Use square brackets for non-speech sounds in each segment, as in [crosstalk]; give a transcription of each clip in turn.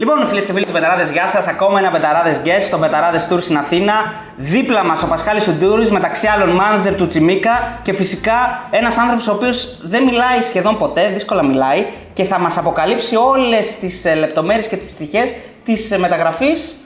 Λοιπόν, φίλες και φίλοι του Betarades, γεια σας. Ακόμα ένα Betarades Guest στο Betarades Tour στην Αθήνα. Δίπλα μας ο Πασχάλης Τουντούρης, μεταξύ άλλων μάνατζερ του Τσιμίκα και φυσικά ένας άνθρωπος ο οποίος δεν μιλάει σχεδόν ποτέ, δύσκολα μιλάει και θα μας αποκαλύψει όλες τις λεπτομέρειες και τις πτυχές της μεταγραφής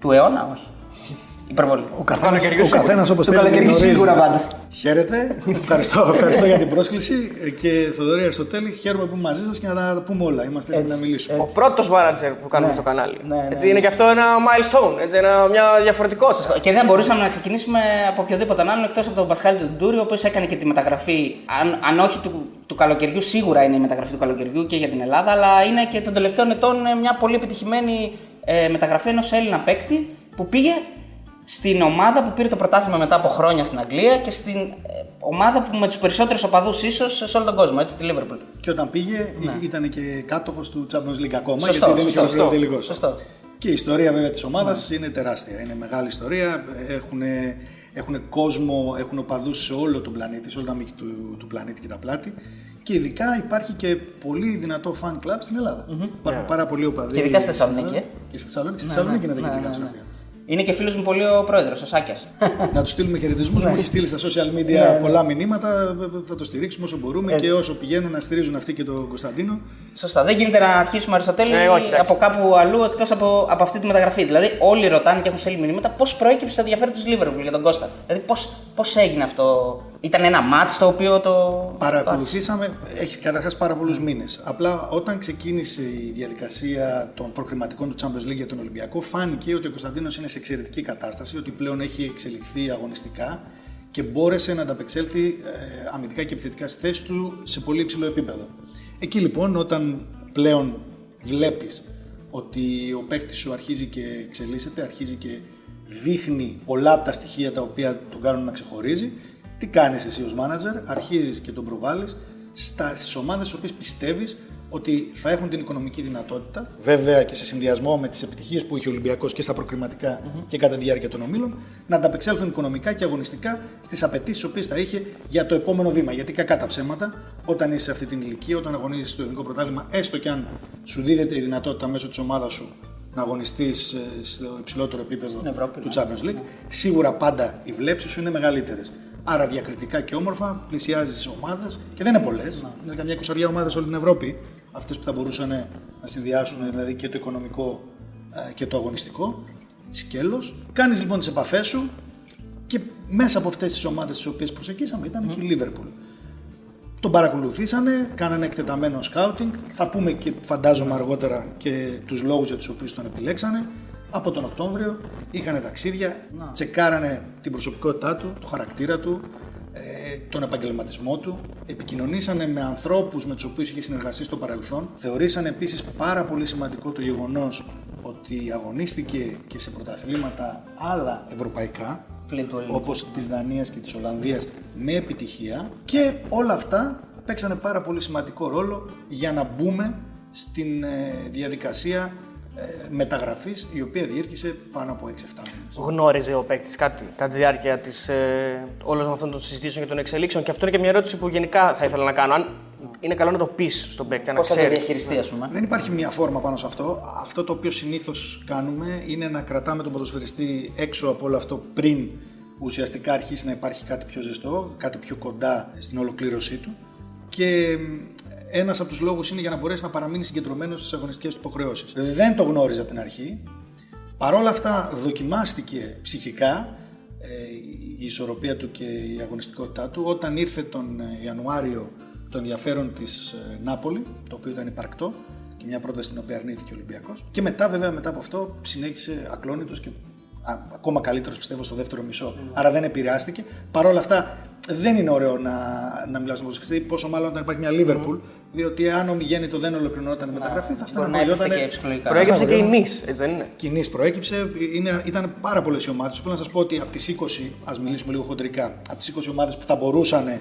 του αιώνα, όχι. Υπερβολή. Ο καθένα ο καθένας όπως θέλει να γνωρίζει. σίγουρα πάντως. Χαίρετε. ευχαριστώ, ευχαριστώ για την πρόσκληση και Θοδωρή Αριστοτέλη. Χαίρομαι που είμαι μαζί σας και να τα πούμε όλα. Είμαστε έτοιμοι να μιλήσουμε. Ο πρώτος μάνατζερ που κάνουμε ναι. στο κανάλι. Ναι, ναι, έτσι, είναι και αυτό ένα milestone, έτσι, ένα, μια διαφορετικότητα. Και δεν μπορούσαμε να ξεκινήσουμε από οποιοδήποτε άλλον εκτός από τον Πασχάλη του Ντούρι, ο οποίος έκανε και τη μεταγραφή. Αν, αν όχι του, του καλοκαιριού, σίγουρα είναι η μεταγραφή του καλοκαιριού και για την Ελλάδα, αλλά είναι και των τελευταίων ετών μια πολύ επιτυχημένη ε, μεταγραφή ενός Έλληνα παίκτη που πήγε στην ομάδα που πήρε το πρωτάθλημα μετά από χρόνια στην Αγγλία και στην ε, ομάδα που με τους περισσότερους οπαδούς ίσως σε όλο τον κόσμο, έτσι, τη Liverpool. Και όταν πήγε ναι. ήταν και κάτοχος του Champions League ακόμα, σωστό, γιατί δεν είχε τελικός. Και η ιστορία βέβαια της ομάδας ναι. είναι τεράστια. Είναι μεγάλη ιστορία. Έχουν, έχουν κόσμο, έχουν οπαδούς σε όλο τον πλανήτη, σε όλα τα μήκη του, του πλανήτη και τα πλάτη. Και ειδικά υπάρχει και πολύ δυνατό fan club στην Ελλάδα. Mm-hmm. Υπάρχουν yeah. πάρα πολλοί οπαδοί. Και ειδικά στη Θεσσαλονίκη. Και στη Θεσσαλονίκη, στη Θεσσαλονίκη είναι τα κεντρικά του είναι και φίλος μου πολύ ο πρόεδρος, ο Σάκιας. [laughs] να του στείλουμε χαιρετισμούς. μου έχει στείλει στα social media ναι, ναι. πολλά μηνύματα. Θα το στηρίξουμε όσο μπορούμε και όσο πηγαίνουν να στηρίζουν αυτοί και τον Κωνσταντίνο. Σωστά. Δεν γίνεται να αρχίσουμε Αριστοτέλη ε, από κάπου αλλού εκτός από, από αυτή τη μεταγραφή. Δηλαδή, όλοι ρωτάνε και έχουν στείλει μηνύματα πώς προέκυψε το ενδιαφέρον του Λίβερπουλ για τον Κώστα. Δηλαδή, πώς έγινε αυτό; Ήταν ένα μάτς το οποίο το. Παρακολουθήσαμε. Έχει καταρχάς πάρα πολλούς μήνες. Απλά όταν ξεκίνησε η διαδικασία των προκριματικών του Champions League για τον Ολυμπιακό, φάνηκε ότι ο Κωνσταντίνος είναι σε εξαιρετική κατάσταση, ότι πλέον έχει εξελιχθεί αγωνιστικά και μπόρεσε να ανταπεξέλθει ε, αμυντικά και επιθετικά στη θέση του σε πολύ υψηλό επίπεδο. Εκεί λοιπόν όταν πλέον βλέπεις ότι ο παίκτης σου αρχίζει και εξελίσσεται, αρχίζει και δείχνει πολλά από τα στοιχεία τα οποία τον κάνουν να ξεχωρίζει, τι κάνεις εσύ ως manager, αρχίζεις και τον προβάλλεις στις ομάδες στις οποίες πιστεύεις ότι θα έχουν την οικονομική δυνατότητα, βέβαια και σε συνδυασμό με τις επιτυχίες που είχε ο Ολυμπιακός και στα προκριματικα και κατά τη διάρκεια των ομίλων, να ανταπεξέλθουν οικονομικά και αγωνιστικά στις απαιτήσεις τις οποίες θα είχε για το επόμενο βήμα. Γιατί κακά τα ψέματα, όταν είσαι σε αυτή την ηλικία, όταν αγωνίζεσαι στο ελληνικό πρωτάθλημα, έστω και αν σου δίδεται η δυνατότητα μέσω της ομάδας σου να αγωνιστείς ε, στο υψηλότερο επίπεδο του ναι. Champions League, σίγουρα πάντα οι βλέψεις σου είναι μεγαλύτερες. Άρα διακριτικά και όμορφα πλησιάζεις τι ομάδες και δεν είναι πολλές. Ναι. Είναι καμιά εικοσαριά ομάδες όλη την Ευρώπη αυτές που θα μπορούσαν να συνδυάσουν δηλαδή και το οικονομικό ε, και το αγωνιστικό σκέλος. Κάνεις λοιπόν τις επαφές σου και μέσα από αυτές τις ομάδες τι οποίες προσεγγίσαμε ήταν και η Λίβερπουλ. Τον παρακολουθήσανε, κάνανε εκτεταμένο σκάουτινγκ. Θα πούμε και φαντάζομαι αργότερα και τους λόγους για τους οποίους τον επιλέξανε. Από τον Οκτώβριο είχαν ταξίδια, τσεκάρανε την προσωπικότητά του, το χαρακτήρα του, ε, τον επαγγελματισμό του, επικοινωνήσανε με ανθρώπους με τους οποίους είχε συνεργαστεί στο παρελθόν. Θεωρήσαν επίσης πάρα πολύ σημαντικό το γεγονός ότι αγωνίστηκε και σε πρωταθλήματα άλλα ευρωπαϊκά, όπως της Δανίας και της Ολλανδίας με επιτυχία και όλα αυτά παίξανε πάρα πολύ σημαντικό ρόλο για να μπούμε στην ε, διαδικασία ε, μεταγραφής η οποία διήρκησε πάνω από 6-7 μήνες. Γνώριζε ο παίκτης κάτι κατά τη διάρκεια της, ε, όλων αυτών των συζητήσεων και των εξελίξεων; Και αυτό είναι και μια ερώτηση που γενικά θα ήθελα να κάνω. Αν είναι καλό να το πεις στον παίκτη, να ξέρει. Πώς θα το διαχειριστεί, ας πούμε; Δεν υπάρχει μια φόρμα πάνω σε αυτό. Αυτό το οποίο συνήθως κάνουμε είναι να κρατάμε τον ποδοσφαιριστή έξω από όλο αυτό πριν ουσιαστικά αρχίσει να υπάρχει κάτι πιο ζεστό, κάτι πιο κοντά στην ολοκλήρωσή του. Και ένας από τους λόγους είναι για να μπορέσεις να παραμείνεις συγκεντρωμένος στις αγωνιστικές του υποχρεώσεις. Δεν το γνώριζε από την αρχή. Παρ' όλα αυτά, δοκιμάστηκε ψυχικά ε, η ισορροπία του και η αγωνιστικότητά του όταν ήρθε τον ε, Ιανουάριο το ενδιαφέρον της ε, Νάπολη, το οποίο ήταν υπαρκτό και μια πρόταση την οποία αρνήθηκε ο Ολυμπιακός. Και μετά, βέβαια, μετά από αυτό συνέχισε ακλόνητος και ακόμα καλύτερος πιστεύω στο δεύτερο μισό. Mm. Άρα δεν επηρεάστηκε. Παρ' όλα αυτά, δεν είναι ωραίο να, να μιλά στον ποδοσφαιριστή, πόσο μάλλον όταν υπάρχει μια Λίβερπουλ, mm. διότι αν ο Μιγέννητο δεν ολοκληρωνόταν η μεταγραφή, θα στεναχωριόταν. Προέκυψε και η Νη, έτσι δεν είναι; Και η Νη προέκυψε, είναι, ήταν πάρα πολλές οι ομάδες. Θέλω να σας πω ότι από τις 20, ας μιλήσουμε λίγο χοντρικά, από τις 20 ομάδες που θα μπορούσαν ε,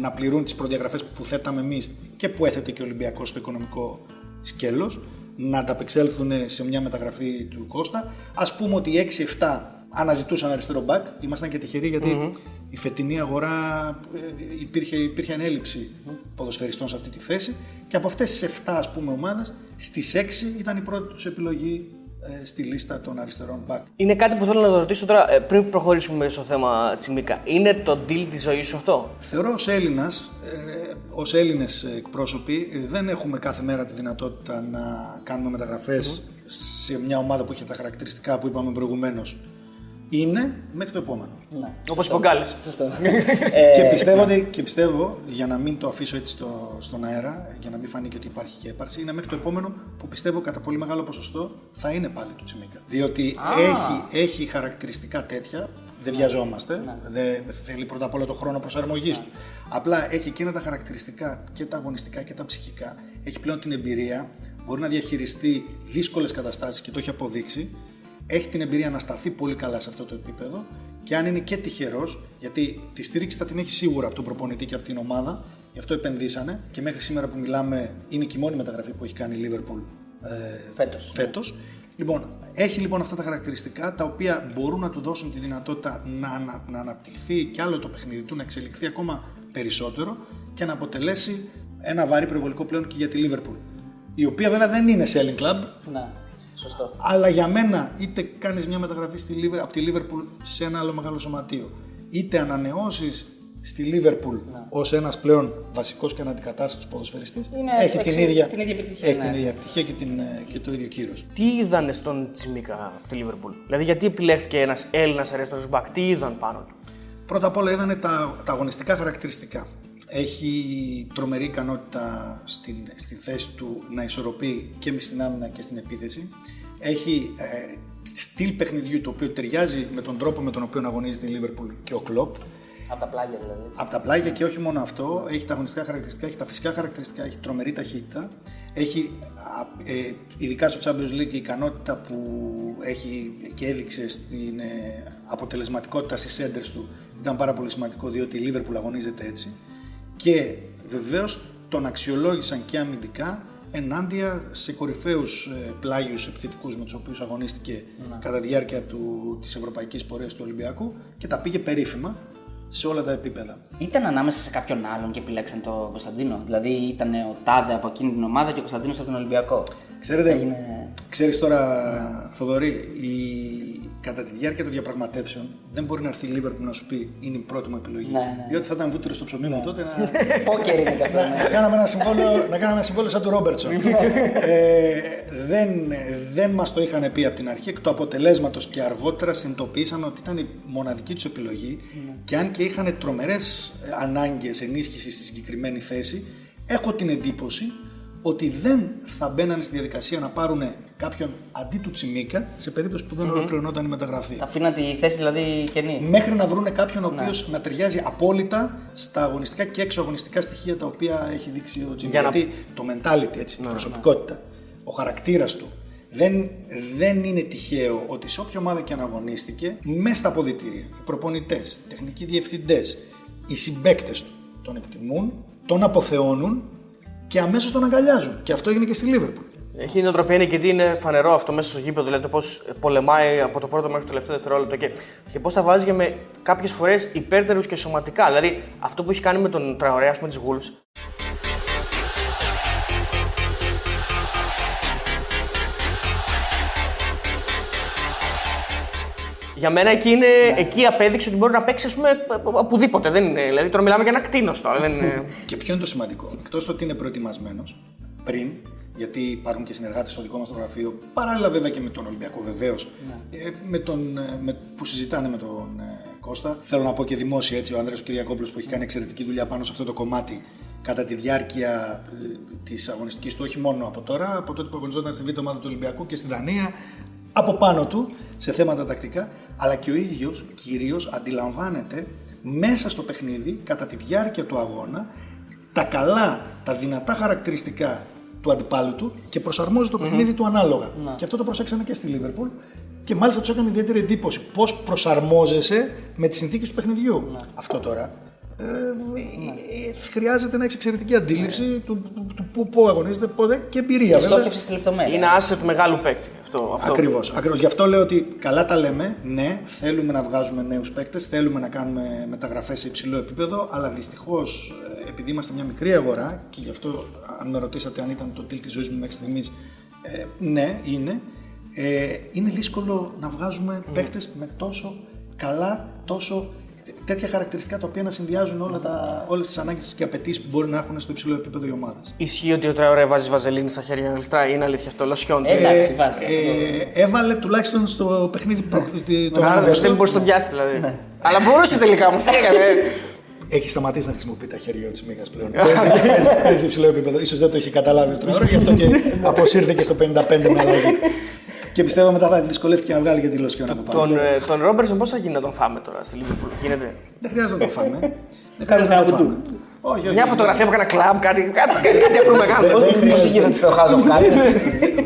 να πληρούν τις προδιαγραφές που θέταμε εμείς και που έθετε και ο Ολυμπιακός στο οικονομικό σκέλος, να ανταπεξέλθουν σε μια μεταγραφή του Κώστα. Α πούμε ότι 6-7 αναζητούσαν αριστερό μπακ. Ήμασταν και τυχεροί γιατί Η φετινή αγορά ε, υπήρχε, υπήρχε ανέλλειψη ποδοσφαιριστών σε αυτή τη θέση και από αυτές τις 7 ας πούμε ομάδες στις 6 ήταν η πρώτη τους επιλογή ε, στη λίστα των αριστερών back. Είναι κάτι που θέλω να το ρωτήσω τώρα ε, πριν προχωρήσουμε στο θέμα Τσιμίκα. Είναι το deal της ζωής σου αυτό; Θεωρώ ως Έλληνας, ε, ως Έλληνες εκπρόσωποι, ε, δεν έχουμε κάθε μέρα τη δυνατότητα να κάνουμε μεταγραφές σε μια ομάδα που έχει τα χαρακτηριστικά που είπαμε προηγουμένως. Είναι μέχρι το επόμενο. Ναι. Όπως είπε ο Γκάλη. Σωστό. και, πιστεύω, ότι- και πιστεύω, για να μην το αφήσω έτσι στο, στον αέρα, για να μην φανεί και ότι υπάρχει και έπαρση, είναι μέχρι το επόμενο που πιστεύω κατά πολύ μεγάλο ποσοστό θα είναι πάλι του Τσιμίκα. Διότι έχει, έχει χαρακτηριστικά τέτοια, δεν βιαζόμαστε, δεν θέλει πρώτα απ' όλα το χρόνο προσαρμογής του. Απλά έχει εκείνα τα χαρακτηριστικά και τα αγωνιστικά και τα ψυχικά. Έχει πλέον την εμπειρία, μπορεί να διαχειριστεί δύσκολες καταστάσεις και το έχει αποδείξει έχει την εμπειρία να σταθεί πολύ καλά σε αυτό το επίπεδο και αν είναι και τυχερός, γιατί τη στήριξη θα την έχει σίγουρα από τον προπονητή και από την ομάδα, γι' αυτό επενδύσανε και μέχρι σήμερα που μιλάμε είναι και η μόνη μεταγραφή που έχει κάνει η Liverpool ε, Φέτος. φέτος. Λοιπόν, έχει λοιπόν αυτά τα χαρακτηριστικά τα οποία μπορούν να του δώσουν τη δυνατότητα να, ανα- να αναπτυχθεί κι άλλο το παιχνίδι του, να εξελιχθεί ακόμα περισσότερο και να αποτελέσει ένα βαρύ προβολικό πλέον και για τη Liverpool. Η οποία βέβαια δεν είναι selling club, Ναι, σωστό. αλλά για μένα είτε κάνεις μια μεταγραφή στη Liverpool, από τη Liverpool σε ένα άλλο μεγάλο σωματείο, είτε ανανεώσεις στη Liverpool ως ένας πλέον βασικός και αναντικατάστατος ποδοσφαιριστής, Είναι έχει την εξή- ίδια, την ίδια επιτυχία, έχει ναι. την ίδια επιτυχία και, την, ε, και το ίδιο κύρος. Τι είδαν στον Τσιμίκα από τη Λίβερπουλ; Δηλαδή, γιατί επιλέχθηκε ένας Έλληνας αριστερό μπακ, τι είδαν πάνω του; Πρώτα απ' όλα είδανε τα, τα αγωνιστικά χαρακτηριστικά. Έχει τρομερή ικανότητα στην, στην θέση του να ισορροπεί και με στην άμυνα και στην επίθεση. Έχει ε, στυλ παιχνιδιού το οποίο ταιριάζει με τον τρόπο με τον οποίο αγωνίζεται η Liverpool και ο Κλοπ. Από τα πλάγια δηλαδή. έτσι. Από τα πλάγια και όχι μόνο αυτό, έχει τα αγωνιστικά χαρακτηριστικά, έχει τα φυσικά χαρακτηριστικά, έχει τρομερή ταχύτητα. Έχει, α, ε, ειδικά στο Champions League, η ικανότητα που έχει και έδειξε στην ε, αποτελεσματικότητα στις έντρες του ήταν πάρα πολύ σημαντικό διότι η Liverpool αγωνίζεται έτσι. Και βεβαίως τον αξιολόγησαν και αμυντικά ενάντια σε κορυφαίους ε, πλάγιους επιθετικούς με τους οποίους αγωνίστηκε κατά τη διάρκεια του, της ευρωπαϊκής πορείας του Ολυμπιακού και τα πήγε περίφημα σε όλα τα επίπεδα. Ήταν ανάμεσα σε κάποιον άλλον και επιλέξαν τον Κωνσταντίνο; Δηλαδή ήταν ο Τάδε από εκείνη την ομάδα και ο Κωνσταντίνος από τον Ολυμπιακό; Ξέρετε, Έγινε- ξέρεις τώρα, Θοδωρή, η... κατά τη διάρκεια των διαπραγματεύσεων δεν μπορεί να έρθει η Liverpool να σου πει είναι η πρώτη μου επιλογή. Ναι, ναι. Διότι θα ήταν βούτυρο στο ψωμί μου τότε να, [laughs] Πόκερ είναι και αυτό. να, ναι. να κάναμε ένα συμβόλαιο, να κάναμε ένα συμβόλαιο σαν του Ρόμπερτσον. [laughs] ε, δεν, δεν μας το είχαν πει από την αρχή, εκ του αποτελέσματος και αργότερα συνειδητοποιήσαμε ότι ήταν η μοναδική τους επιλογή και αν και είχαν τρομερές ανάγκες ενίσχυσης στη συγκεκριμένη θέση, έχω την εντύπωση ότι δεν θα μπαίνανε στη διαδικασία να πάρουν κάποιον αντί του Τσιμίκα σε περίπτωση που δεν ολοκληρωνόταν η μεταγραφή. Θα αφήναν τη θέση δηλαδή κενή. Μέχρι να βρουν κάποιον ο οποίος να ταιριάζει απόλυτα στα αγωνιστικά και εξωαγωνιστικά στοιχεία τα οποία έχει δείξει ο Τζιμ. Για να- Γιατί το mentality, έτσι, η προσωπικότητα, ο χαρακτήρας του. Δεν, δεν είναι τυχαίο ότι σε όποια ομάδα και αν αγωνίστηκε, μέσα στα αποδητήρια, οι προπονητές, οι τεχνικοί διευθυντές, οι συμπαίκτες του τον εκτιμούν, τον αποθεώνουν και αμέσως τον αγκαλιάζουν. Και αυτό έγινε και στη Λίβερπουλ. Έχει νοοτροπία είναι γιατί είναι φανερό αυτό μέσα στο γήπεδο, δηλαδή το πώς πολεμάει από το πρώτο μέχρι το τελευταίο δευτερόλεπτο και, και πώς τα βάζει και με κάποιες φορές υπέρτερους και σωματικά. Δηλαδή αυτό που έχει κάνει με τον Τραωρέ, ας πούμε, της Wolves, Για μένα εκεί, είναι, εκεί απέδειξε ότι μπορεί να παίξει ας πούμε, οπουδήποτε. Δεν είναι, δηλαδή τώρα μιλάμε για ένα κτίνος τώρα. Δεν είναι... [laughs] Και ποιο είναι το σημαντικό, εκτός το ότι είναι προετοιμασμένος πριν, γιατί υπάρχουν και συνεργάτες στο δικό μας το γραφείο, παράλληλα βέβαια και με τον Ολυμπιακό βεβαίως, ε, με τον, ε, με, που συζητάνε με τον ε, Κώστα. Θέλω να πω και δημόσια έτσι, ο Ανδρέας ο Κυριακόπουλος που έχει κάνει εξαιρετική δουλειά πάνω σε αυτό το κομμάτι κατά τη διάρκεια ε, της αγωνιστικής του, όχι μόνο από τώρα, από τότε που αγωνιζόταν στη β' ομάδα του Ολυμπιακού και στη Δανία, από πάνω του σε θέματα τακτικά, αλλά και ο ίδιος κυρίως αντιλαμβάνεται μέσα στο παιχνίδι, κατά τη διάρκεια του αγώνα, τα καλά, τα δυνατά χαρακτηριστικά του αντιπάλου του και προσαρμόζει το παιχνίδι του ανάλογα. Και αυτό το προσέξανε και στη Λίβερπουλ και μάλιστα του έκανε ιδιαίτερη εντύπωση πώς προσαρμόζεσαι με τις συνθήκες του παιχνιδιού. Αυτό τώρα. Ε, ε, χρειάζεται να έχεις εξαιρετική αντίληψη του, του, του, πού- πού αγωνίζεται πότε και εμπειρία βέβαια. Στόχευση στη λεπτομέρεια. Είναι asset μεγάλου παίκτη. Αυτό, αυτό. Ακριβώς. Ακριβώς. Γι' αυτό λέω ότι καλά τα λέμε. Ναι, θέλουμε να βγάζουμε νέους παίκτες, θέλουμε να κάνουμε μεταγραφές σε υψηλό επίπεδο, αλλά δυστυχώς επειδή είμαστε μια μικρή αγορά και γι' αυτό, αν με ρωτήσατε αν ήταν το τίλ της ζωής μου μέχρι στιγμής, ε, ναι, είναι. Ε, είναι δύσκολο να βγάζουμε mm. παίκτες με τόσο καλά, τόσο τέτοια χαρακτηριστικά τα οποία να συνδυάζουν όλα τα, όλες τις ανάγκες και απαιτήσεις που μπορεί να έχουν στο υψηλό επίπεδο οι ομάδες. Ισχύει ότι ο Τραωρέ βάζεις βαζελίνη στα χέρια να γλιστράει, είναι αλήθεια αυτό, λοσιόν. Ε, εντάξει, βάζει. Ε, έβαλε τουλάχιστον στο παιχνίδι προ... τον Αύγουστο. Δεν μπορείς να το πιάσεις δηλαδή. Ναι. Αλλά μπορούσε τελικά όμως, τι έκανε. Έχει σταματήσει να χρησιμοποιεί τα χέρια της Τσιμίκα πλέον. Παίζει υψηλό επίπεδο. σω δεν το είχε καταλάβει ο Τραωρέ, γι' αυτό και [laughs] αποσύρθηκε στο 55 με αλλαγή. Και πιστεύω μετά θα δυσκολεύτηκε να βγάλει και τη Λοσιόν από πάνω. Τον, ε, τον Ρόμπερσον πώς θα γίνει να τον φάμε τώρα στη Λίβερπουλ, γίνεται; Δεν χρειάζεται να τον φάμε. [laughs] Δεν χρειάζεται να τον φάμε. Όχι, όχι. Μια φωτογραφία από ένα κλαμπ, κάτι, κάτι, κάτι απλό μεγάλο. [laughs]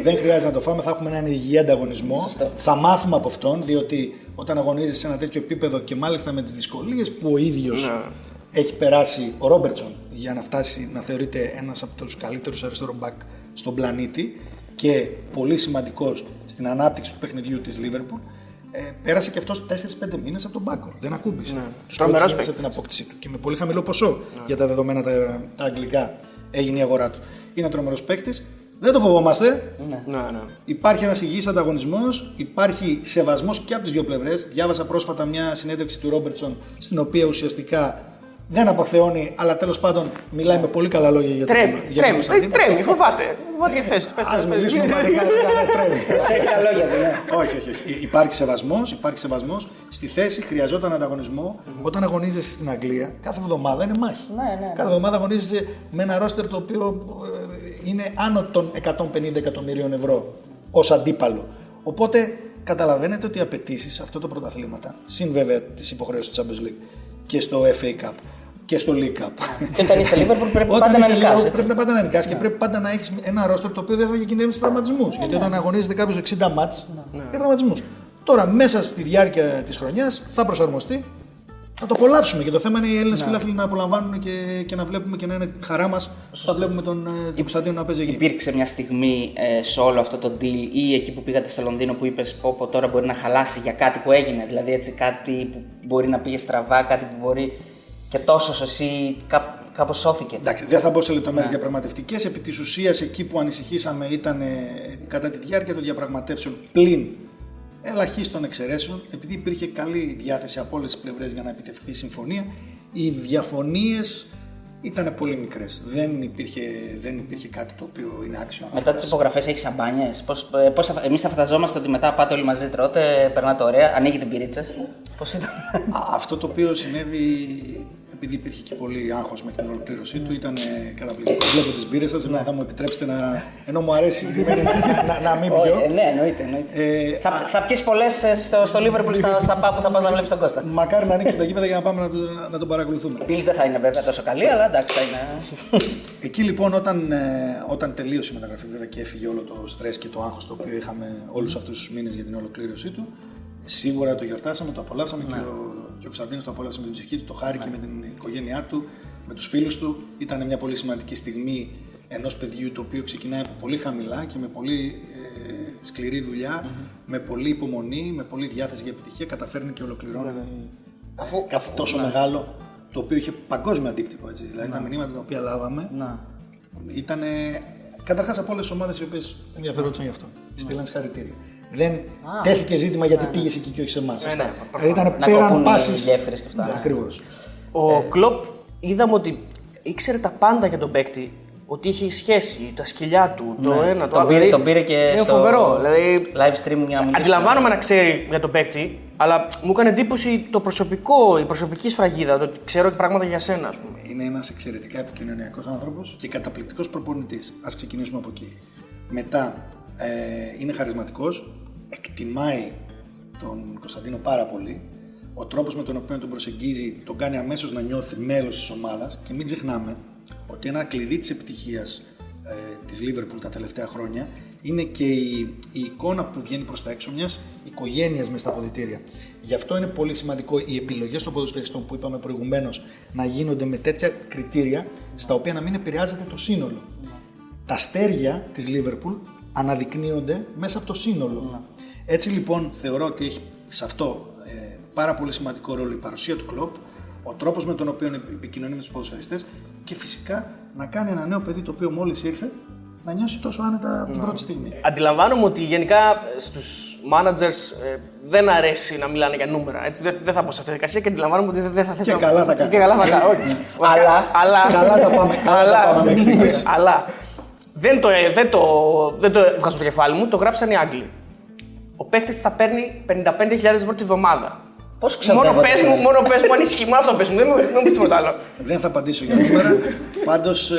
Δεν χρειάζεται να το φάμε, θα έχουμε έναν υγιή ανταγωνισμό. Θα μάθουμε από αυτόν, διότι όταν αγωνίζεσαι σε ένα τέτοιο επίπεδο και μάλιστα με τις δυσκολίες που ο ίδιος ναι. έχει περάσει ο Ρόμπερτσον για να φτάσει να θεωρείται ένας από τους καλύτερους αριστερό μπακ στον πλανήτη, και πολύ σημαντικός στην ανάπτυξη του παιχνιδιού της Λίβερπουλ, ε, πέρασε και αυτός 4-5 μήνες από τον πάγκο. Δεν ακούμπησε. Ναι. Τους τρομερός από την απόκτησή του. Και με πολύ χαμηλό ποσό ναι. για τα δεδομένα τα, τα αγγλικά έγινε η αγορά του. Είναι τρομερός παίκτης. Δεν το φοβόμαστε. Ναι. Ναι, ναι. Υπάρχει ένας υγιής ανταγωνισμός, υπάρχει σεβασμός και από τις δύο πλευρές. Διάβασα πρόσφατα μια συνέντευξη του Ρόμπερτσον, στην οποία ουσιαστικά δεν αποθεώνει, αλλά τέλος πάντων μιλάει με πολύ καλά λόγια για τον Τρέμει, για τρέμει, τρέμει, τρέμει, φοβάται. Φοβάται τη θέση του. Α μιλήσουμε μαλλικά, δεν τρέμει. [laughs] Έχει λόγια του, ναι. Όχι, όχι, όχι. Υπάρχει σεβασμός, υπάρχει σεβασμός. Στη θέση χρειαζόταν ανταγωνισμό. Όταν αγωνίζεσαι στην Αγγλία, κάθε εβδομάδα είναι μάχη. Ναι, ναι, ναι. Κάθε εβδομάδα αγωνίζεσαι με ένα ρόστερ το οποίο ε, είναι άνω των 150 εκατομμυρίων ευρώ ως αντίπαλο. Οπότε καταλαβαίνετε ότι οι απαιτήσεις σε αυτό το πρωταθλήματα, συν βέβαια τις υποχρεώσεις του Champions League και στο FA Cup, και στο League Cup. Και όταν είσαι Liverpool πρέπει πάντα να νικάς. Πρέπει να πάντα να νικάς και πρέπει πάντα να έχεις ένα ρόστρο το οποίο δεν θα κινδυνεύει τραυματισμούς. Γιατί όταν αγωνίζεται κάποιος 60 μάτς, για τραυματισμούς. Τώρα μέσα στη διάρκεια της χρονιάς θα προσαρμοστεί να το απολαύσουμε. Και το θέμα είναι οι Έλληνες ναι. φίλαθλοι να απολαμβάνουν και, και να βλέπουμε και να είναι χαρά μας όταν βλέπουμε τον, ε, τον Κωνσταντίνο να παίζει εκεί. Υπήρξε μια στιγμή ε, σε όλο αυτό το deal ή εκεί που πήγατε στο Λονδίνο που είπες: Πω, τώρα μπορεί να χαλάσει για κάτι που έγινε. Δηλαδή έτσι κάτι που μπορεί να πήγε στραβά, κάτι που μπορεί και τόσο εσύ κά, κάπως σώθηκε. Εντάξει, δεν θα μπω σε λεπτομέρειες ναι. διαπραγματευτικές. Επί της ουσίας, εκεί που ανησυχήσαμε ήταν ε, κατά τη διάρκεια των διαπραγματεύσεων πλην ελαχίστων εξαιρέσεων, επειδή υπήρχε καλή διάθεση από όλες τις πλευρές για να επιτευχθεί η συμφωνία, οι διαφωνίες ήταν πολύ μικρές. Δεν υπήρχε, δεν υπήρχε κάτι το οποίο είναι άξιο. Μετά τις υπογραφές έχεις σαμπάνιες. Ε, Εμείς θα φανταζόμαστε ότι μετά πάτε όλοι μαζί, τρώτε, περνάτε ωραία, ανοίγετε πυρίτσε. Πώς ήταν; Αυτό το οποίο συνέβη επειδή υπήρχε και πολύ άγχος με την ολοκλήρωσή του, ήταν καταπληκτικό. Βλέπω τις μπύρες σας, ναι. θα μου επιτρέψετε να. ενώ μου αρέσει [laughs] να, να, να μην πιω. Ε, ναι, εννοείται. εννοείται. Ε, θα θα πιεις πολλές ε, στο, στο Liverpool στα, στα πάπου θα πας να βλέπεις τον Κώστα. Μακάρι να ανοίξουν τα γήπεδα για να πάμε να, το, να τον παρακολουθούμε. Η δεν θα είναι βέβαια τόσο καλή, αλλά εντάξει θα είναι. [laughs] Εκεί λοιπόν όταν, ε, όταν τελείωσε η μεταγραφή βέβαια και έφυγε όλο το στρες και το άγχος το οποίο είχαμε όλους αυτούς τους μήνες για την ολοκλήρωσή του, Σίγουρα το γιορτάσαμε, το απολαύσαμε ναι. και ο, και ο Κωνσταντίνος το απολαύσε με την ψυχή του, το χάρηκε ναι. με την οικογένειά του, με τους φίλους του. Ήταν μια πολύ σημαντική στιγμή ενός παιδιού το οποίο ξεκινάει από πολύ χαμηλά και με πολύ ε, σκληρή με πολύ υπομονή, με πολύ διάθεση για επιτυχία, καταφέρνει και ολοκληρώνει ναι, αφού, κάτι αφού, τόσο μεγάλο το οποίο είχε παγκόσμιο αντίκτυπο. Έτσι. Δηλαδή τα μηνύματα τα οποία λάβαμε ήταν καταρχάς από όλες τις ομάδες οι οποίες ενδιαφερόντουσαν γι' αυτό. Στείλαν συγχαρητήρια. Δεν τέθηκε ζήτημα γιατί πήγες εκεί και όχι σε εμάς. Ναι, ναι, δηλαδή ήταν πέραν πάσης. Ναι, Ακριβώς. Ο ε. Κλοπ είδαμε ότι ήξερε τα πάντα για τον παίκτη. Ότι είχε σχέση, τα σκυλιά του, το ναι. ένα, το άλλο. Δηλαδή, τον πήρε και είναι στο φοβερό. Δηλαδή, live stream για να μιλήσει. Αντιλαμβάνομαι να ξέρει για τον παίκτη, αλλά μου έκανε εντύπωση το προσωπικό, η προσωπική σφραγίδα, το ότι ξέρω πράγματα για σένα. Ας πούμε. Είναι ένας εξαιρετικά επικοινωνιακός άνθρωπος και καταπληκτικός προπονητής. Α ξεκινήσουμε από εκεί. Μετά ε, είναι χαρισματικός, εκτιμάει τον Κωνσταντίνο πάρα πολύ. Ο τρόπος με τον οποίο τον προσεγγίζει τον κάνει αμέσως να νιώθει μέλος της ομάδας και μην ξεχνάμε ότι ένα κλειδί της επιτυχίας ε, της Λίβερπουλ τα τελευταία χρόνια είναι και η, η εικόνα που βγαίνει προς τα έξω μιας οικογένειας μες στα αποδητήρια. Γι' αυτό είναι πολύ σημαντικό οι επιλογές των ποδοσφαιριστών που είπαμε προηγουμένως να γίνονται με τέτοια κριτήρια στα οποία να μην επηρεάζεται το σύνολο. Τα αστέρια της Λίβερπουλ αναδεικνύονται μέσα από το σύνολο. Ναι. Έτσι λοιπόν θεωρώ ότι έχει σε αυτό ε, πάρα πολύ σημαντικό ρόλο η παρουσία του κλοπ, ο τρόπος με τον οποίο επικοινωνεί με τους ποδοσφαιριστές και φυσικά να κάνει ένα νέο παιδί το οποίο μόλις ήρθε να νιώσει τόσο άνετα από την Ναι. πρώτη στιγμή. Αντιλαμβάνομαι ότι γενικά στους managers ε, δεν αρέσει να μιλάνε για νούμερα. Έτσι. Δεν, δεν θα πω σε αυτή τη διαδικασία και αντιλαμβάνομαι ότι δεν, δεν θα θες Και να... καλά θα κάνεις. Και καλά θα κάνω. όχι. Αλλά- αλλά, Καλά τα πάμε, καλά τα πάμε μέχρι στιγμής. [laughs] αλλά δεν το, ε, δεν, το, δεν το βγάζω το κεφάλι μου, το γράψαν οι Άγγλοι. Ο παίκτης θα παίρνει 55.000 ευρώ τη βδομάδα. Πώς Μόνο ξοδεύω. πες μου, μόνο πες μου αν ισχύει. Μόνο αυτό πες μου. Δεν μου δεν μου πεις τίποτα άλλο. Δεν θα απαντήσω για νούμερα. Πάντως, ε,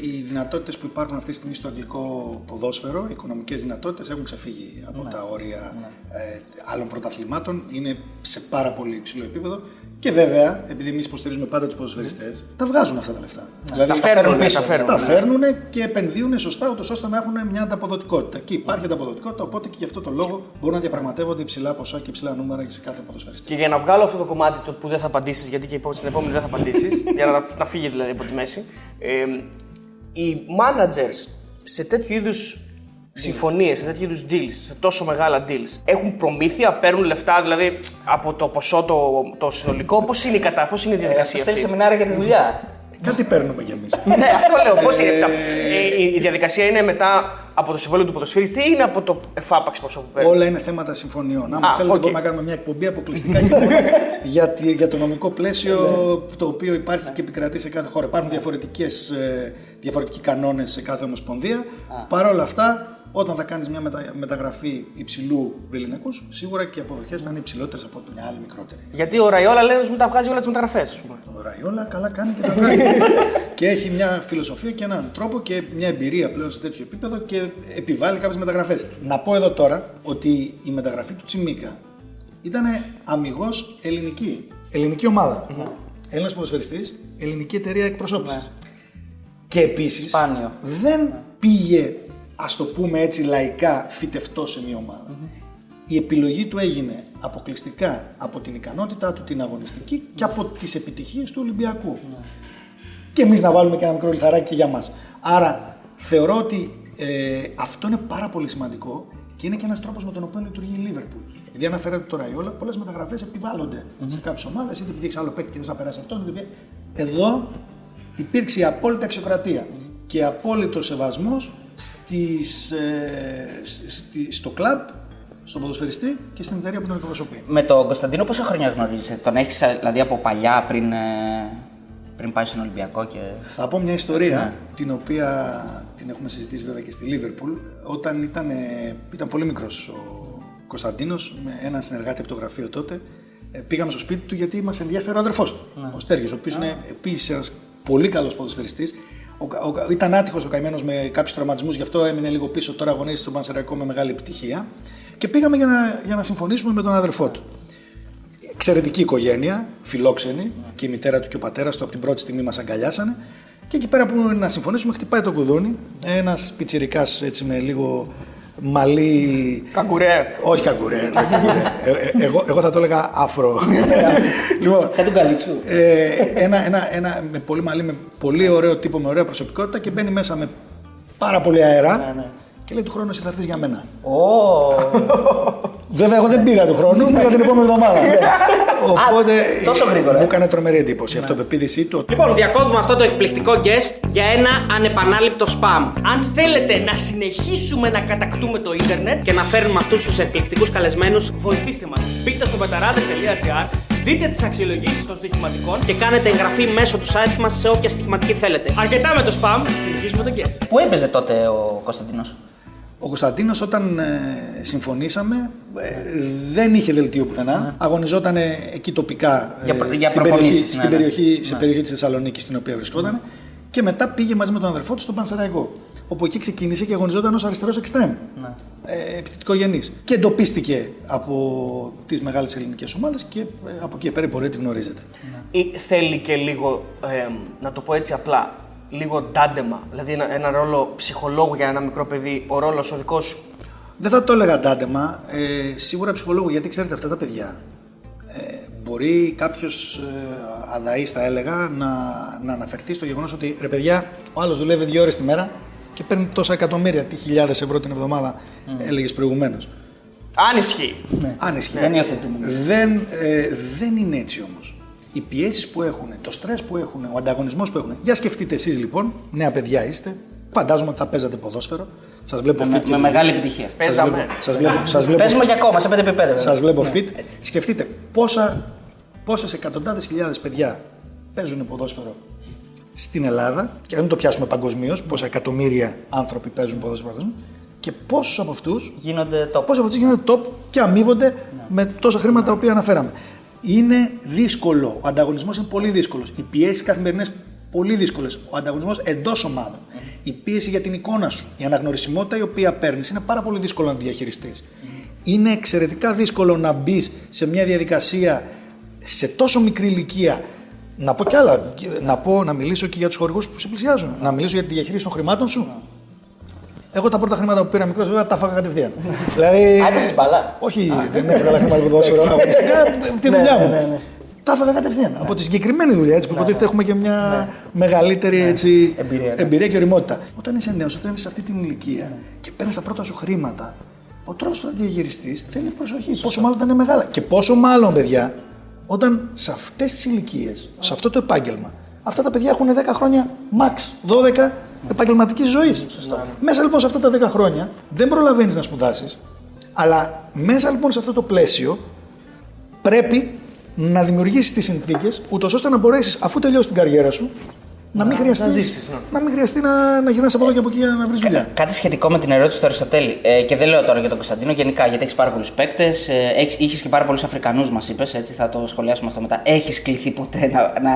οι δυνατότητες που υπάρχουν αυτή τη στιγμή στο αγγλικό ποδόσφαιρο, οι οικονομικές δυνατότητες έχουν ξεφύγει από τα όρια ε, άλλων πρωταθλημάτων. Είναι σε πάρα πολύ υψηλό επίπεδο. Και βέβαια, επειδή εμείς υποστηρίζουμε πάντα τους ποδοσφαιριστές, τα βγάζουν αυτά τα λεφτά. Δηλαδή, Τα φέρνουν, πίσω. τα φέρνουν. τα φέρνουν και επενδύουν σωστά, ούτως ώστε να έχουν μια ανταποδοτικότητα. Και υπάρχει ανταποδοτικότητα, οπότε και γι' αυτό το λόγο μπορούν να διαπραγματεύονται υψηλά ποσά και υψηλά νούμερα σε κάθε ποδοσφαιριστή. Και για να βγάλω αυτό το κομμάτι το που δεν θα απαντήσεις, γιατί και στην επόμενη δεν θα απαντήσεις, [laughs] για να, να φύγει δηλαδή από τη μέση. Ε, οι managers σε τέτοιου είδους συμφωνίες, σε τέτοιου είδους deals, σε τόσο μεγάλα deals, έχουν προμήθεια, παίρνουν λεφτά δηλαδή από το ποσό το, το συνολικό; Πώς είναι η κατά, πώς είναι η διαδικασία Στέλνει αυτή; σεμινάρια για τη δουλειά. Κάτι παίρνουμε κι εμείς. [laughs] ναι, αυτό λέω. Πώς είναι, τα- ε, η, η διαδικασία είναι μετά από το συμβόλαιο του ποδοσφαιριστή ή είναι από το εφάπαξ ποσό που παίρνει; Όλα είναι θέματα συμφωνιών. Αν Α, θέλετε, οκ. μπορούμε να κάνουμε μια εκπομπή αποκλειστικά και μόνο για, τη- για το νομικό πλαίσιο το οποίο υπάρχει και επικρατεί σε κάθε χώρα. Υπάρχουν διαφορετικές, ε, διαφορετικοί κανόνες σε κάθε ομοσπονδία. Παρ' όλα αυτά, όταν θα κάνεις μια μετα- μεταγραφή υψηλού βεληνικούς, σίγουρα και οι αποδοχές θα είναι υψηλότερες από ότι μια άλλη μικρότερη. Γιατί ο Ραϊόλα λέει ότι μου τα βγάζει όλα τις μεταγραφές, ας πούμε. Ο Ραϊόλα καλά κάνει και τα βγάζει. [laughs] και έχει μια φιλοσοφία και έναν τρόπο και μια εμπειρία πλέον σε τέτοιο επίπεδο και επιβάλλει κάποιες μεταγραφές. Να πω εδώ τώρα ότι η μεταγραφή του Τσιμίκα ήταν αμυγός ελληνική. Ελληνική ομάδα. Έλληνας ποδοσφαιριστής, ελληνική εταιρεία εκπροσώπησης. Και επίσης Σπάνιο. δεν πήγε, ας το πούμε έτσι λαϊκά, φυτευτό σε μια ομάδα. Η επιλογή του έγινε αποκλειστικά από την ικανότητά του την αγωνιστική και από τις επιτυχίες του Ολυμπιακού. Και εμείς να βάλουμε και ένα μικρό λιθαράκι και για μας. Άρα θεωρώ ότι ε, αυτό είναι πάρα πολύ σημαντικό και είναι και ένας τρόπος με τον οποίο λειτουργεί η Λίβερπουλ. Επειδή αναφέρατε τώρα η όλα, πολλές μεταγραφές επιβάλλονται σε κάποιες ομάδες, είτε επειδή έχει άλλο παίκτη και δεν θα περάσει αυτό. είτε επειδή- Εδώ υπήρξε η απόλυτη αξιοκρατία και απόλυτο σεβασμός στις, ε, στη- στο κλαμπ, στον ποδοσφαιριστή και στην εταιρεία που τον εκπροσωπεί. Με τον Κωνσταντίνο πόσα χρόνια γνωρίζετε, τον έχεις δηλαδή από παλιά πριν, ε, πριν πάει στον Ολυμπιακό και. Θα πω μια ιστορία την οποία την έχουμε συζητήσει βέβαια και στη Λίβερπουλ. Όταν ήταν, ε, ήταν πολύ μικρός ο Κωνσταντίνος με έναν συνεργάτη από το γραφείο τότε ε, πήγαμε στο σπίτι του γιατί μας ενδιαφέρει ο αδερφός του, ο Στέργιος, ο οποίος είναι επίσης ένας πολύ καλός ποδοσφαιριστής. Ο, κα- ο, κα- ήταν άτυχος ο καημένος με κάποιους τραυματισμούς, γι' αυτό έμεινε λίγο πίσω, τώρα αγωνίζεται στον Πανσεραϊκό με μεγάλη επιτυχία. Και πήγαμε για να, για να συμφωνήσουμε με τον αδερφό του. Εξαιρετική οικογένεια, φιλόξενη και η μητέρα του και ο πατέρας του από την πρώτη στιγμή μας αγκαλιάσανε. Και εκεί πέρα που να συμφωνήσουμε, χτυπάει το κουδούνι. Ένας πιτσυρικά έτσι με λίγο μαλλί. Καγκουρέ. Όχι καγκουρέ. [laughs] όχι καγκουρέ. Ε, ε, εγώ, εγώ θα το έλεγα άφρο. [laughs] λοιπόν, Σαν τον Καλίτσου. ε, ένα, ένα, ένα με πολύ μαλλί, με πολύ ωραίο τύπο, με ωραία προσωπικότητα και μπαίνει μέσα με πάρα πολύ αέρα. Ναι, ναι. Και λέει του χρόνου εσύ θα έρθεις για μένα. Ω, [laughs] Βέβαια, εγώ δεν πήγα του χρόνου, πήγα την επόμενη εβδομάδα. [laughs] Οπότε τόσο γρήγορα. μου έκανε τρομερή εντύπωση η αυτοπεποίθησή του. Λοιπόν, διακόπτουμε αυτό το εκπληκτικό guest για ένα ανεπανάληπτο spam. Αν θέλετε να συνεχίσουμε να κατακτούμε το ίντερνετ, Και να φέρνουμε αυτούς τους εκπληκτικούς καλεσμένους βοηθήστε μας. Μπείτε στο πεταράδε.gr, δείτε τις αξιολογήσεις των στοιχηματικών και κάνετε εγγραφή μέσω του site μας σε όποια στοιχηματική θέλετε. Αρκετά με το spam, συνεχίζουμε τον guest. Πού έπαιζε τότε ο Κωνσταντίνος; Ο Κωνσταντίνος όταν ε, συμφωνήσαμε ε, δεν είχε δελτίο πουθενά. Αγωνιζόταν εκεί τοπικά ε, Για προ- για στην, προπονήσεις, περιοχή, ναι, στην ναι. περιοχή, σε περιοχή της Θεσσαλονίκης στην οποία βρισκόταν και μετά πήγε μαζί με τον αδερφό του στον Πανσεραϊκό όπου εκεί ξεκίνησε και αγωνιζόταν ως αριστερός εξτρέμ. Ε, επιθετικό γενής. Και εντοπίστηκε από τις μεγάλες ελληνικές ομάδες και ε, από εκεί πέρα η πορεία τη γνωρίζετε. Ή θέλει και λίγο, ε, να το πω έτσι απλά, λίγο ντάντεμα, δηλαδή ένα, ένα ρόλο ψυχολόγου για ένα μικρό παιδί, ο ρόλος ο δικός σου. Δεν θα το έλεγα τάντεμα, ε, σίγουρα ψυχολόγο, γιατί ξέρετε αυτά τα παιδιά. Ε, μπορεί κάποιος ε, αδαής θα έλεγα να, να αναφερθεί στο γεγονός ότι ρε παιδιά, ο άλλος δουλεύει δύο ώρες τη μέρα, και παίρνει τόσα εκατομμύρια, τι χιλιάδες ευρώ την εβδομάδα, mm. έλεγες προηγουμένως. Αν ισχύει. Αν ισχύει. Δεν υιοθετούμε. Δεν, ε, δεν είναι έτσι όμως. Οι πιέσεις που έχουν, το στρες που έχουν, ο ανταγωνισμός που έχουν. Για σκεφτείτε εσείς λοιπόν, νέα παιδιά είστε, φαντάζομαι ότι θα παίζατε ποδόσφαιρο. Σας βλέπω Με, fit. και με τους μεγάλη δύο. επιτυχία. Σας βλέπω, Παίζαμε. σας βλέπω, σας βλέπω, Παίζουμε για ακόμα σε πέντε επίπεδα. σας βλέπω Ναι, fit. έτσι. Σκεφτείτε πόσα, πόσες εκατοντάδες χιλιάδες παιδιά παίζουν ποδόσφαιρο στην Ελλάδα και αν μην το πιάσουμε παγκοσμίως, πόσα εκατομμύρια άνθρωποι παίζουν ποδόσφαιρο παγκοσμίως και πόσους από αυτούς Γίνονται top. Πόσοι από αυτούς γίνονται top και αμείβονται Ναι. με τόσα χρήματα τα οποία αναφέραμε. Είναι δύσκολο. Ο ανταγωνισμός είναι πολύ δύσκολος. Οι πιέσεις καθημερινές πολύ δύσκολες. Ο ανταγωνισμός εντός ομάδων. Η πίεση για την εικόνα σου. Η αναγνωρισιμότητα η οποία παίρνεις είναι πάρα πολύ δύσκολο να τη διαχειριστείς. Είναι εξαιρετικά δύσκολο να μπεις σε μια διαδικασία σε τόσο μικρή ηλικία. Να πω κι άλλα. Να, πω, να μιλήσω και για τους χορηγούς που σε πλησιάζουν. Να μιλήσω για τη διαχείριση των χρημάτων σου. Εγώ τα πρώτα χρήματα που πήρα μικρός βέβαια τα φάγα κατευθείαν. δηλαδή. Α, έπαιζες μπαλά. Όχι, δεν έφυγα τα χρήματα που δώσω αγωνιστικά. Τη Ναι, δουλειά ναι, μου. ναι, ναι. Τα έφαγα κατευθείαν. Από τη συγκεκριμένη δουλειά έτσι, που υποτίθεται έχουμε και μια μεγαλύτερη έτσι, Εμπειρία, ναι. εμπειρία και οριμότητα. Όταν είσαι νέος, όταν είσαι σε αυτή την ηλικία και παίρνεις τα πρώτα σου χρήματα, ο τρόπος που θα διαχειριστείς θέλει προσοχή. Πόσο μάλλον όταν είναι μεγάλα. Και πόσο μάλλον, παιδιά, όταν σε αυτές τις ηλικίες, σε αυτό το επάγγελμα, αυτά τα παιδιά έχουν 10 χρόνια max, 12 επαγγελματικής ζωής. Μέσα λοιπόν σε αυτά τα 10 χρόνια δεν προλαβαίνεις να σπουδάσεις, αλλά μέσα λοιπόν σε αυτό το πλαίσιο πρέπει να δημιουργήσεις τις συνθήκες, ούτως ώστε να μπορέσεις, αφού τελειώσει την καριέρα σου, να μην χρειαστεί ζήσεις, ναι. να, μην χρειαστεί να, να γυρνάς από εδώ και από εκεί για να βρεις δουλειά. Κα- Κάτι σχετικό με την ερώτηση του Αριστοτέλη. Ε, και δεν λέω τώρα για τον Κωνσταντίνο, γενικά γιατί έχεις πάρα πολλούς παίκτες. Ε, είχες και πάρα πολλούς Αφρικανούς, μας είπες, έτσι θα το σχολιάσουμε αυτό μετά. Έχεις κληθεί ποτέ να, να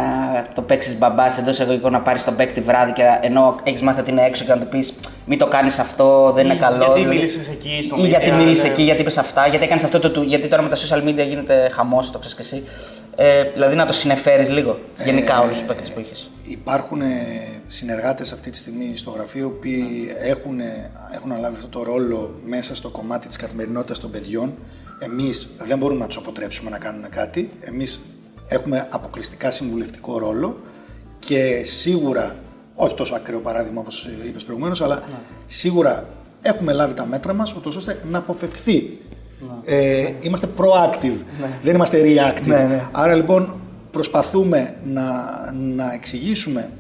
το παίξεις μπαμπάς εντός εγωγικών να πάρεις τον παίκτη βράδυ και να- ενώ έχεις μάθει ότι είναι έξω και να του πεις Μην το κάνεις αυτό, δεν είναι Ή καλό. γιατί δηλαδή. μίλησες εκεί στο Ή γιατί media, μίλησες ναι. εκεί, γιατί είπες αυτά, γιατί έκανες αυτό το. του- Γιατί τώρα με τα social media γίνεται χαμός, το ξέρεις και εσύ. Ε, δηλαδή να το συνεφέρεις λίγο. Γενικά όλους τους παίκτες που είχες. Υπάρχουν συνεργάτες αυτή τη στιγμή στο γραφείο οι οποίοι έχουν, έχουν αναλάβει αυτό το ρόλο μέσα στο κομμάτι της καθημερινότητας των παιδιών. Εμείς δεν μπορούμε να τους αποτρέψουμε να κάνουν κάτι. Εμείς έχουμε αποκλειστικά συμβουλευτικό ρόλο και σίγουρα, όχι τόσο ακραίο παράδειγμα όπως είπες προηγουμένως, αλλά σίγουρα έχουμε λάβει τα μέτρα μας ούτως ώστε να αποφευχθεί. Ε, είμαστε proactive, δεν είμαστε reactive. Ναι, ναι. Άρα λοιπόν προσπαθούμε να, να εξηγήσουμε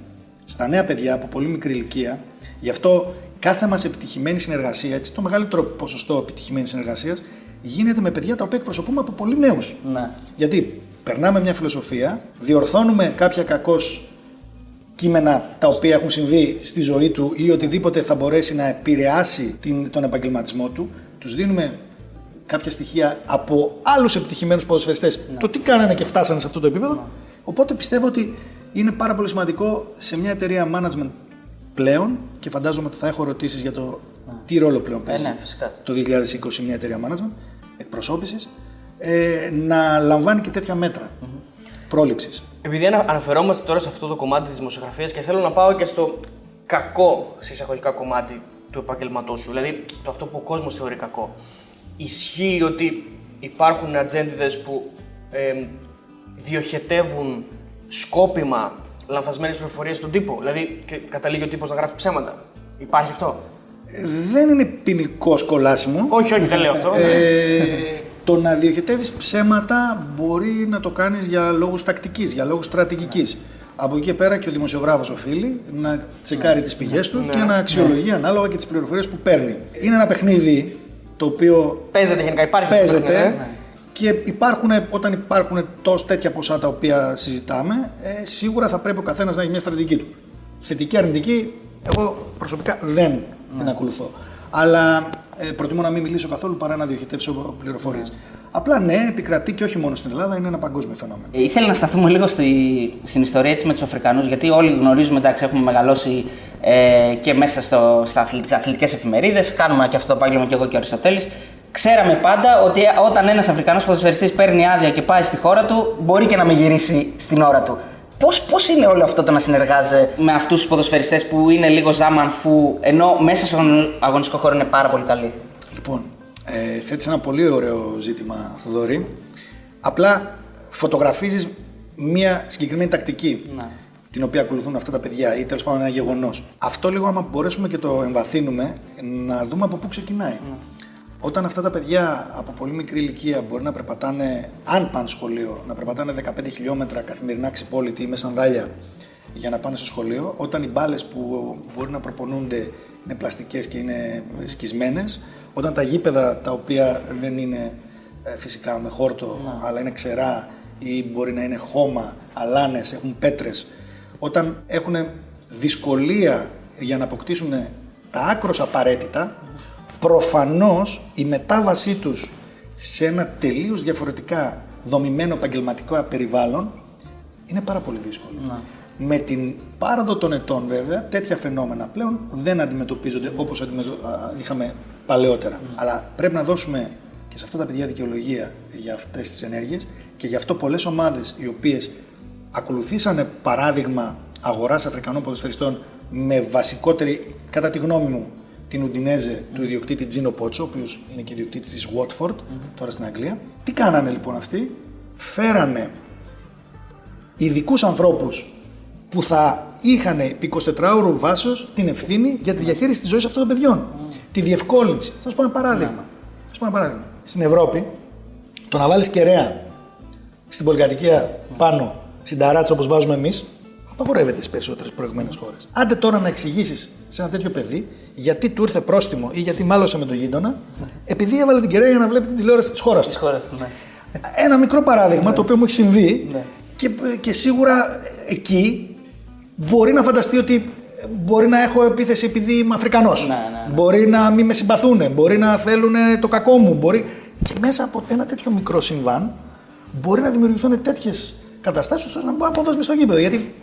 στα νέα παιδιά από πολύ μικρή ηλικία, γι' αυτό κάθε μας επιτυχημένη συνεργασία, έτσι, το μεγαλύτερο ποσοστό επιτυχημένης συνεργασίας γίνεται με παιδιά τα οποία εκπροσωπούμε από πολύ νέους. Ναι. Γιατί περνάμε μια φιλοσοφία, διορθώνουμε κάποια κακώς κείμενα τα οποία έχουν συμβεί στη ζωή του ή οτιδήποτε θα μπορέσει να επηρεάσει την, τον επαγγελματισμό του, τους δίνουμε κάποια στοιχεία από άλλους επιτυχημένους ποδοσφαιριστές το τι κάνανε και φτάσανε σε αυτό το επίπεδο. Οπότε πιστεύω ότι είναι πάρα πολύ σημαντικό σε μια εταιρεία management πλέον και φαντάζομαι ότι θα έχω ερωτήσεις για το τι ρόλο πλέον παίζει ναι, φυσικά. το 2020 μια εταιρεία management εκπροσώπησης ε, να λαμβάνει και τέτοια μέτρα πρόληψης. Επειδή ανα- αναφερόμαστε τώρα σε αυτό το κομμάτι της δημοσιογραφίας και θέλω να πάω και στο κακό, σε εισαγωγικά κομμάτι του επαγγελματός σου, δηλαδή το αυτό που ο κόσμος θεωρεί κακό. Ισχύει ότι υπάρχουν ατζέντιδες που ε, διοχετεύουν σκόπιμα λανθασμένες πληροφορίες στον τύπο, δηλαδή και καταλήγει ο τύπος να γράφει ψέματα. Υπάρχει αυτό; Ε, Δεν είναι ποινικό κολάσιμο. Όχι, όχι, δεν λέω αυτό. Ε, το να διοχετεύεις ψέματα μπορεί να το κάνεις για λόγους τακτικής, για λόγους στρατηγικής. Από εκεί και πέρα και ο δημοσιογράφος οφείλει να τσεκάρει τις πηγές του και να αξιολογεί ανάλογα και τις πληροφορίες που παίρνει. Είναι ένα παιχνίδι το οποίο Παίζεται γενικά, υπάρχει. αυτό, παίζεται ναι. και υπάρχουν, όταν υπάρχουν τόσο τέτοια ποσά τα οποία συζητάμε, ε, σίγουρα θα πρέπει ο καθένας να έχει μια στρατηγική του. Θετική, αρνητική, εγώ προσωπικά δεν την ακολουθώ. Αλλά ε, προτιμώ να μην μιλήσω καθόλου παρά να διοχετεύσω πληροφορίες. Απλά ναι, επικρατεί και όχι μόνο στην Ελλάδα, είναι ένα παγκόσμιο φαινόμενο. Ε, Ήθελα να σταθούμε λίγο στη, στην ιστορία έτσι με τους Αφρικανούς, γιατί όλοι γνωρίζουμε, εντάξει, έχουμε μεγαλώσει ε, και μέσα στο, στα αθλητικές εφημερίδες. Κάνουμε και αυτό το επάγγελμα και εγώ και ο Αριστοτέλης. Ξέραμε πάντα ότι όταν ένας Αφρικανός ποδοσφαιριστής παίρνει άδεια και πάει στη χώρα του, μπορεί και να με γυρίσει στην ώρα του. Πώς πώς είναι όλο αυτό το να συνεργάζεσαι με αυτούς τους ποδοσφαιριστές που είναι λίγο ζάμαν φου, ενώ μέσα στον αγωνιστικό χώρο είναι πάρα πολύ καλοί; Λοιπόν, ε, θέτεις ένα πολύ ωραίο ζήτημα, Θοδωρή. Απλά φωτογραφίζεις μία συγκεκριμένη τακτική. Την οποία ακολουθούν αυτά τα παιδιά ή τέλος πάντων ένα γεγονός. Αυτό λίγο, άμα μπορέσουμε και το εμβαθύνουμε, να δούμε από πού ξεκινάει. Όταν αυτά τα παιδιά από πολύ μικρή ηλικία μπορεί να περπατάνε, αν πάνε σχολείο, να περπατάνε 15 χιλιόμετρα καθημερινά ξυπόλοιτοι ή με σανδάλια για να πάνε στο σχολείο, όταν οι μπάλες που μπορεί να προπονούνται είναι πλαστικές και είναι σκισμένες, όταν τα γήπεδα τα οποία δεν είναι ε, φυσικά με χόρτο, αλλά είναι ξερά ή μπορεί να είναι χώμα, αλάνες, έχουν πέτρες, όταν έχουν δυσκολία για να αποκτήσουν τα άκρος απαραίτητα, προφανώς η μετάβασή τους σε ένα τελείως διαφορετικά δομημένο επαγγελματικό περιβάλλον είναι πάρα πολύ δύσκολη. Με την πάραδο των ετών βέβαια τέτοια φαινόμενα πλέον δεν αντιμετωπίζονται όπως είχαμε παλαιότερα. Αλλά πρέπει να δώσουμε και σε αυτά τα παιδιά δικαιολογία για αυτές τις ενέργειες και γι' αυτό πολλές ομάδες οι οποίες ακολουθήσανε παράδειγμα αγοράς Αφρικανών ποδοσφαιριστών με βασικότερη, κατά τη γνώμη μου, την Ουντινέζε του ιδιοκτήτη Τζίνο Πότσο, ο οποίος είναι και ιδιοκτήτης της Watford, τώρα στην Αγγλία. Τι κάνανε λοιπόν αυτοί, φέρανε ειδικούς ανθρώπους που θα είχαν επί 24 ώρου βάσεω την ευθύνη για τη διαχείριση της ζωής αυτών των παιδιών. Τη διευκόλυνση. Θα σα πω ένα παράδειγμα. Θα πω ένα παράδειγμα. Στην Ευρώπη, το να βάλεις κεραία στην πολυκατοικία πάνω, στην ταράτσα όπως βάζουμε εμείς, απαγορεύεται στις περισσότερες προηγούμενε χώρες. Άντε τώρα να εξηγήσεις σε ένα τέτοιο παιδί γιατί του ήρθε πρόστιμο ή γιατί μάλωσε με τον γείτονα, επειδή έβαλε την κεραία για να βλέπει την τηλεόραση της χώρας του. ναι. Ένα μικρό παράδειγμα το οποίο μου έχει συμβεί ναι. και, και σίγουρα εκεί μπορεί να φανταστεί ότι μπορεί να έχω επίθεση επειδή είμαι Αφρικανός. Ναι, ναι, μπορεί να μην με συμπαθούν, μπορεί να θέλουν το κακό μου. Μπορεί... Και μέσα από ένα τέτοιο μικρό συμβάν μπορεί να δημιουργηθούν τέτοιες καταστάσεις ώστε να μπορεί να αποδώσουμε στο γήπεδο. Γιατί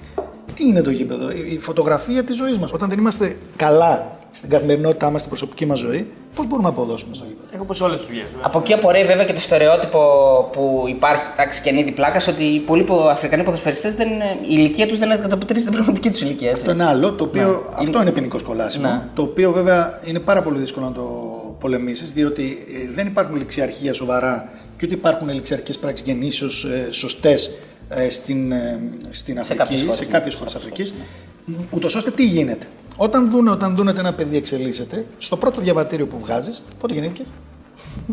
τι είναι το γήπεδο, η φωτογραφία της ζωής μας. Όταν δεν είμαστε καλά στην καθημερινότητά μας, στην προσωπική μας ζωή, πώς μπορούμε να αποδώσουμε στο γήπεδο; Έχω πω όλες τις δουλειές. Από εκεί απορρέει βέβαια και το στερεότυπο που υπάρχει, εντάξει και είναι πλάκας, ότι οι πολλοί Αφρικανοί ποδοσφαιριστές η ηλικία τους δεν ανταποκρίνεται στην πραγματική τους ηλικία. Αυτό είναι άλλο. Το οποίο, ναι. Αυτό είναι, ποινικό κολάσιμο. Ναι. Το οποίο βέβαια είναι πάρα πολύ δύσκολο να το πολεμήσεις, διότι ε, δεν υπάρχουν ληξιαρχία σοβαρά και ότι υπάρχουν ληξιαρχικές πράξεις γεννήσεως ε, σωστές ε, στην, ε, στην Αφρική, σε κάποιες χώρες τη Αφρικής, ούτως ώστε τι γίνεται. Όταν δούνε, όταν δούνε ότι ένα παιδί εξελίσσεται, στο πρώτο διαβατήριο που βγάζεις, πότε γεννήθηκες,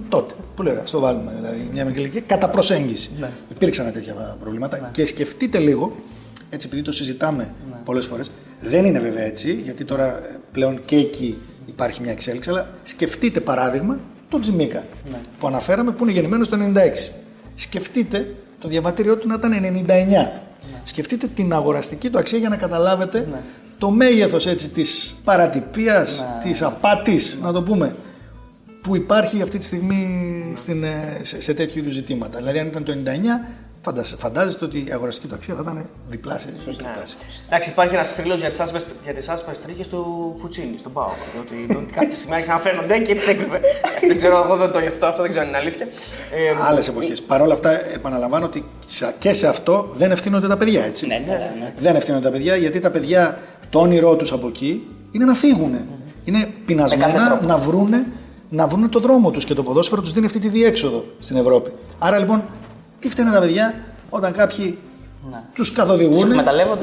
τότε. Πολύ ωραία, στο βάλουμε δηλαδή μια μικρή ηλικία, κατά προσέγγιση. Ναι. Υπήρξαν τέτοια προβλήματα ναι. και σκεφτείτε λίγο, έτσι επειδή το συζητάμε ναι. πολλές φορές, δεν είναι βέβαια έτσι, γιατί τώρα ε, πλέον και εκεί υπάρχει μια εξέλιξη, αλλά σκεφτείτε παράδειγμα τον Τζιμίκα ναι. που αναφέραμε που είναι γεννημένος το 96. Σκεφτείτε το διαβατήριό του να ήταν 99. Ναι. Σκεφτείτε την αγοραστική του αξία για να καταλάβετε ναι. το μέγεθος έτσι της παρατυπίας, ναι. της απάτης, να το πούμε, που υπάρχει αυτή τη στιγμή στην, ε, σε, σε τέτοιου είδους ζητήματα. Δηλαδή, αν ήταν το 99, Φαντάζεστε ότι η αγοραστική του αξία θα ήταν διπλάσια ή τριπλάσια. Εντάξει, υπάρχει ένας θρύλος για τις άσπρες τρίχες του Φουτσίνη, στον Πάο. Ότι κάποια στιγμή άρχισαν να φαίνονται και τι έκρυβε. [laughs] δεν ξέρω, εγώ δεν το γευτώ αυτό, δεν ξέρω αν είναι αλήθεια. Ε, Άλλε εποχέ. Παρ' όλα αυτά, επαναλαμβάνω ότι και σε αυτό δεν ευθύνονται τα παιδιά, έτσι. Ναι, ναι, ναι. Δεν ευθύνονται τα παιδιά γιατί τα παιδιά, το όνειρό τους από εκεί είναι να φύγουν. Είναι πεινασμένα να βρούνε να βρουν το δρόμο τους και το ποδόσφαιρο τους δίνει αυτή τη διέξοδο στην Ευρώπη. Άρα λοιπόν τι φταίνε τα παιδιά όταν κάποιοι ναι. τους καθοδηγούν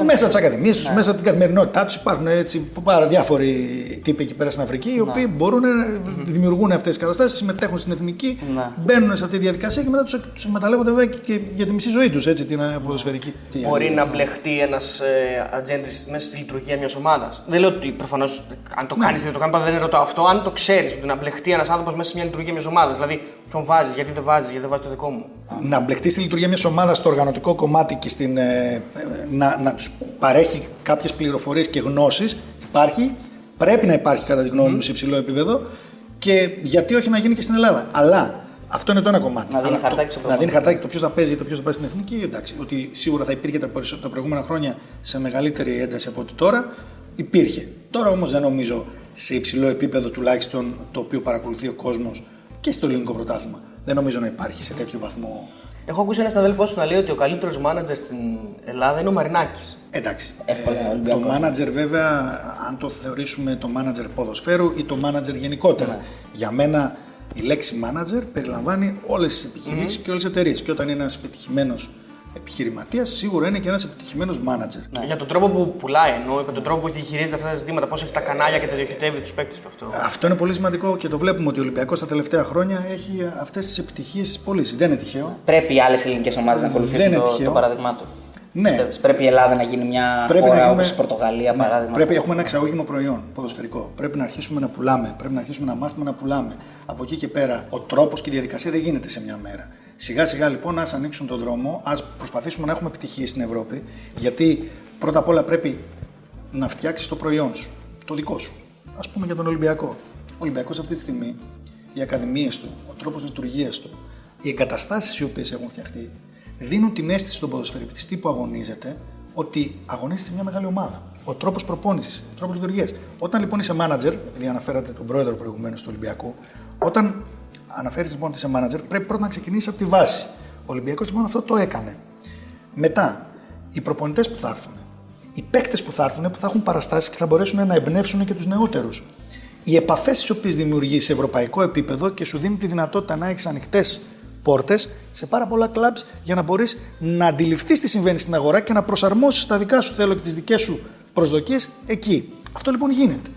μέσα από τι ακαδημίε τους, ναι. μέσα από την καθημερινότητά τους. Υπάρχουν έτσι πάρα διάφοροι τύποι εκεί πέρα στην Αφρική, οι ναι. οποίοι μπορούν να δημιουργούν αυτές τις καταστάσεις, συμμετέχουν στην εθνική, ναι. μπαίνουν σε αυτή τη διαδικασία και μετά τους εκμεταλλεύονται βέβαια και για τη μισή ζωή τους, έτσι, την ποδοσφαιρική. Μπορεί να μπλεχτεί ένας ε, ατζέντης μέσα στη λειτουργία μιας ομάδας. Δεν λέω ότι προφανώς αν το κάνεις δεν το κάνεις, δεν ρωτάω αυτό. Αν το ξέρεις ότι να μπλεχτεί ένας άνθρωπος μέσα σε μια λειτουργία μιας ομάδας. Δηλαδή, ποιον βάζεις, γιατί δεν βάζεις, γιατί δεν βάζεις το δικό μου. Να μπλεχτεί στη λειτουργία μιας ομάδας στο οργανωτικό κομμάτι και στην, ε, να, να τους παρέχει κάποιες πληροφορίες και γνώσεις υπάρχει. Πρέπει να υπάρχει κατά τη γνώμη μου σε υψηλό επίπεδο και γιατί όχι να γίνει και στην Ελλάδα. Αλλά αυτό είναι το ένα κομμάτι. Να δίνει Αλλά χαρτάκι, το, να δίνει χαρτάκι το ποιος θα παίζει, το ποιος θα πάει στην εθνική. Εντάξει, ότι σίγουρα θα υπήρχε τα, τα προηγούμενα χρόνια σε μεγαλύτερη ένταση από ότι τώρα. Υπήρχε. Τώρα όμως δεν νομίζω σε υψηλό επίπεδο τουλάχιστον το οποίο παρακολουθεί ο κόσμος και στο ελληνικό πρωτάθλημα. Δεν νομίζω να υπάρχει σε τέτοιο βαθμό Έχω ακούσει ένας αδέλφος σου να λέει ότι ο καλύτερος μάνατζερ στην Ελλάδα είναι ο Μαρινάκης. Εντάξει. Ε, το μάνατζερ, βέβαια, αν το θεωρήσουμε το μάνατζερ ποδοσφαίρου ή το μάνατζερ γενικότερα. Ναι. Για μένα η λέξη μάνατζερ περιλαμβάνει όλες τις επιχειρήσεις mm-hmm. και όλες τις εταιρείες. Και όταν είναι ένας πετυχημένο επιχειρηματίας, σίγουρα είναι και ένας επιτυχημένος μάνατζερ. Ναι. Για τον τρόπο που πουλάει, εννοώ, για τον τρόπο που διαχειρίζεται αυτά τα ζητήματα, πώς έχει τα κανάλια και τα διοχετεύει τους παίκτες του αυτό. Αυτό είναι πολύ σημαντικό και το βλέπουμε ότι ο Ολυμπιακός τα τελευταία χρόνια έχει αυτές τις επιτυχίες της πωλήσει. Δεν είναι τυχαίο. Πρέπει οι άλλες ελληνικές ομάδες να Δεν ακολουθήσουν είναι το, τυχαίο. το παράδειγμά του. Ναι. Πιστεύεις, πρέπει η Ελλάδα να γίνει μια Πρέπει χώρα να γίνουμε- όπως η Πορτογαλία, Ναι, παράδειγμα. Πρέπει έχουμε ένα εξαγώγημο προϊόν ποδοσφαιρικό. Πρέπει να αρχίσουμε να πουλάμε. Πρέπει να αρχίσουμε να μάθουμε να πουλάμε. Από εκεί και πέρα, ο τρόπος και η διαδικασία δεν γίνεται σε μια μέρα. Σιγά σιγά λοιπόν, ας ανοίξουν τον δρόμο, ας προσπαθήσουμε να έχουμε επιτυχίες στην Ευρώπη. Γιατί πρώτα απ' όλα πρέπει να φτιάξεις το προϊόν σου, το δικό σου. Α πούμε για τον Ολυμπιακό. Ο Ολυμπιακός αυτή τη στιγμή, οι ακαδημίες του, ο τρόπος λειτουργίας του, οι εγκαταστάσεις οι οποίες έχουν φτιαχτεί, δίνουν την αίσθηση στον ποδοσφαιριστή που αγωνίζεται ότι αγωνίζεται σε μια μεγάλη ομάδα. Ο τρόπος προπόνησης, ο τρόπος λειτουργίας. Όταν λοιπόν είσαι manager, επειδή αναφέρατε τον πρόεδρο προηγουμένως του Ολυμπιακού, όταν αναφέρεις λοιπόν ότι είσαι manager, πρέπει πρώτα να ξεκινήσεις από τη βάση. Ο Ολυμπιακός λοιπόν αυτό το έκανε. Μετά, οι προπονητές που θα έρθουν, οι παίκτες που θα έρθουν, που θα έχουν παραστάσεις και θα μπορέσουν να εμπνεύσουν και τους νεότερους. Οι επαφές τις οποίες δημιουργείς σε ευρωπαϊκό επίπεδο και σου δίνουν τη δυνατότητα να έχεις ανοιχτές πόρτες σε πάρα πολλά κλαμπς για να μπορείς να αντιληφθείς τι συμβαίνει στην αγορά και να προσαρμόσεις τα δικά σου θέλω και τις δικές σου προσδοκίες εκεί. Αυτό λοιπόν γίνεται.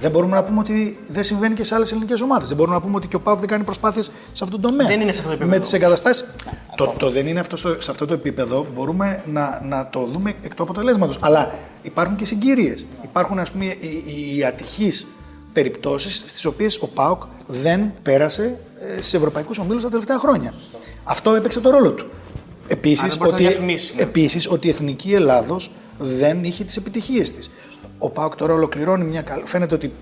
Δεν μπορούμε να πούμε ότι δεν συμβαίνει και σε άλλες ελληνικές ομάδες. Δεν μπορούμε να πούμε ότι και ο Πάουκ δεν κάνει προσπάθειες σε αυτόν τον τομέα. Δεν είναι σε αυτό το επίπεδο. Με τις εγκαταστάσεις. Το, το δεν είναι αυτό στο, σε αυτό το επίπεδο. Μπορούμε να, να το δούμε εκ του αποτελέσματος. Αλλά υπάρχουν και συγκυρίες. Υπάρχουν ας πούμε οι, οι, οι ατυχείς περιπτώσεις στις οποίες ο Πάουκ δεν πέρασε ε, σε ευρωπαϊκούς ομίλους τα τελευταία χρόνια. Αυτό έπαιξε το ρόλο του. Επίσης Α, δεν μπορείς να ότι, διαφημίσεις, ναι. επίσης, ότι η εθνική Ελλάδος δεν είχε τις επιτυχίες της. Ο Πάουκ τώρα ολοκληρώνει μια. καλ- Φαίνεται ότι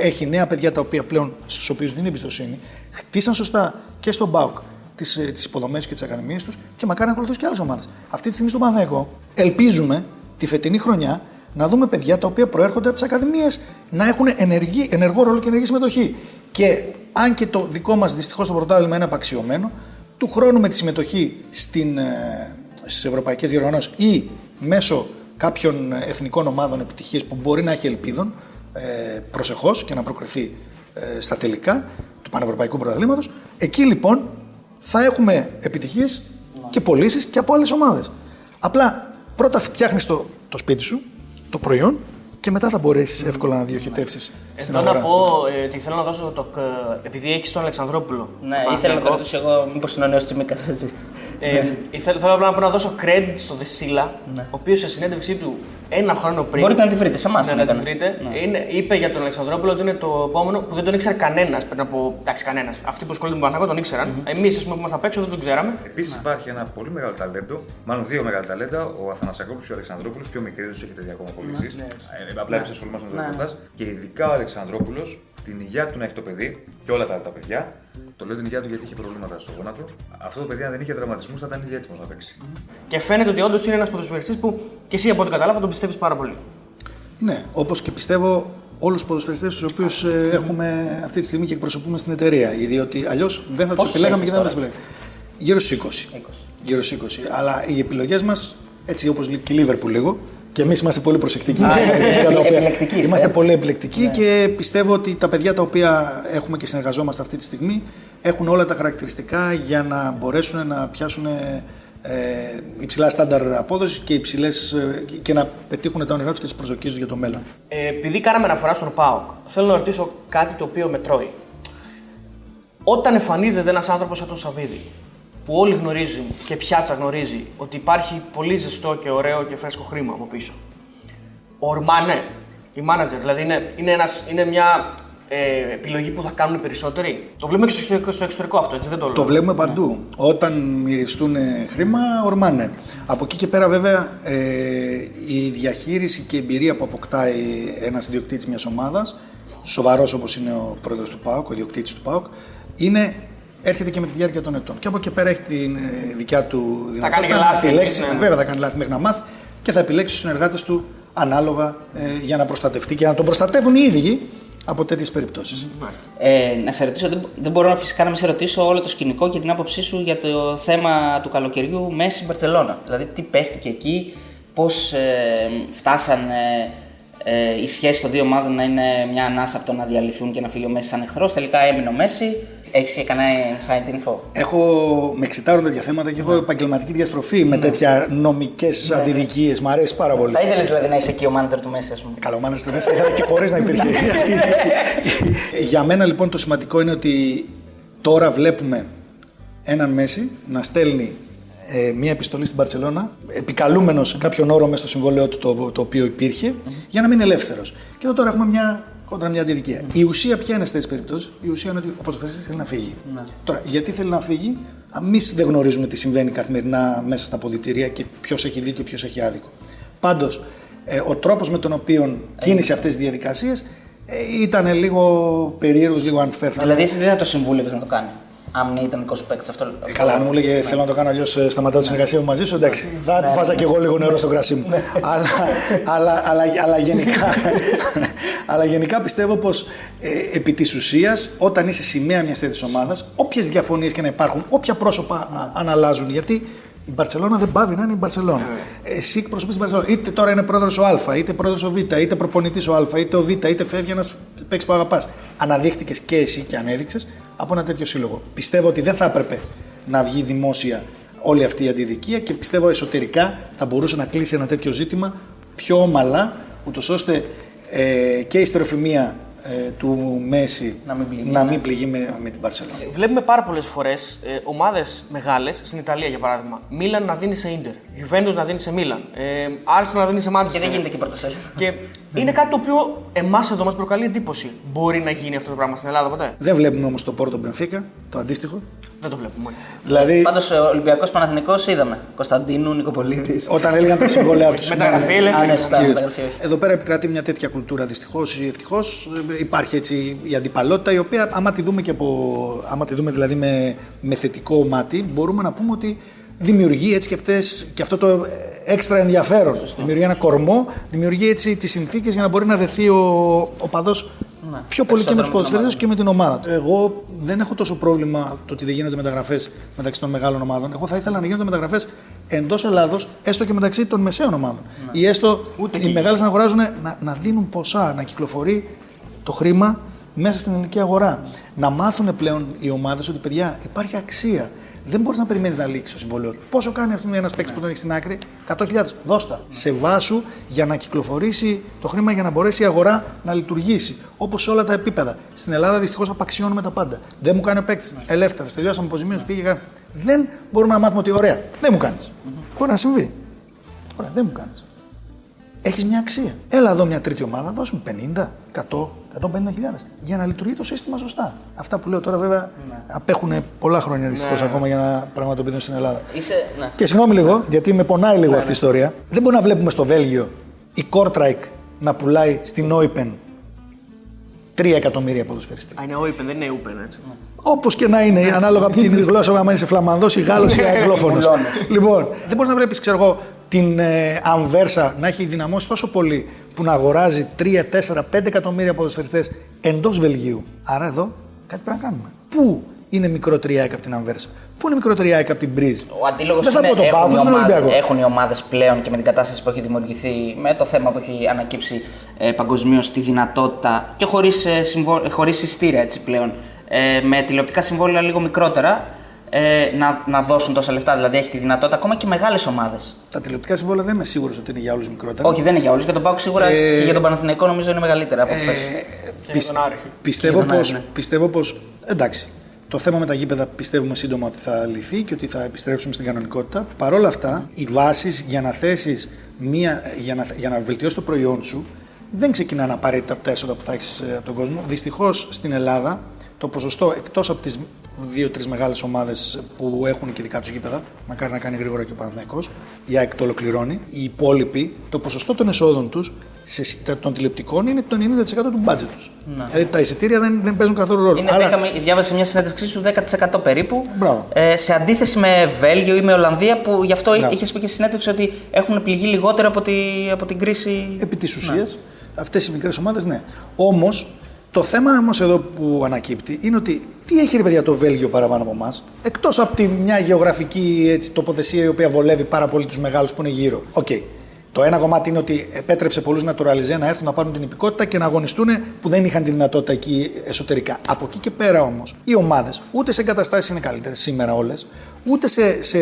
ε, έχει νέα παιδιά τα οποία πλέον στους οποίους δίνει εμπιστοσύνη. Χτίσαν σωστά και στον Πάουκ τις τις υποδομές και τις ακαδημίες τους και μακάρι να ακολουθήσουν και άλλες ομάδες. Αυτή τη στιγμή στον Παναγικό ελπίζουμε τη φετινή χρονιά να δούμε παιδιά τα οποία προέρχονται από τις ακαδημίες να έχουν ενεργή, ενεργό ρόλο και ενεργή συμμετοχή. Και αν και το δικό μας δυστυχώς το πρωτάθλημα είναι απαξιωμένο, του χρόνου με τη συμμετοχή στην, ε, στις ευρωπαϊκές διοργανώσεις ή μέσω κάποιων εθνικών ομάδων επιτυχίες που μπορεί να έχει ελπίδων ε, προσεχώς και να προκριθεί ε, στα τελικά του Πανευρωπαϊκού Πρωταθλήματος, εκεί λοιπόν θα έχουμε επιτυχίες και πωλήσεις και από άλλες ομάδες. Απλά πρώτα φτιάχνεις το, το σπίτι σου, το προϊόν και μετά θα μπορέσεις εύκολα να διοχετεύσεις στην Εδώ να αγορά. πω ε, ότι θέλω να δώσω το. κ- Επειδή έχεις τον Αλεξανδρόπουλο. Ναι, στον ήθελα να το Παναθηναϊκό, ρωτήσω εγώ, μήπως είναι ο νέος Τσιμίκας. Ε, ήθελα, θέλω απλά να δώσω credit στο Δεσίλα, Ναι. ο οποίος σε συνέντευξή του ένα χρόνο πριν. Μπορείτε να τη βρείτε, σε εμάς Ναι, την να τη έκανε. βρείτε. Ναι. Είναι, είπε για τον Αλεξανδρόπουλο ότι είναι το επόμενο που δεν τον ήξερε κανένας πριν από. Εντάξει, κανένας. Αυτοί που ασχολούνται με τον Παναγό τον ήξεραν. Εμείς, ας πούμε, που ήμασταν απ' έξω δεν τον ξέραμε. Επίσης υπάρχει ένα πολύ μεγάλο ταλέντο, μάλλον δύο μεγάλα ταλέντα, ο Αθανασιακόπουλος και ο Αλεξανδρόπουλος, πιο μικρή, δεν τους έχετε δει ακόμα πωλήσει. Ε, απλά εμεί ασχολούμαστε με το Ναι. ρεπορτάζ. Και ειδικά ο Αλεξανδρόπουλος, την υγεία του να έχει το παιδί και όλα τα, τα παιδιά. Το λέω την υγεία του γιατί είχε προβλήματα στο γόνατο. Αυτό το παιδί, αν δεν είχε τραυματισμούς, θα ήταν ήδη έτοιμος να παίξει. Και φαίνεται ότι όντως είναι ένας ποδοσφαιριστής που και εσύ από ό,τι κατάλαβα τον πιστεύεις πάρα πολύ. Ναι, όπως και πιστεύω όλους τους ποδοσφαιριστές τους οποίους έχουμε αυτή τη στιγμή και εκπροσωπούμε στην εταιρεία. Διότι αλλιώς δεν θα τους Πόσους επιλέγαμε και έχεις δεν θα του τώρα; επιλέγαμε. Γύρω στους 20. Γύρω στους 20. Αλλά οι επιλογές μας, έτσι όπως λέει και η Λίβερπουλ λίγο, και εμείς είμαστε πολύ προσεκτικοί. Α, στα είστε τα οποία- επιλεκτικοί είστε, Είμαστε ε. πολύ επιλεκτικοί και πιστεύω ότι τα παιδιά τα οποία έχουμε και συνεργαζόμαστε αυτή τη στιγμή έχουν όλα τα χαρακτηριστικά για να μπορέσουν να πιάσουν ε, υψηλά στάνταρ απόδοση και, υψηλές, ε, και να πετύχουν τα όνειρά τους και τις προσδοκίες τους για το μέλλον. Ε, επειδή κάναμε αναφορά στον ΠΑΟΚ, θέλω να ρωτήσω κάτι το οποίο με τρώει. Όταν εμφανίζεται ένας άνθρωπος σαν τον Σαββίδη, που όλοι γνωρίζουν και πιάτσα γνωρίζει ότι υπάρχει πολύ ζεστό και ωραίο και φρέσκο χρήμα από πίσω. Ορμάνε, η manager, δηλαδή είναι, είναι, ένας, είναι μια ε, επιλογή που θα κάνουν οι περισσότεροι. Το βλέπουμε και στο εξωτερικό, στο εξωτερικό αυτό, έτσι δεν το λέω. Το βλέπουμε παντού. Όταν μυριστούν ε, χρήμα, ορμάνε. Από εκεί και πέρα, βέβαια, ε, η διαχείριση και η εμπειρία που αποκτάει ένας ιδιοκτήτης μιας ομάδας, σοβαρός όπως είναι ο πρόεδρος του ΠΑΟΚ, ο ιδιοκτήτης του ΠΑΟΚ, είναι, έρχεται και με τη διάρκεια των ετών. Και από εκεί και πέρα έχει τη δικιά του δυνατότητα κάνει και να λάθη, επιλέξει. ναι, ναι. Βέβαια, θα κάνει λάθη μέχρι να μάθει και θα επιλέξει του συνεργάτες του ανάλογα ε, για να προστατευτεί και να τον προστατεύουν οι ίδιοι από τέτοιες περιπτώσεις. Ε, να σε ρωτήσω, δεν, δεν μπορώ φυσικά να μην σε ρωτήσω όλο το σκηνικό και την άποψή σου για το θέμα του καλοκαιριού Μέση Μπαρσελόνα. Δηλαδή, τι παίχτηκε εκεί, πώς ε, φτάσανε ε, η σχέση των δύο ομάδων να είναι μια ανάσα από το να διαλυθούν και να φύγει ο Μέσης σαν εχθρός. Τελικά έμεινε ο Μέση. Έχεις κανένα inside info; Έχω, με εξητάρουν τέτοια θέματα και έχω επαγγελματική διαστροφή με τέτοια νομικές αντιδικίες. Μ' αρέσει πάρα πολύ. Θα ήθελες δηλαδή να είσαι εκεί ο manager του Μέση, ας πούμε. Καλό μάνα του Μέση, θα ήθελα και χωρίς να υπήρχε. αυτή η- [laughs] Για μένα λοιπόν το σημαντικό είναι ότι τώρα βλέπουμε έναν Μέση να στέλνει ε, μία επιστολή στην Παρσελώνα, επικαλούμενος κάποιον όρο μέσα στο συμβόλαιό του το, το οποίο υπήρχε, για να μείνει ελεύθερος. Και εδώ τώρα έχουμε μια κόντρα μια αντιδικία. Η ουσία ποια είναι σε τέτοιες περιπτώσεις, η ουσία είναι ότι ο ποδοσφαιριστής θέλει να φύγει. Τώρα, γιατί θέλει να φύγει, εμείς δεν γνωρίζουμε τι συμβαίνει καθημερινά μέσα στα ποδητήρια και ποιος έχει δίκιο και ποιος έχει άδικο. Πάντως, ε, ο τρόπος με τον οποίο κίνησε αυτές τις διαδικασίες ε, ήταν λίγο περίεργος, λίγο unfair. θα Δηλαδή, εσύ δεν θα το συμβούλευε να το κάνει. Αν ήταν δικό σου παίκτη αυτό. ε, καλά, αν μου έλεγε θέλω να το κάνω αλλιώς σταματάω τη συνεργασία μου μαζί σου, εντάξει, θα του βάζα και εγώ λίγο νερό στο κρασί μου. αλλά, αλλά, αλλά, αλλά, γενικά, [laughs] αλλά γενικά πιστεύω πως ε, επί της ουσίας, όταν είσαι σημαία μιας τέτοιας ομάδας, όποιες διαφωνίες και να υπάρχουν, όποια πρόσωπα α, αν αλλάζουν, γιατί η Μπαρσελόνα δεν πάβει να είναι η Μπαρσελόνα. Εσύ εκπροσωπείς την Μπαρσελόνα. Είτε τώρα είναι πρόεδρος ο Α, είτε πρόεδρος ο Β, είτε προπονητής ο Α, είτε ο Β, είτε φεύγει ένας παίξι που αγαπάς. Αναδείχτηκες και εσύ και ανέδειξε από ένα τέτοιο σύλλογο. Πιστεύω ότι δεν θα έπρεπε να βγει δημόσια όλη αυτή η αντιδικία και πιστεύω εσωτερικά θα μπορούσε να κλείσει ένα τέτοιο ζήτημα πιο ομαλά, ούτως ώστε ε, και η στερεοφημία ε, του Μέση Να μην πληγεί, να ναι. μην πληγεί με, με την Παρσελόνα. Βλέπουμε πάρα πολλές φορές ε, ομάδες μεγάλες, στην Ιταλία για παράδειγμα. Μίλαν να δίνει σε Ιντερ, Juventus να δίνει σε Μίλαν, ε, Arsenal να δίνει σε Manchester. Και δεν γίνεται και πρωτοσέλιδο. Και είναι κάτι το οποίο εμάς εδώ μας προκαλεί εντύπωση. Μπορεί να γίνει αυτό το πράγμα στην Ελλάδα ποτέ; Δεν βλέπουμε όμως το Πόρτο Μπενφίκα, το αντίστοιχο. Δεν το βλέπουμε. Δηλαδή, Πάντως, ο Ολυμπιακός Παναθηνικό είδαμε. Κωνσταντίνου, Νικοπολίδης. όταν έλεγαν τα συμβόλαια τους. [laughs] Μεταγραφή ελεύθερη. Α, ναι, σωστά, Κύριε, μεταγραφή. Εδώ πέρα επικρατεί μια τέτοια κουλτούρα δυστυχώς ή ευτυχώς. Υπάρχει έτσι η αντιπαλότητα η οποία, άμα τη δούμε, και από, άμα τη δούμε δηλαδή με, με θετικό μάτι, μπορούμε να πούμε ότι δημιουργεί έτσι και, αυτές, και αυτό το έξτρα ενδιαφέρον. Δημιουργεί ένα κορμό, δημιουργεί έτσι τις συνθήκες για να μπορεί να δεθεί ο, ο παδός Ναι, πιο πολύ και με τους περισσότερο με την ποδοσφαιριστές και με την ομάδα. του. Εγώ δεν έχω τόσο πρόβλημα το ότι δεν γίνονται μεταγραφές μεταξύ των μεγάλων ομάδων. Εγώ θα ήθελα να γίνονται μεταγραφές εντός Ελλάδος, έστω και μεταξύ των μεσαίων ομάδων. Ή έστω οι μεγάλες να αγοράζουν να, να δίνουν ποσά, να κυκλοφορεί το χρήμα μέσα στην ελληνική αγορά. Να μάθουν πλέον οι ομάδες ότι παιδιά υπάρχει αξία. Δεν μπορείς να περιμένεις να λήξει το συμβόλαιο. του. Πόσο κάνει αυτό ένας παίκτης που τον έχεις στην άκρη, 100.000. Δώστα. Σε βάσου για να κυκλοφορήσει το χρήμα για να μπορέσει η αγορά να λειτουργήσει. Όπως σε όλα τα επίπεδα. Στην Ελλάδα δυστυχώς απαξιώνουμε τα πάντα. Δεν μου κάνει ο παίκτης. Ελεύθερος. Τελειώσαμε αποζημίωση, πήγε. κάνει. Δεν μπορούμε να μάθουμε ότι ωραία. Δεν μου κάνεις. Μπορεί να συμβεί. Ωραία, δεν μου κάνεις. Έχεις μια αξία. Έλα εδώ μια τρίτη ομάδα, δώσ' μου 50, 100, 150 χιλιάδες για να λειτουργεί το σύστημα σωστά. Αυτά που λέω τώρα βέβαια απέχουν πολλά χρόνια δυστυχώς ακόμα για να πραγματοποιηθούν στην Ελλάδα. Είσαι. Ναι. Και συγγνώμη λίγο, γιατί με πονάει λίγο αυτή η ιστορία. Δεν μπορούμε να βλέπουμε στο Βέλγιο η Kortrijk να πουλάει στην Open 3 εκατομμύρια ποδοσφαιριστή. Α, είναι open, δεν είναι open, έτσι. Όπως και να είναι, ανάλογα από την γλώσσα, άμα είσαι Φλαμανδός ή Γάλλος ή Αγγλόφωνος. λοιπόν, δεν μπορείς να βλέπεις, ξέρω εγώ, την ε, Αμβέρσα να έχει δυναμώσει τόσο πολύ που να αγοράζει 3, 4, 5 εκατομμύρια ποδοσφαιριστές εντός Βελγίου. Άρα εδώ κάτι πρέπει να κάνουμε. Πού είναι μικρότερη η ΑΕΚ από την Αμβέρσα, Πού είναι μικρότερη η ΑΕΚ από την Μπρίζ. Ο αντίλογος Δεν θα είναι πω το έχουν, Πάο, οι τον ομάδες, Ολυμπιακό. έχουν οι ομάδες πλέον και με την κατάσταση που έχει δημιουργηθεί, με το θέμα που έχει ανακύψει ε, παγκοσμίως τη δυνατότητα και χωρίς ε, συμβο- χωρίς ειστήρια έτσι πλέον, ε, με τηλεοπτικά συμβόλαια λίγο μικρότερα, ε, να, να δώσουν τόσα λεφτά. Δηλαδή έχει τη δυνατότητα ακόμα και μεγάλες ομάδες. Τα τηλεοπτικά συμβόλαια δεν είμαι σίγουρος ότι είναι για όλους μικρότερα. Όχι, δεν είναι για όλους. Για τον Πάουκ σίγουρα Ε, και για τον Παναθηναϊκό νομίζω είναι μεγαλύτερα από χθες. Πισ- τον Άρη. πιστεύω Και τον Άρη, πως, ναι. πιστεύω πως, εντάξει, το θέμα με τα γήπεδα πιστεύουμε σύντομα ότι θα λυθεί και ότι θα επιστρέψουμε στην κανονικότητα. Παρ' όλα αυτά, οι βάσεις για να θέσεις μία, για να, για να βελτιώσεις το προϊόν σου δεν ξεκινάνε απαραίτητα από τα έσοδα που θα έχεις από τον κόσμο. Δυστυχώς στην Ελλάδα το ποσοστό εκτός από τις δύο-τρεις μεγάλες ομάδες που έχουν και δικά τους γήπεδα, μακάρι να κάνει γρήγορα και ο Παναθηναϊκός, η ΑΕΚ το ολοκληρώνει. Οι υπόλοιποι, το ποσοστό των εσόδων τους των τηλεοπτικών είναι το 90% του μπάτζετ τους. Δηλαδή τα εισιτήρια δεν, δεν παίζουν καθόλου ρόλο. Είναι, Άρα- είχαμε, διάβασα μια συνέντευξή σου 10% περίπου. Μπράβο. Ε, σε αντίθεση με Βέλγιο ή με Ολλανδία που γι' αυτό Μπράβο. είχες πει και στη συνέντευξη ότι έχουν πληγεί λιγότερο από, τη, από την κρίση. Επί της ουσίας, αυτές οι μικρές ομάδες ναι. Όμως, το θέμα όμως εδώ που ανακύπτει είναι ότι τι έχει ρε παιδιά το Βέλγιο παραπάνω από εμάς, εκτός από τη μια γεωγραφική έτσι, τοποθεσία η οποία βολεύει πάρα πολύ τους μεγάλους που είναι γύρω. Οκ. Το ένα κομμάτι είναι ότι επέτρεψε πολλούς naturalisés να έρθουν να πάρουν την υπηκοότητα και να αγωνιστούν που δεν είχαν τη δυνατότητα εκεί εσωτερικά. Από εκεί και πέρα όμως, οι ομάδες ούτε σε εγκαταστάσεις είναι καλύτερες σήμερα όλες, ούτε σε, σε,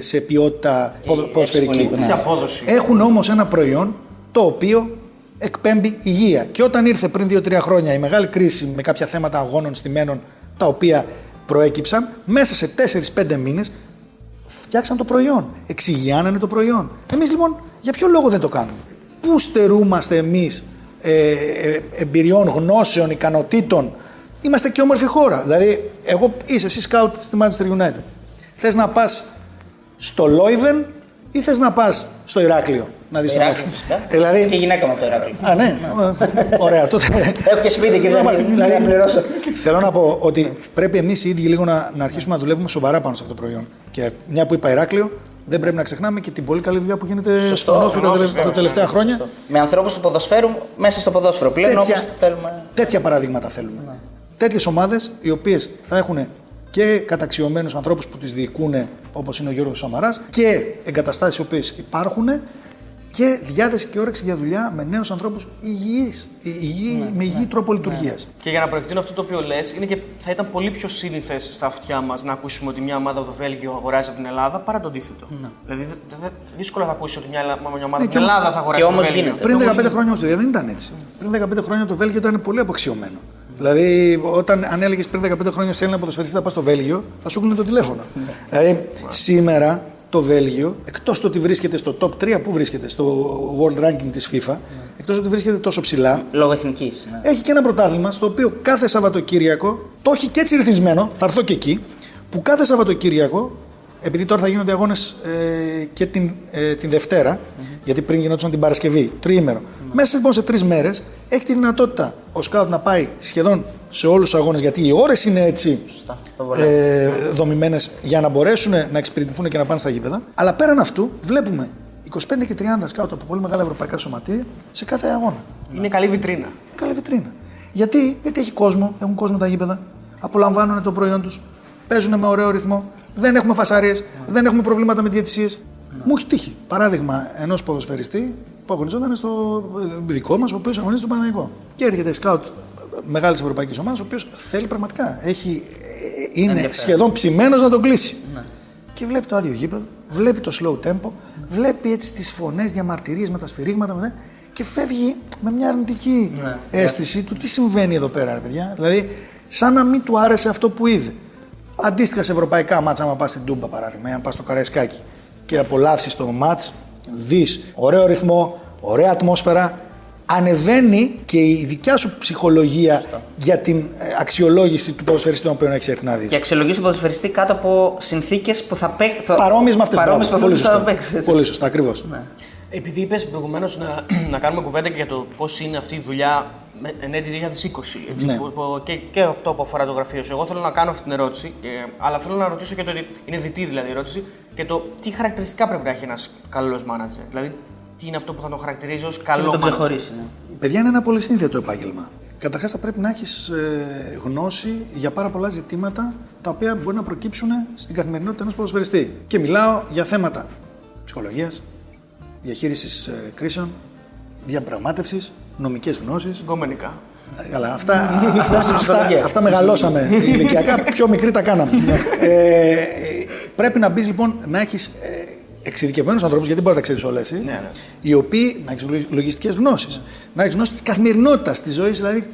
σε ποιότητα ποδο- ποδοσφαιρική. συμφωνεί, Σε απόδοση. Έχουν όμως ένα προϊόν το οποίο εκπέμπει υγεία. Και όταν ήρθε πριν 2-3 χρόνια η μεγάλη κρίση με κάποια θέματα αγώνων στημένων τα οποία προέκυψαν, μέσα σε 4-5 μήνες φτιάξαν το προϊόν. Εξηγιάνανε το προϊόν. Εμείς λοιπόν για ποιο λόγο δεν το κάνουμε; Πού στερούμαστε εμείς ε, ε, εμπειριών, γνώσεων, ικανοτήτων; Είμαστε και όμορφη χώρα. Δηλαδή, εγώ είσαι εσύ σκάουτ στη Manchester United. Θες να πας στο Λόιβεν ή θες να πας στο Ηράκλειο να δεις τον Ηράκλειο, Όφη. φυσικά. Ε, δηλαδή, Και η γυναίκα μου από το Ηράκλειο; Α, ναι. Ε, Ωραία, τότε. Έχω και σπίτι και δεν Δηλαδή, δεν πληρώσω. Θέλω να πω ότι πρέπει εμείς οι ίδιοι λίγο να, να αρχίσουμε να δουλεύουμε σοβαρά πάνω σε αυτό το προϊόν. Και μια που είπα Ηράκλειο, δεν πρέπει να ξεχνάμε και την πολύ καλή δουλειά που γίνεται στον Όφη τα, τελε- τα τελευταία χρόνια. Με ανθρώπους του ποδοσφαίρου μέσα στο ποδόσφαιρο πλέον όπως Τέτοια, θέλουμε. τέτοια παραδείγματα θέλουμε. Ναι. Τέτοιες ομάδες οι οποίες θα έχουν και καταξιωμένους ανθρώπους που τι διοικούν, όπως είναι ο Γιώργος Σαμαράς, και εγκαταστάσεις οι οποίες υπάρχουν και διάθεση και όρεξη για δουλειά με νέους ανθρώπους υγιείς, υγιή, με υγιή τρόπο λειτουργίας. Και για να προεκτείνω αυτό το οποίο λες, είναι και θα ήταν πολύ πιο σύνηθες στα αυτιά μας να ακούσουμε ότι μια ομάδα από το Βέλγιο αγοράζει από την Ελλάδα παρά το αντίθετο. Δηλαδή, δε- δε- δύσκολα θα ακούσεις ότι μια, ελλα- μια ομάδα Ναι, από την και όμως- Ελλάδα θα αγοράσει και από το όμως Βέλγιο. γίνεται. Πριν 15 χρόνια όμως δεν ήταν έτσι. Πριν 15 χρόνια το Βέλγιο ήταν πολύ αποξιωμένο. Δηλαδή, όταν αν έλεγες πριν 15 χρόνια σε Έλληνα ποδοσφαιριστή θα πας στο Βέλγιο, θα σου κλείνει το τηλέφωνο. δηλαδή, σήμερα το Βέλγιο, εκτός το ότι βρίσκεται στο top 3, πού βρίσκεται, στο world ranking της FIFA, εκτός ότι βρίσκεται τόσο ψηλά, Λόγω εθνικής. έχει και ένα πρωτάθλημα στο οποίο κάθε Σαββατοκύριακο, το έχει και έτσι ρυθμισμένο, θα έρθω και εκεί, που κάθε Σαββατοκύριακο, επειδή τώρα θα γίνονται αγώνες ε, και την, ε, την δευτερα γιατί πριν γινόντουσαν την Παρασκευή, τριήμερο. Μέσα λοιπόν σε τρεις μέρες έχει τη δυνατότητα ο σκάουτ να πάει σχεδόν σε όλους τους αγώνες, γιατί οι ώρες είναι έτσι ε, δομημένες για να μπορέσουν να εξυπηρετηθούν και να πάνε στα γήπεδα. Αλλά πέραν αυτού, βλέπουμε 25 και 30 σκάουτ από πολύ μεγάλα ευρωπαϊκά σωματεία σε κάθε αγώνα. Είναι καλή βιτρίνα. Καλή βιτρίνα. Γιατί, γιατί έχει κόσμο, έχουν κόσμο τα γήπεδα, απολαμβάνουν το προϊόν τους, παίζουν με ωραίο ρυθμό, δεν έχουμε φασαρίε, δεν έχουμε προβλήματα με διαιτησίες. Μου έχει τύχει παράδειγμα ενός ποδοσφαιριστή που αγωνιζόταν στο ε, δικό μας, ο οποίος αγωνίζεται στο Παναγικό. Και έρχεται σκάουτ μεγάλης ευρωπαϊκής ομάδας, ο οποίος θέλει πραγματικά. Έχει, ε, είναι σχεδόν ψημένος να τον κλείσει. Και βλέπει το άδειο γήπεδο, βλέπει το slow tempo, βλέπει έτσι τις φωνές, διαμαρτυρίες με τα σφυρίγματα με τα- και φεύγει με μια αρνητική αίσθηση του τι συμβαίνει εδώ πέρα, ρε παιδιά. Δηλαδή, σαν να μην του άρεσε αυτό που είδε. Αντίστοιχα σε ευρωπαϊκά μάτσα, άμα πας στην Τούμπα παράδειγμα, ή αν πας στο Καραϊσκάκι και απολαύσεις το μάτς, δεις ωραίο ρυθμό, ωραία ατμόσφαιρα, ανεβαίνει και η δικιά σου ψυχολογία για την ε, αξιολόγηση του ποδοσφαιριστή τον οποίο έχει έρθει να δεις. Και αξιολογήσει τον ποδοσφαιριστή κάτω από συνθήκες που θα παίξει. Παρόμοιες με αυτές. Παρόμοιες με Πολύ αυτές που θα σωστά. παίξεις. Πολύ σωστά, ακριβώς. Επειδή είπες προηγουμένως να, [clears throat] να κάνουμε κουβέντα και για το πώς είναι αυτή η δουλειά με- εν έτη 2020. Έτσι, Ναι. που, που- και, και αυτό που αφορά το γραφείο σου. Εγώ θέλω να κάνω αυτή την ερώτηση, και, αλλά θέλω να ρωτήσω και το ότι είναι δυτή δηλαδή η ερώτηση και το τι χαρακτηριστικά πρέπει να έχει ένας καλός μάνατζερ. Δηλαδή, τι είναι αυτό που θα τον χαρακτηρίζει ως Και καλό να τον μάνατζερ. ξεχωρίσει. ναι. Παιδιά είναι ένα πολύ σύνθετο επάγγελμα. Καταρχάς, θα πρέπει να έχεις ε, γνώση για πάρα πολλά ζητήματα τα οποία μπορεί να προκύψουν στην καθημερινότητα ενός ποδοσφαιριστή. Και μιλάω για θέματα ψυχολογίας, διαχείρισης ε, κρίσεων, διαπραγμάτευσης, νομικές γνώσεις. Γκομενικά. Καλά, αυτά, αυτά, αυτά, ψυχολογία. αυτά μεγαλώσαμε [laughs] ηλικιακά, πιο μικροί τα κάναμε. ε, ε, πρέπει να μπεις λοιπόν να έχεις ε, εξειδικευμένους ανθρώπους, γιατί δεν μπορεί να τα ξέρεις όλες, Ναι, ναι. οι οποίοι να έχεις λογιστικές γνώσεις, να έχεις γνώση της καθημερινότητας, της ζωής δηλαδή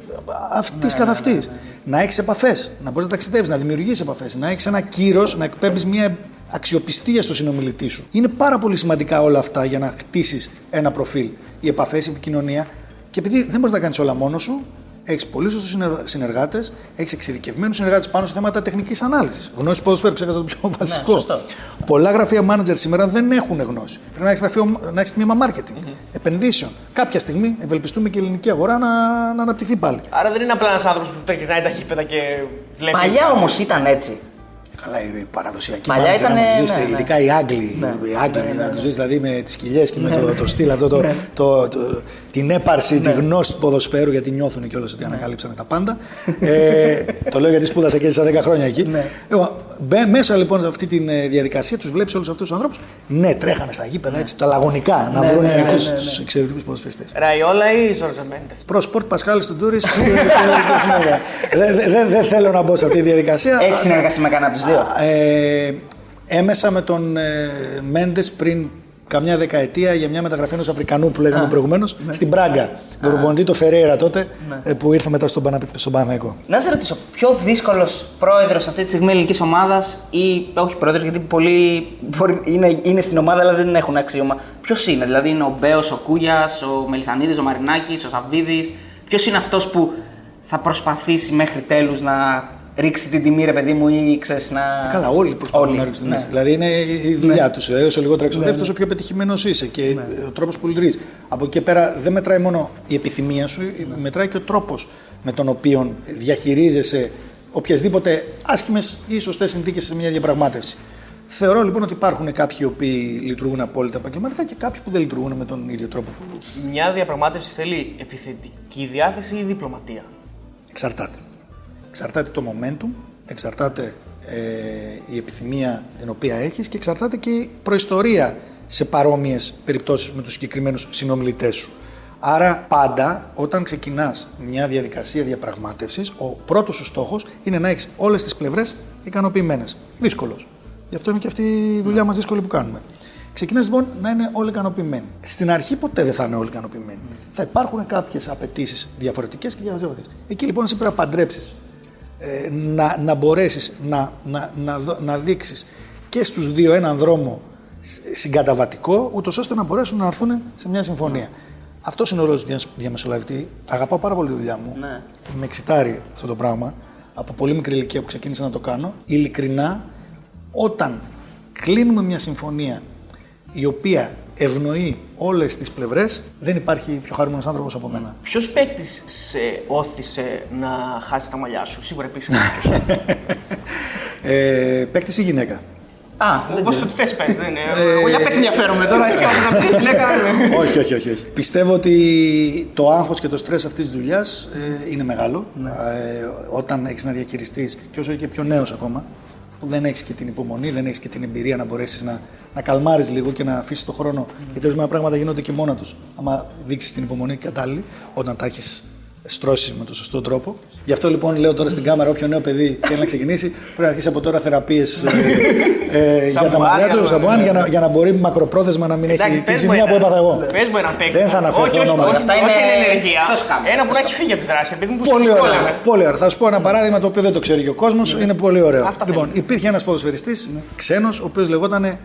αυτής καθ' αυτής. Να έχεις επαφές, να μπορείς να ταξιδεύεις, να δημιουργείς επαφές, να έχεις ένα κύρος, να εκπέμπεις μια αξιοπιστία στο συνομιλητή σου. Είναι πάρα πολύ σημαντικά όλα αυτά για να χτίσεις ένα προφίλ. Οι επαφές, η επικοινωνία. Και επειδή δεν μπορείς να τα κάνεις όλα μόνος σου, έχεις πολύ σωστούς συνεργάτες, έχεις εξειδικευμένους συνεργάτες πάνω σε θέματα τεχνικής ανάλυσης. Γνώση ποδοσφαίρου, ξέχασα το πιο βασικό. σωστό. Πολλά γραφεία manager σήμερα δεν έχουν γνώση. Πρέπει να έχεις γραφείο, να έχεις τμήμα marketing, επενδύσεων. Κάποια στιγμή ευελπιστούμε και η ελληνική αγορά να, να αναπτυχθεί πάλι. Άρα δεν είναι απλά ένας άνθρωπος που τρεκινάει τα γήπεδα και βλέπει. Παλιά όμως ήταν έτσι. Καλά, οι παραδοσιακοί Παλιά manager, ήτανε, να τους δεις, ναι, ναι. ειδικά οι Άγγλοι, οι Άγγλοι να τους δεις δηλαδή με τις κοιλιές και με το, το στυλ αυτό, το, το, το, την έπαρση, τη γνώση του ποδοσφαίρου, γιατί νιώθουν κιόλα ότι ανακαλύψανε τα πάντα. ε, το λέω γιατί σπούδασα και έζησα 10 χρόνια εκεί. Λοιπόν, μπε- μέσα λοιπόν σε αυτή τη ε, διαδικασία του βλέπει όλου αυτού του ανθρώπου. Ναι, τρέχανε στα γήπεδα έτσι, τα λαγωνικά να βρουν αυτού του εξαιρετικού ποδοσφαιριστέ. Ραϊόλα ή Ζόρζα Μέντε. Pro Sport Πασχάλη Τουντούρη. Δεν θέλω να μπω σε αυτή τη διαδικασία. Έχει συνεργασία με κανένα από τους δύο. Ε, έμμεσα με τον ε, Μέντε πριν καμιά δεκαετία για μια μεταγραφή ενός Αφρικανού που λέγαμε προηγουμένως στην Πράγκα. Με προπονητή το Φερέιρα τότε ε, που ήρθε μετά στον, Πανα, στον Παναθηναϊκό. Να σε ρωτήσω, πιο δύσκολος πρόεδρος αυτή τη στιγμή ελληνικής ομάδας ή όχι πρόεδρος, γιατί πολλοί μπορεί, είναι, είναι στην ομάδα αλλά δεν έχουν αξίωμα. Ποιος είναι, δηλαδή είναι ο Μπέος, ο Κούγιας, ο Μελισανίδης, ο Μαρινάκης, ο Σαββίδης. Ποιος είναι αυτός που θα προσπαθήσει μέχρι τέλους να ρίξει την τιμή, ρε παιδί μου, ή ξέρεις να. Ε, Καλά, όλοι προσπαθούν Όλοι, να ρίξουν την ναι. μέση. Δηλαδή είναι η δουλειά τους. Όσο λιγότερο εξοδεύει, τόσο πιο πετυχημένος είσαι και ο τρόπος που λειτουργείς. Από εκεί και πέρα δεν μετράει μόνο η επιθυμία σου, μετράει και ο τρόπος με τον οποίο διαχειρίζεσαι οποιασδήποτε άσχημες ή σωστές συνθήκες σε μια διαπραγμάτευση. Θεωρώ λοιπόν ότι υπάρχουν κάποιοι οι οποίοι λειτουργούν απόλυτα επαγγελματικά και κάποιοι που δεν λειτουργούν με τον ίδιο τρόπο που Μια διαπραγμάτευση θέλει επιθετική διάθεση ή διπλωματία; Εξαρτάται. Εξαρτάται το momentum, εξαρτάται ε, η επιθυμία την οποία έχεις και εξαρτάται και η προϊστορία σε παρόμοιες περιπτώσεις με τους συγκεκριμένους συνομιλητές σου. Άρα πάντα όταν ξεκινάς μια διαδικασία διαπραγμάτευσης, ο πρώτος σου στόχος είναι να έχεις όλες τις πλευρές ικανοποιημένες. Δύσκολος. Γι' αυτό είναι και αυτή η δουλειά μας δύσκολη που κάνουμε. Ξεκινάς λοιπόν να είναι όλοι ικανοποιημένοι. Στην αρχή ποτέ δεν θα είναι όλοι ικανοποιημένοι. Θα υπάρχουν κάποιες απαιτήσεις διαφορετικές και διαφορετικές. Εκεί λοιπόν εσύ πρέπει να παντρέψεις. Ε, να, να μπορέσεις να, να, να, δω- να δείξεις και στους δύο έναν δρόμο σ- συγκαταβατικό, ούτως ώστε να μπορέσουν να έρθουν σε μια συμφωνία. Αυτός είναι ο ρόλος του δια- διαμεσολαβητή. Αγαπάω πάρα πολύ τη δουλειά μου. Ναι. Με εξητάρει αυτό το πράγμα. Από πολύ μικρή ηλικία που ξεκίνησα να το κάνω. Ειλικρινά, όταν κλείνουμε μια συμφωνία η οποία ευνοεί όλες τις πλευρές, δεν υπάρχει πιο χαρούμενος άνθρωπος από μένα. Ποιος παίκτης σε όθησε να χάσει τα μαλλιά σου, σίγουρα υπήρξε κάποιος. [laughs] ε, Παίκτης ή γυναίκα; Α, δεν Όπως ξέρω. το τι θες, πες. Δεν είναι. Εγώ για παίκτη ενδιαφέρομαι τώρα. Εσύ όταν πει [laughs] γυναίκα. όχι, όχι, όχι, όχι. Πιστεύω ότι το άγχος και το στρες αυτής της δουλειάς ε, είναι μεγάλο. Ε, όταν έχεις να διαχειριστείς, και όσο και πιο νέος ακόμα, που δεν έχεις και την υπομονή, δεν έχεις και την εμπειρία να μπορέσεις να, να καλμάρεις λίγο και να αφήσεις το χρόνο. Γιατί ορισμένα πράγματα γίνονται και μόνα τους. άμα δείξεις την υπομονή κατάλληλη, όταν τα έχεις στρώσεις με τον σωστό τρόπο. Γι' αυτό λοιπόν λέω τώρα στην κάμερα: Όποιο νέο παιδί θέλει να ξεκινήσει, πρέπει να αρχίσει από τώρα θεραπείες ε, για τα Σαμπουάν, μαλλιά του, για- σαμπουάν, για, να, για να μπορεί μακροπρόθεσμα να μην έχει τη ζημιά που έπαθα εγώ. Πες μου έναν παίκτη. Δεν θα αναφερθώ Όχι, όχι, ονόματα. όχι, Αυτά όχι, είναι είναι ενεργεία. εκτός κάμερας, Ένα που να εκτός έχει φύγει από τη δράση. Επειδή μου Πολύ σου ωραία. Πολύ ωραία. Θα σου πω ένα παράδειγμα το οποίο δεν το ξέρει και ο κόσμος. Είναι πολύ ωραίο. Αυτά λοιπόν, θέλουμε. υπήρχε ένας ποδοσφαιριστής ξένος, ο οποίος λεγόταν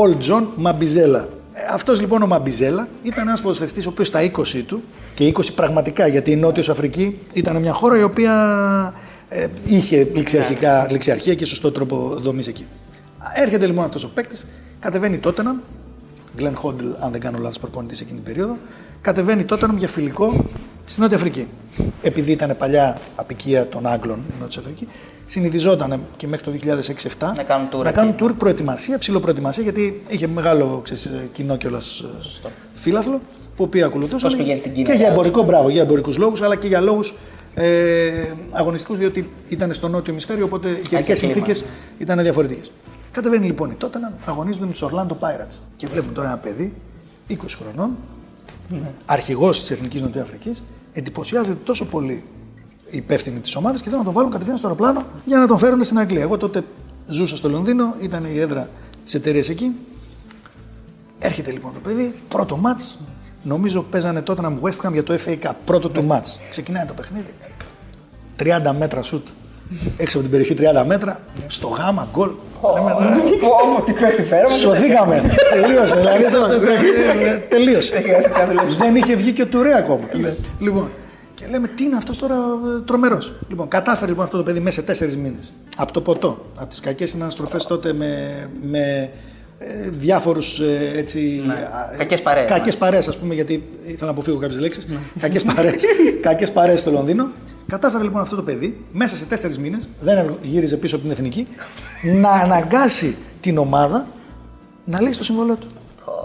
All John Μαμπιζέλα. Αυτός λοιπόν ο Μαμπιζέλα ήταν ένας ποδοσφαιριστής ο οποίος στα 20 του και 20 πραγματικά, γιατί η Νότιος Αφρική ήταν μια χώρα η οποία ε, είχε ληξιαρχικά, ληξιαρχία και σωστό τρόπο δομής εκεί. Έρχεται λοιπόν αυτός ο παίκτης, κατεβαίνει τότε Γκλεν Χόντλ, αν δεν κάνω λάθος, προπονητής εκείνη την περίοδο, κατεβαίνει τότε για φιλικό στη Νότια Αφρική. Επειδή ήταν παλιά απικία των Άγγλων η Νότια Αφρική, συνηθιζόταν και μέχρι το 2006-2007 Να κάνουν tour να εκεί. κάνουν tour προετοιμασία, ψηλοπροετοιμασία, γιατί είχε μεγάλο ξέρεις, κοινό κιόλας φύλαθλο, που οποίοι ακολουθούσαν. Πώς πηγαίνει στην Κίνα, Και για δηλαδή. εμπορικό, μπράβο, για εμπορικούς λόγους, αλλά και για λόγους ε, αγωνιστικούς, διότι ήταν στο νότιο ημισφαίριο, οπότε οι καιρικές κλίμα. συνθήκες ήταν διαφορετικές. Κατεβαίνει λοιπόν η Τότενα, αγωνίζονται με τους Orlando Pirates. Και βλέπουν τώρα ένα παιδί 20 χρονών, αρχηγός της Εθνικής Νοτιοαφρικής, εντυπωσιάζεται τόσο πολύ η υπεύθυνη της ομάδας και θέλουν να τον βάλουν κατευθείαν στο αεροπλάνο για να τον φέρουν στην Αγγλία. Εγώ τότε ζούσα στο Λονδίνο, ήταν η έδρα της εταιρείας εκεί. Έρχεται λοιπόν το παιδί, πρώτο μάτς. Νομίζω παίζανε τότε να West Ham για το FA Cup, πρώτο του μάτς. Ξεκινάει το παιχνίδι. 30 μέτρα σουτ. Έξω από την περιοχή 30 μέτρα, στο γάμα, γκολ. Λέμε, Πω, τι παίχτη φέραμε. Σωθήκαμε. Τελείωσε. Δηλαδή, ε, τελείωσε. Δεν είχε βγει και ο Τουρέ ακόμα. Λοιπόν, και λέμε τι είναι αυτός τώρα τρομερός. Λοιπόν, κατάφερε λοιπόν αυτό το παιδί μέσα σε τέσσερις μήνες. Από το ποτό, από τις κακές συναναστροφές τότε με, με ε, διάφορους έτσι. α, Κακές παρέες, Κακές ναι. παρέες, ας πούμε, γιατί ήθελα να αποφύγω κάποιες λέξεις. Κακές παρέες, [laughs] κακές παρέες στο Λονδίνο. Κατάφερε λοιπόν αυτό το παιδί μέσα σε τέσσερις μήνες, δεν γύριζε πίσω από την εθνική, να αναγκάσει την ομάδα να λύσει το συμβόλαιο του.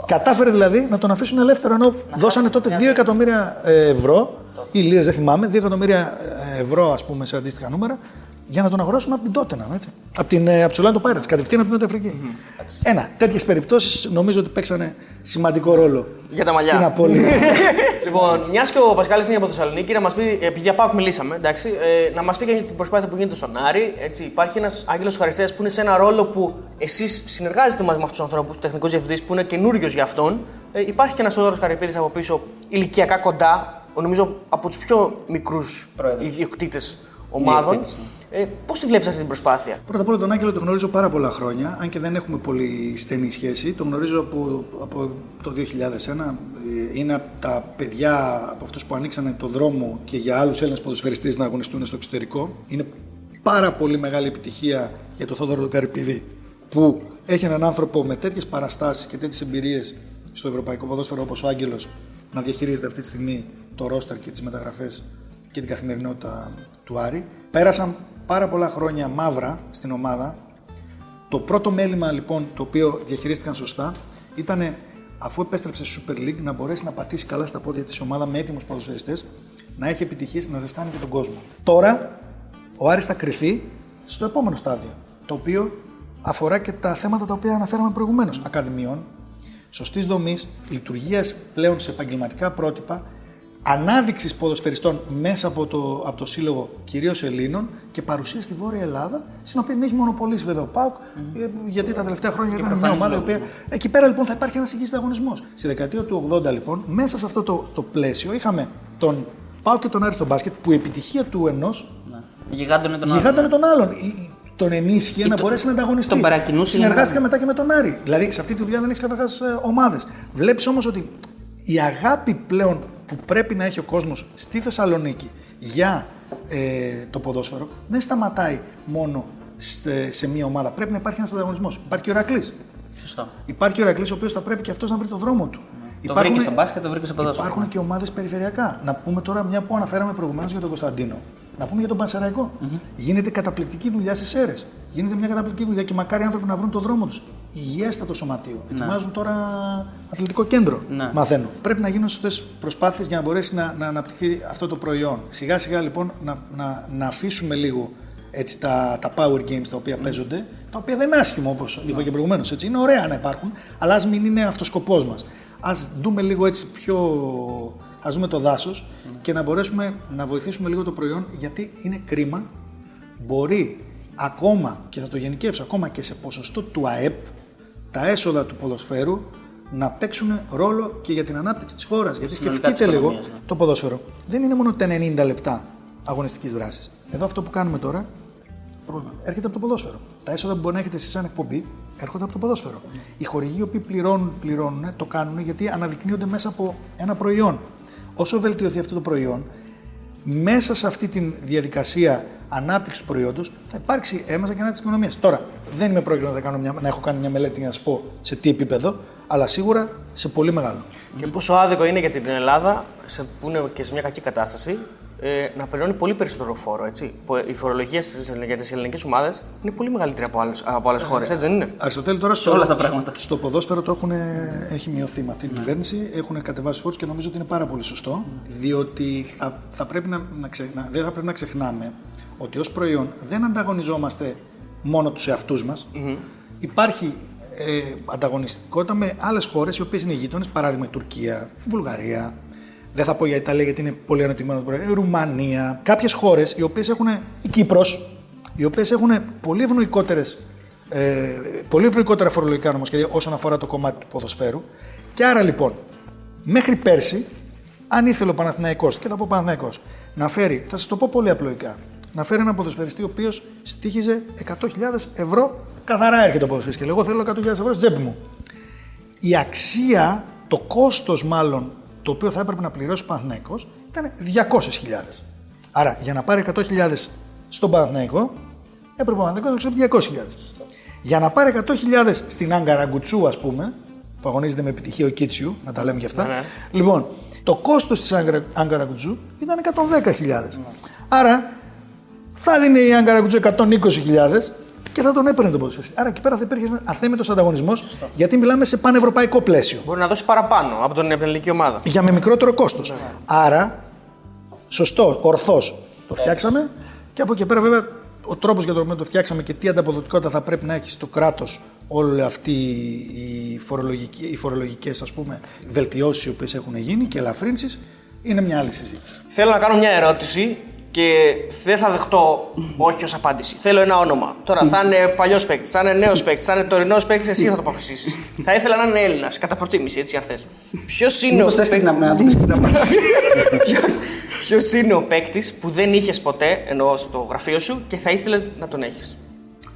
Κατάφερε δηλαδή να τον αφήσουν ελεύθερο ενώ δώσανε τότε 2 εκατομμύρια ε, ευρώ ή λίρες, δεν θυμάμαι, 2 εκατομμύρια ε, ευρώ ας πούμε σε αντίστοιχα νούμερα για να τον αγοράσουν από την Tottenham, έτσι. Από, την, ε, από τους Orlando Pirates, κατευθείαν από την Νότια Αφρική. Ένα, τέτοιες περιπτώσεις νομίζω ότι παίξανε σημαντικό ρόλο Για τα μαλλιά. στην απώλεια. [laughs] λοιπόν, μιας και ο Πασκάλης είναι από Θεσσαλονίκη, να μας πει, επειδή για Πάουκ μιλήσαμε, εντάξει, ε, να μας πει και για την προσπάθεια που γίνεται στον Άρη. Έτσι, υπάρχει ένας Άγγελος Χαριστέας που είναι σε ένα ρόλο που εσείς συνεργάζεστε μαζί με αυτούς τους ανθρώπους, του τεχνικού διευθυντής που είναι καινούριος για αυτόν. Ε, υπάρχει και ένας Θόδωρος Καρυπίδης από πίσω, ηλικιακά κοντά, νομίζω από τους πιο μικρούς ιδιοκτήτες ομάδων. Ιδιοκτήτες, Ε, Πώς τη βλέπεις αυτή την προσπάθεια, Πρώτα απ' όλα τον Άγγελο τον γνωρίζω πάρα πολλά χρόνια, αν και δεν έχουμε πολύ στενή σχέση. Τον γνωρίζω από, από το 2001. Ε, Είναι από τα παιδιά, από αυτούς που ανοίξανε το δρόμο και για άλλους Έλληνες ποδοσφαιριστές να αγωνιστούν στο εξωτερικό. Είναι πάρα πολύ μεγάλη επιτυχία για τον Θόδωρο τον Καρυπίδη, που έχει έναν άνθρωπο με τέτοιες παραστάσεις και τέτοιες εμπειρίες στο ευρωπαϊκό ποδόσφαιρο όπως ο Άγγελος να διαχειρίζεται αυτή τη στιγμή το ρόστερ και τις μεταγραφές και την καθημερινότητα του Άρη. Πέρασαν πάρα πολλά χρόνια μαύρα στην ομάδα. Το πρώτο μέλημα λοιπόν το οποίο διαχειρίστηκαν σωστά ήταν αφού επέστρεψε στη Super League να μπορέσει να πατήσει καλά στα πόδια της ομάδα με έτοιμους ποδοσφαιριστές, να έχει επιτυχίες, να ζεστάνει και τον κόσμο. Τώρα ο Άρης θα κρυθεί στο επόμενο στάδιο, το οποίο αφορά και τα θέματα τα οποία αναφέραμε προηγουμένως. Ακαδημιών, σωστής δομής, λειτουργίας πλέον σε επαγγελματικά πρότυπα, ανάδειξης ποδοσφαιριστών μέσα από το, από το σύλλογο κυρίως Ελλήνων και παρουσία στη Βόρεια Ελλάδα, στην οποία δεν έχει μονοπολίσει βέβαια ο ΠΑΟΚ, ε, γιατί τα τελευταία χρόνια ήταν μια ομάδα η οποία. Εκεί πέρα λοιπόν θα υπάρχει ένας υγιής ανταγωνισμός. Στη δεκαετία του 80 λοιπόν, μέσα σε αυτό το, το πλαίσιο, είχαμε τον ΠΑΟΚ και τον Άρη στο μπάσκετ, που η επιτυχία του ενός Γιγάντωνε τον άλλο. γιγάντωνε τον άλλον. Ή- ή Τον ενίσχυε να το- μπορέσει να ανταγωνιστεί. τον παρακινούσε Συνεργάστηκα να- μετά και με τον Άρη. Δηλαδή σε αυτή τη δουλειά δεν έχεις καταρχάς ομάδες. Βλέπεις όμως ότι η αγάπη πλέον που πρέπει να έχει ο κόσμος στη Θεσσαλονίκη για ε, το ποδόσφαιρο δεν σταματάει μόνο σε, σε μία ομάδα. Πρέπει να υπάρχει ένας ανταγωνισμός. Υπάρχει και ο Ηρακλής. Σωστό. Υπάρχει ο Ηρακλής ο οποίος θα πρέπει και αυτός να βρει το δρόμο του. Το βρήκε στο μπάσκετ, το βρήκε στο ποδόσφαιρο. Υπάρχουν και ομάδες περιφερειακά. Να πούμε τώρα μια που αναφέραμε προηγουμένως για τον Κωνσταντίνο. Να πούμε για τον πανσεραϊκο Γίνεται καταπληκτική δουλειά στις αίρες. Γίνεται μια καταπληκτική δουλειά και μακάρι οι άνθρωποι να βρουν τον δρόμο τους. Υγιέστατο σωματείο. Ετοιμάζουν τώρα αθλητικό κέντρο. Ναι. Μαθαίνω. Πρέπει να γίνουν σωστές προσπάθειες για να μπορέσει να, να αναπτυχθεί αυτό το προϊόν. Σιγά σιγά λοιπόν να, να, να αφήσουμε λίγο έτσι, τα, τα power games τα οποία παίζονται, τα οποία δεν είναι άσχημα όπως είπα και προηγουμένως. Είναι ωραία να υπάρχουν, αλλά ας μην είναι αυτός ο σκοπός μας. Α δούμε λίγο έτσι πιο. Α δούμε το δάσος και να μπορέσουμε να βοηθήσουμε λίγο το προϊόν γιατί είναι κρίμα. Μπορεί ακόμα και θα το γενικεύσω ακόμα και σε ποσοστό του ΑΕΠ τα έσοδα του ποδοσφαίρου να παίξουν ρόλο και για την ανάπτυξη της χώρας. Γιατί Συνολικά σκεφτείτε της λίγο οικονομίας, ναι. το ποδόσφαιρο. Δεν είναι μόνο τα 90 λεπτά αγωνιστικής δράσης. Εδώ αυτό που κάνουμε τώρα έρχεται από το ποδόσφαιρο. Τα έσοδα που μπορεί να έχετε εσείς σαν εκπομπή έρχονται από το ποδόσφαιρο. Οι χορηγοί οι οποίοι πληρώνουν, πληρώνουν, το κάνουν γιατί αναδεικνύονται μέσα από ένα προϊόν. Όσο βελτιωθεί αυτό το προϊόν, μέσα σε αυτή τη διαδικασία ανάπτυξης του προϊόντος θα υπάρξει έμεσα και ανάπτυξη οικονομίας. Τώρα, δεν είμαι πρόκειτο να, κάνω μια, να έχω κάνει μια μελέτη για να σας πω σε τι επίπεδο, αλλά σίγουρα σε πολύ μεγάλο. Και πόσο άδικο είναι για την Ελλάδα, σε, που είναι και σε μια κακή κατάσταση, ε, να πληρώνει πολύ περισσότερο φόρο. Έτσι. Που Η φορολογία στις, για τις ελληνικές ομάδες είναι πολύ μεγαλύτερη από άλλες από άλλες χώρες, έτσι δεν είναι; Αριστοτέλη, τώρα στο, όλα τα πράγματα. στο ποδόσφαιρο το έχουν, έχει μειωθεί με αυτή την κυβέρνηση. Έχουν κατεβάσει φόρους και νομίζω ότι είναι πάρα πολύ σωστό. Διότι θα, θα πρέπει να, να, ξε- να- δεν θα πρέπει να ξεχνάμε ότι ως προϊόν δεν ανταγωνιζόμαστε μόνο τους εαυτούς μας. Υπάρχει ε, ανταγωνιστικότητα με άλλες χώρες οι οποίες είναι γείτονες, παράδειγμα η Τουρκία, η Βουλγαρία. Δεν θα πω για Ιταλία γιατί είναι πολύ ανεπτυγμένο το προϊόν. Η Ρουμανία. Κάποιες χώρες οι οποίες έχουν. η Κύπρος, οι οποίες έχουν πολύ ευνοϊκότερες ε, πολύ ευνοϊκότερα φορολογικά νομοσχέδια όσον αφορά το κομμάτι του ποδοσφαίρου. Και άρα λοιπόν, μέχρι πέρσι, αν ήθελε ο Παναθηναϊκός, και θα πω Παναθηναϊκός, να φέρει, θα σας το πω πολύ απλοϊκά, να φέρει έναν ποδοσφαιριστή ο οποίος στήχιζε 100.000 ευρώ, καθαρά έρχεται ο ποδοσφαιριστής. Και λέω: Εγώ θέλω 100.000 ευρώ στη τσέπη μου. Η αξία, το κόστος μάλλον, το οποίο θα έπρεπε να πληρώσει ο Παναθηναϊκός ήταν 200.000. Άρα για να πάρει 100.000 στον Παναθηναϊκό, έπρεπε ο Παναθηναϊκός να ξοδέψει 200.000. Για να πάρει 100.000 στην Αγκαραγκουτσού, ας πούμε, που αγωνίζεται με επιτυχία ο Κίτσιου, να τα λέμε και αυτά. Ναι, ναι. Λοιπόν, το κόστος της Αγκαραγκουτσού ήταν 110.000. Άρα θα δίνει η Αγκαραγκουτσού 120.000 και θα τον έπαιρνε τον ποδοσφαιριστή. Άρα εκεί πέρα θα υπήρχε ένας αθέμητος ανταγωνισμός, γιατί μιλάμε σε πανευρωπαϊκό πλαίσιο. Μπορεί να δώσει παραπάνω από τον ελληνική ομάδα. Για με μικρότερο κόστος. Άρα, σωστό, ορθώ το φτιάξαμε και από εκεί πέρα βέβαια ο τρόπος για τον οποίο το φτιάξαμε και τι ανταποδοτικότητα θα πρέπει να έχει στο κράτος όλη αυτή οι, φορολογικοί, οι φορολογικές ας πούμε βελτιώσεις οι οποίες έχουν γίνει και ελαφρύνσεις είναι μια άλλη συζήτηση. Θέλω να κάνω μια ερώτηση και δεν θα δεχτώ όχι ως απάντηση. Θέλω ένα όνομα. Τώρα θα είναι παλιός παίκτης, θα είναι νέος παίκτης, θα είναι τωρινός παίκτης, εσύ θα το αποφασίσεις. [laughs] θα ήθελα να είναι Έλληνας, κατά προτίμηση, έτσι αν θες. Ποιος είναι, ο... Μήπως θες να με δείξεις την απάντηση. Ποιος είναι ο παίκτης που δεν είχες ποτέ εννοώ στο γραφείο σου και θα ήθελες να τον έχεις;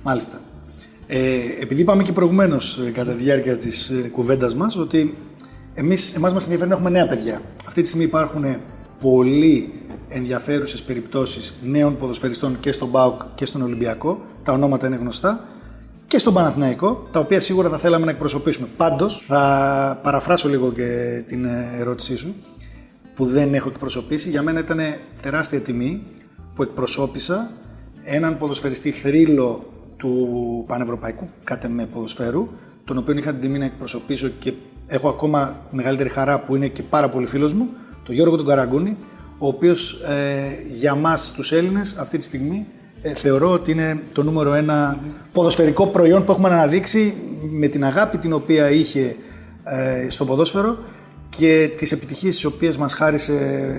Μάλιστα. Ε, επειδή είπαμε και προηγουμένως κατά τη διάρκεια της ε, κουβέντας μας ότι εμείς, εμάς μας ενδιαφέρει να έχουμε νέα παιδιά. Αυτή τη στιγμή υπάρχουν πολύ ενδιαφέρουσες περιπτώσεις νέων ποδοσφαιριστών και στον ΠΑΟΚ και στον Ολυμπιακό. Τα ονόματα είναι γνωστά. Και στον Παναθηναϊκό, τα οποία σίγουρα θα θέλαμε να εκπροσωπήσουμε. Πάντως, θα παραφράσω λίγο και την ε, ερώτησή σου, που δεν έχω εκπροσωπήσει. Για μένα ήταν τεράστια τιμή που εκπροσώπησα έναν ποδοσφαιριστή θρύλο του πανευρωπαϊκού κάτε με ποδοσφαίρου, τον οποίο είχα την τιμή να εκπροσωπήσω και έχω ακόμα μεγαλύτερη χαρά που είναι και πάρα πολύ φίλος μου, τον Γιώργο τον Καραγκούνη, ο οποίος ε, για μας τους Έλληνες αυτή τη στιγμή ε, θεωρώ ότι είναι το νούμερο ένα ποδοσφαιρικό προϊόν που έχουμε αναδείξει με την αγάπη την οποία είχε ε, στο ποδόσφαιρο και τις επιτυχίες τις οποίες μας χάρισε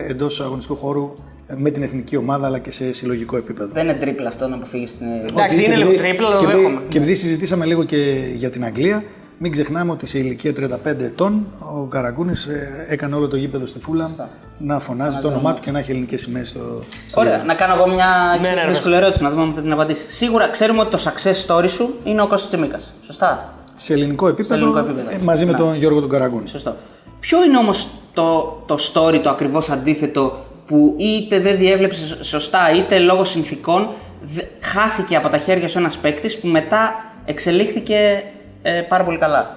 εντός αγωνιστικού χώρου ε, με την εθνική ομάδα αλλά και σε συλλογικό επίπεδο. Δεν είναι τρίπλα αυτό να αποφύγεις την. Εντάξει, Όχι, είναι και λίγο επειδή- τρίπλα, αλλά και το επειδή- δέχομαι. Και επειδή συζητήσαμε λίγο και για την Αγγλία, μην ξεχνάμε ότι σε ηλικία 35 ετών ο Καραγκούνης ε, έκανε όλο το γήπεδο στη Φούλαμ να φωνάζει το όνομά του και να έχει ελληνικές σημαίες στο, στο Ωραία, γήπεδο. να κάνω εγώ μια Ναι, ναι, ναι. δύσκολη ερώτηση, να δούμε αν θα την απαντήσει. Σίγουρα ξέρουμε ότι το success story σου είναι ο Κώστας Τσιμίκας. Σωστά; Σε ελληνικό επίπεδο, ελληνικό επίπεδο. ε, μαζί με Ναι. τον Γιώργο τον Καραγκούνη. Σωστό. Ποιο είναι όμως το, το story, το ακριβώς αντίθετο, που είτε δεν διέβλεψες σωστά, είτε λόγω συνθήκων δε- χάθηκε από τα χέρια σου ένας παίκτης που μετά εξελίχθηκε ε, πάρα πολύ καλά.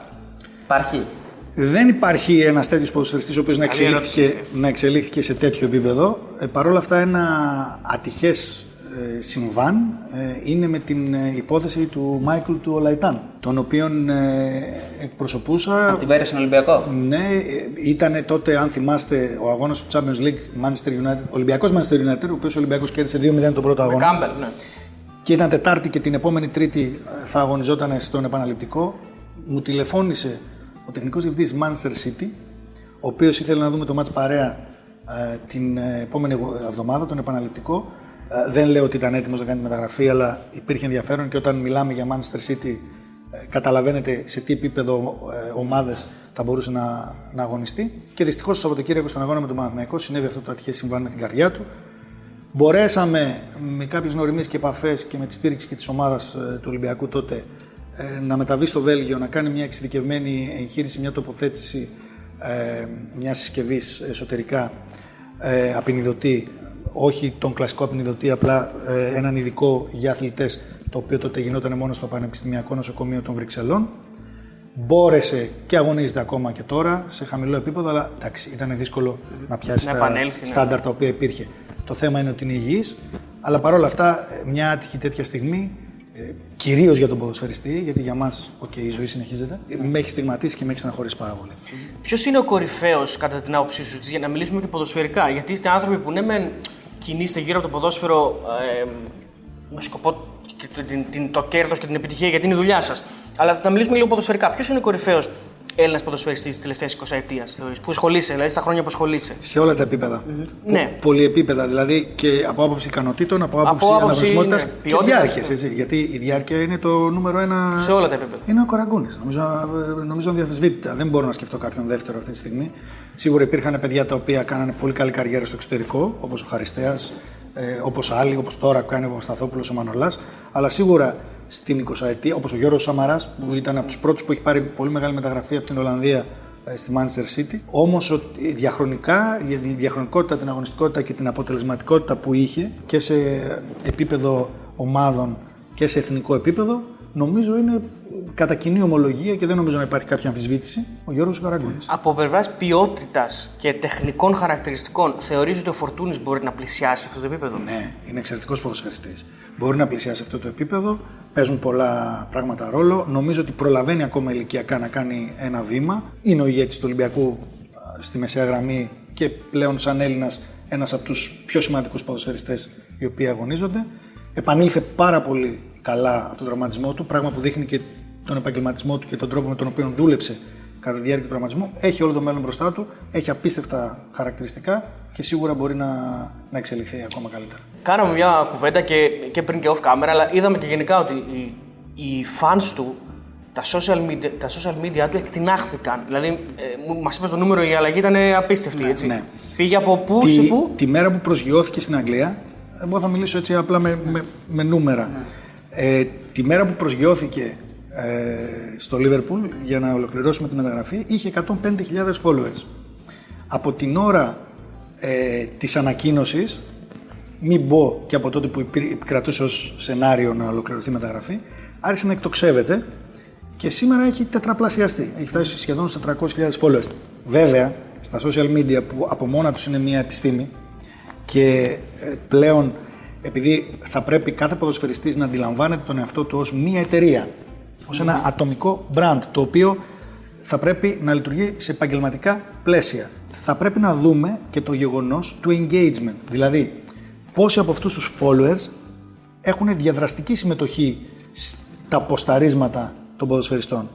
Υπάρχει. Δεν υπάρχει ένας τέτοιος ποδοσφαιριστής ο οποίος να, Καλή εξελίχθηκε- ερώτηση να εξελίχθηκε σε τέτοιο επίπεδο. Ε, Παρ' όλα αυτά, ένα ατυχές ε, συμβάν ε, είναι με την ε, υπόθεση του Μάικλ του Ολαϊτάν, τον οποίον ε, εκπροσωπούσα. Από την Πέρυσι στον Ολυμπιακό. Ναι, ήταν τότε, αν θυμάστε, ο αγώνας του Champions League Manchester United, Ολυμπιακός Manchester United, ο οποίος Ολυμπιακός κέρδισε 2-0 τον πρώτο Με αγώνα. Κάμπελ, ναι. Και ήταν Τετάρτη και την επόμενη Τρίτη ε, θα αγωνιζόταν στον επαναληπτικό. Μου τηλεφώνησε ο τεχνικός διευθυντής Manchester City, ο οποίος ήθελε να δούμε το μάτς παρέα ε, την ε, επόμενη εγω- εβδομάδα, τον επαναληπτικό. Ε, δεν λέω ότι ήταν έτοιμος να κάνει μεταγραφή, αλλά υπήρχε ενδιαφέρον και όταν μιλάμε για Manchester City ε, καταλαβαίνετε σε τι επίπεδο ε, ομάδες θα μπορούσε να, να αγωνιστεί. Και δυστυχώς το Σαββατοκύριακο στον αγώνα με τον Παναθηναϊκό συνέβη αυτό το ατυχές συμβάν με την καρδιά του. Μπορέσαμε με κάποιες γνωριμίες και επαφές και με τη στήριξη και της ομάδας ε, του Ολυμπιακού τότε ε, να μεταβεί στο Βέλγιο, να κάνει μια εξειδικευμένη εγχείρηση, μια τοποθέτηση ε, μια συσκευή εσωτερικά ε, απεινιδωτή, όχι τον κλασικό απεινιδωτή, απλά ε, έναν ειδικό για αθλητές, το οποίο τότε γινόταν μόνο στο Πανεπιστημιακό Νοσοκομείο των Βρυξελών. Μπόρεσε και αγωνίζεται ακόμα και τώρα σε χαμηλό επίπεδο, αλλά εντάξει, ήταν δύσκολο να πιάσει Να τα επανέλθει, ναι. στάνταρ τα οποία υπήρχε. Το θέμα είναι ότι είναι υγιής, αλλά παρόλα αυτά μια άτυχη τέτοια στιγμή, ε, κυρίως για τον ποδοσφαιριστή, γιατί για μας okay, η ζωή συνεχίζεται, ε, με έχει στιγματίσει και με έχει στεναχωρήσει πάρα πολύ. Ποιος είναι ο κορυφαίος κατά την άποψή σου, για να μιλήσουμε και ποδοσφαιρικά; Γιατί είστε άνθρωποι που ναι, μεν κινείστε γύρω από το ποδόσφαιρο ε, με σκοπό και το- την, την, το κέρδος και την επιτυχία γιατί είναι η δουλειά σας. Αλλά θα μιλήσουμε λίγο ποδοσφαιρικά. Ποιος είναι ο κορυφαίος Έλληνας ποδοσφαιριστής της τελευταίας 20 ετία, θεωρείς, που ασχολείσαι, δηλαδή στα χρόνια που ασχολείσαι. Σε όλα τα επίπεδα. Ναι. Πολυεπίπεδα, δηλαδή και από άποψη ικανοτήτων, από άποψη άποψη, αναγνωσιμότητα ναι, και ποιότητας, διάρκειας. ναι. Έτσι, γιατί η διάρκεια είναι το νούμερο ένα. Σε όλα τα επίπεδα. Είναι ο Κοραγκούνης. Νομίζω, ε, νομίζω αδιαφεσβήτητα. Δεν μπορώ να σκεφτώ κάποιον δεύτερο αυτή τη στιγμή. Σίγουρα υπήρχαν παιδιά τα οποία κάνανε πολύ καλή καριέρα στο εξωτερικό, όπως ο Χαριστέας, ε, όπως άλλοι, όπως τώρα που κάνει ο Σταθόπουλος, ο Μανολάς. Αλλά σίγουρα στην 20 ετία, όπως ο Γιώργος Σαμαράς, που ήταν από τους πρώτους που έχει πάρει πολύ μεγάλη μεταγραφή από την Ολλανδία ε, στη Manchester City. Όμως διαχρονικά, για τη διαχρονικότητα, την αγωνιστικότητα και την αποτελεσματικότητα που είχε και σε επίπεδο ομάδων και σε εθνικό επίπεδο, νομίζω είναι κατά κοινή ομολογία και δεν νομίζω να υπάρχει κάποια αμφισβήτηση, ο Γιώργος Καραγκούνης. Από πλευράς ποιότητας και τεχνικών χαρακτηριστικών, θεωρείς ότι ο Φορτούνης μπορεί να πλησιάσει αυτό το επίπεδο; Ναι, είναι εξαιρετικός ποδοσφαιριστής. Μπορεί να πλησιάσει αυτό το επίπεδο. Παίζουν πολλά πράγματα ρόλο. Νομίζω ότι προλαβαίνει ακόμα ηλικιακά να κάνει ένα βήμα. Είναι ο ηγέτης του Ολυμπιακού α, στη μεσαία γραμμή και πλέον σαν Έλληνας ένας από τους πιο σημαντικούς ποδοσφαιριστές οι οποίοι αγωνίζονται. Επανήλθε πάρα πολύ καλά από τον τραυματισμό του, πράγμα που δείχνει και τον επαγγελματισμό του και τον τρόπο με τον οποίο δούλεψε κατά τη διάρκεια του τραυματισμού. Έχει όλο το μέλλον μπροστά του, έχει απίστευτα χαρακτηριστικά και σίγουρα μπορεί να, να εξελιχθεί ακόμα καλύτερα. Κάναμε μια κουβέντα και, και πριν και off camera, αλλά είδαμε και γενικά ότι οι, οι fans του, τα social, media, τα social media του εκτινάχθηκαν. Δηλαδή, ε, μας είπες το νούμερο, η αλλαγή ήταν απίστευτη. έτσι. ναι. Πήγε από πού σε Τη, πού; τη μέρα που προσγειώθηκε στην Αγγλία, εγώ θα μιλήσω έτσι απλά με, με, με νούμερα. Ε, τη μέρα που προσγειώθηκε ε, στο Λίβερπουλ για να ολοκληρώσουμε τη μεταγραφή, είχε 105.000 followers. Από την ώρα ε, της ανακοίνωσης, μην πω και από τότε που υπήρ- επικρατούσε ως σενάριο να ολοκληρωθεί η μεταγραφή, άρχισε να εκτοξεύεται και σήμερα έχει τετραπλασιαστεί. Έχει φτάσει σχεδόν στα 300.000 followers. Βέβαια, στα social media που από μόνα τους είναι μια επιστήμη και ε, πλέον επειδή θα πρέπει κάθε ποδοσφαιριστής να αντιλαμβάνεται τον εαυτό του ως μια εταιρεία, ως ένα ατομικό brand, το οποίο θα πρέπει να λειτουργεί σε επαγγελματικά πλαίσια. Θα πρέπει να δούμε και το γεγονός του engagement, δηλαδή πόσοι από αυτούς τους followers έχουν διαδραστική συμμετοχή στα ποσταρίσματα των ποδοσφαιριστών.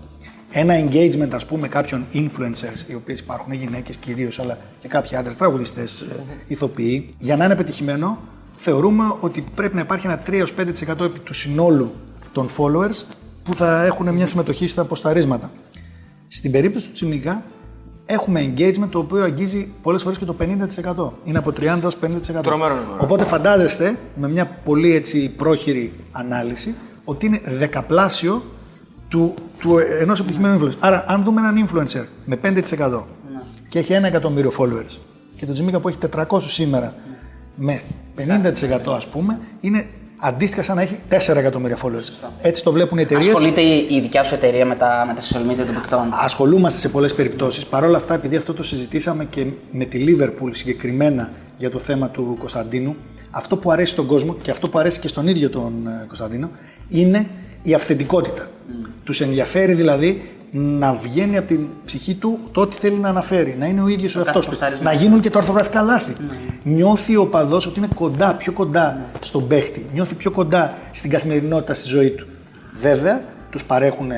Ένα engagement, ας πούμε, κάποιων influencers, οι οποίες υπάρχουν γυναίκες κυρίως, αλλά και κάποιοι άντρες, τραγουδιστές, ε, ηθοποιοί, για να είναι πετυχημένο, θεωρούμε ότι πρέπει να υπάρχει ένα 3-5% επί του συνόλου των followers που θα έχουν μια συμμετοχή στα ποσταρίσματα. Στην περίπτωση του Τσιμίκα, έχουμε engagement το οποίο αγγίζει πολλές φορές και το 50%. Είναι από 30 έως 50%. Τρομερό νούμερο. Οπότε φαντάζεστε με μια πολύ έτσι πρόχειρη ανάλυση ότι είναι δεκαπλάσιο του, του ενός επιτυχημένου influencer. Άρα, αν δούμε έναν influencer με 5% και έχει ένα εκατομμύριο followers και τον Τζιμίκα που έχει 400 σήμερα με 50% ας πούμε, είναι αντίστοιχα σαν να έχει 4 εκατομμύρια followers. Έτσι το βλέπουν οι εταιρείες. Ασχολείται η, η δικιά σου εταιρεία με τα, με τα social media των παιχτών. Ασχολούμαστε σε πολλές περιπτώσεις. Παρ' όλα αυτά, επειδή αυτό το συζητήσαμε και με τη Liverpool συγκεκριμένα για το θέμα του Κωνσταντίνου, αυτό που αρέσει στον κόσμο και αυτό που αρέσει και στον ίδιο τον ε, Κωνσταντίνο είναι η αυθεντικότητα. Τους ενδιαφέρει δηλαδή να βγαίνει από την ψυχή του το ό,τι θέλει να αναφέρει, να είναι ο ίδιος ο εαυτός του. ποστάρισμα. Να γίνουν και τα ορθογραφικά λάθη. Νιώθει ο παδός ότι είναι κοντά, πιο κοντά στον παίχτη, νιώθει πιο κοντά στην καθημερινότητα στη ζωή του. Βέβαια, τους παρέχουν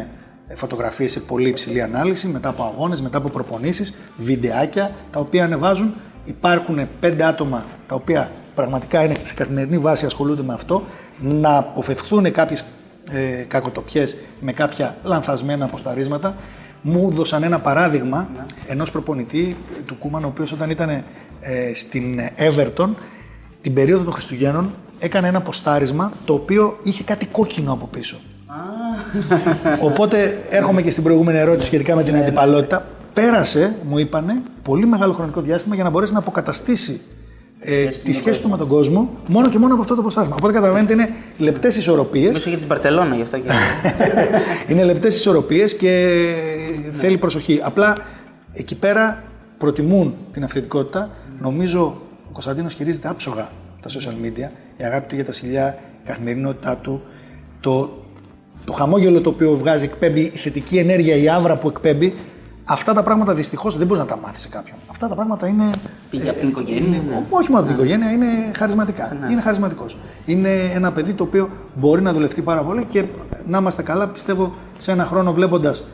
φωτογραφίες σε πολύ υψηλή ανάλυση μετά από αγώνες, μετά από προπονήσεις, βιντεάκια τα οποία ανεβάζουν. Υπάρχουν πέντε άτομα τα οποία πραγματικά είναι σε καθημερινή βάση ασχολούνται με αυτό, να αποφευθούν κάποιες ε, κακοτοπιές με κάποια λανθασμένα αποσταρίσματα. Μου έδωσαν ένα παράδειγμα ενός προπονητή ε, του Κούμαν, ο οποίος όταν ήταν ε, στην Everton την περίοδο των Χριστουγέννων έκανε ένα ποστάρισμα το οποίο είχε κάτι κόκκινο από πίσω. Οπότε έρχομαι και στην προηγούμενη ερώτηση σχετικά με την αντιπαλότητα. Πέρασε, μου είπανε, πολύ μεγάλο χρονικό διάστημα για να μπορέσει να αποκαταστήσει ε, τη σχέση του με τον κόσμο μόνο και μόνο από αυτό το ποστάρισμα. Οπότε καταλαβαίνετε είναι λεπτές ισορροπίες. Μέσω για τη Μπαρσελόνα γι' αυτό και. [laughs] είναι λεπτές ισορροπίες και θέλει προσοχή. Απλά εκεί πέρα προτιμούν την αυθεντικότητα. Νομίζω ο Κωνσταντίνος χειρίζεται άψογα τα social media, η αγάπη του για τα σιλιά, η καθημερινότητά του, το, το χαμόγελο το οποίο βγάζει, εκπέμπει, η θετική ενέργεια, η άβρα που εκπέμπει. Αυτά τα πράγματα δυστυχώς δεν μπορείς να τα μάθεις σε κάποιον. Αυτά τα πράγματα είναι. Πήγε από την οικογένεια. είναι- ναι. όχι μόνο από την οικογένεια, είναι χαρισματικά. Είναι χαρισματικός. Είναι ένα παιδί το οποίο μπορεί να δουλευτεί πάρα πολύ και να είμαστε καλά, πιστεύω, σε ένα χρόνο βλέποντας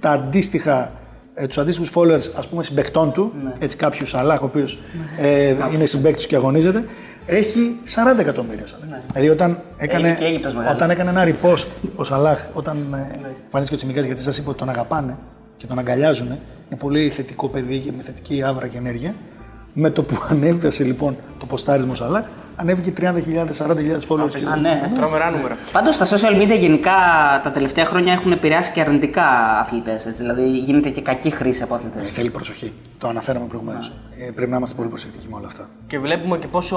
τα αντίστοιχα, ε, τους αντίστοιχους followers ας πούμε συμπεκτών του, έτσι κάποιο Σαλάχ ο οποίος ε, είναι συμπέκτης και αγωνίζεται, έχει 40 εκατομμύρια Σαλάχ. Δηλαδή όταν έκανε, Είναι και Αίγυπτος μεγάλη. όταν έκανε ένα repost ο Σαλάχ, όταν ε, εμφανίστηκε ο Τσιμικάς γιατί σας είπα ότι τον αγαπάνε και τον αγκαλιάζουν, είναι πολύ θετικό παιδί και με θετική άβρα και ενέργεια, με το που [laughs] ανέβασε λοιπόν το ποστάρισμα ο Σαλάχ, ανέβηκε 30.000, 40.000 followers. Α, ναι. Τρομερά νούμερα. Πάντως τα social media γενικά τα τελευταία χρόνια έχουν επηρεάσει και αρνητικά αθλητές. Δηλαδή γίνεται και κακή χρήση από αθλητές. Θέλει προσοχή. Το αναφέραμε προηγουμένως. Ε, πρέπει να είμαστε πολύ προσεκτικοί με όλα αυτά. Και βλέπουμε και πόσο,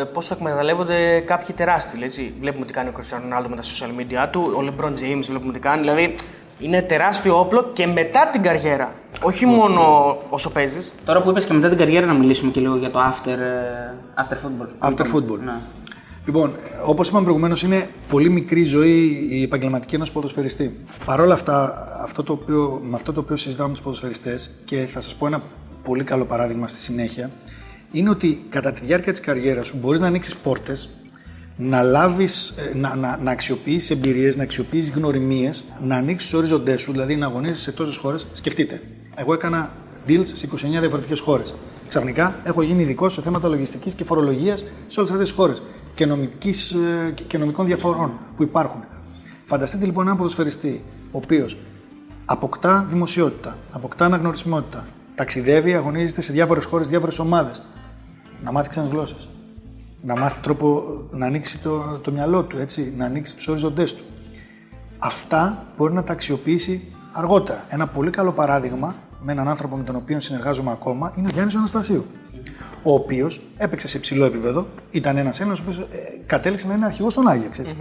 ε, πόσο το εκμεταλλεύονται κάποιοι τεράστιοι. Έτσι. Βλέπουμε τι κάνει ο Cristiano Ronaldo με τα social media του, ο LeBron James βλέπουμε τι κάνει. Δηλαδή είναι τεράστιο όπλο και μετά την καριέρα. Όχι μόνο όσο παίζεις. Τώρα που είπες και μετά την καριέρα, να μιλήσουμε και λίγο για το after, ε, after football. After football. Ναι. Λοιπόν, όπως είπαμε προηγουμένως, είναι πολύ μικρή η ζωή η επαγγελματική ενός ποδοσφαιριστή. Παρ' όλα αυτά, αυτό το οποίο, με αυτό το οποίο συζητάμε με τους ποδοσφαιριστές και θα σας πω ένα πολύ καλό παράδειγμα στη συνέχεια, είναι ότι κατά τη διάρκεια της καριέρας σου μπορείς να ανοίξεις πόρτες, να λάβεις, ε, να, να, να αξιοποιήσει εμπειρίες, να αξιοποιήσει γνωριμίες, να ανοίξεις τους ορίζοντέ σου, δηλαδή να αγωνίζεσαι σε τόσες χώρες. Σκεφτείτε, εγώ έκανα deals σε 29 διαφορετικές χώρες. Ξαφνικά έχω γίνει ειδικός σε θέματα λογιστικής και φορολογίας σε όλες αυτές τις χώρες και, νομικής, ε, και νομικών διαφορών που υπάρχουν. Φανταστείτε λοιπόν έναν ποδοσφαιριστή ο οποίος αποκτά δημοσιότητα, αποκτά αναγνωρισιμότητα, ταξιδεύει, αγωνίζεται σε διάφορες χώρες, διάφορες ομάδες. Να μάθεις ξένες γλώσσες. Να μάθει τρόπο να ανοίξει το, το μυαλό του, έτσι, να ανοίξει τους οριζοντές του. Αυτά μπορεί να τα αξιοποιήσει αργότερα. Ένα πολύ καλό παράδειγμα με έναν άνθρωπο με τον οποίο συνεργάζομαι ακόμα είναι ο Γιάννης Αναστασίου. Ο οποίος έπαιξε σε υψηλό επίπεδο, ήταν ένας Έλληνα ο οποίος κατέληξε να είναι αρχηγός στον Άγιαξ. ετσι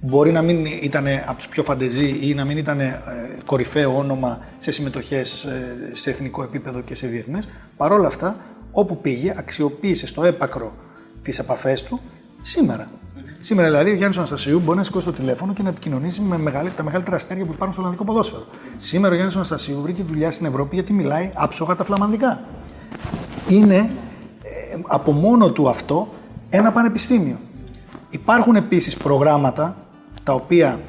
Μπορεί να μην ήταν από τους πιο φαντεζή ή να μην ήταν ε, κορυφαίο όνομα σε συμμετοχές ε, σε εθνικό επίπεδο και σε διεθνές. Παρ' όλα αυτά, όπου πήγε, αξιοποίησε στο έπακρο τις επαφές του σήμερα. Σήμερα δηλαδή ο Γιάννης Αναστασίου μπορεί να σηκώσει το τηλέφωνο και να επικοινωνήσει με μεγαλύ, τα μεγαλύτερα αστέρια που υπάρχουν στο Ολλανδικό ποδόσφαιρο. Σήμερα ο Γιάννης Αναστασίου βρήκε δουλειά στην Ευρώπη γιατί μιλάει άψογα τα φλαμανδικά. Είναι ε, από μόνο του αυτό ένα πανεπιστήμιο. Υπάρχουν επίσης προγράμματα τα οποία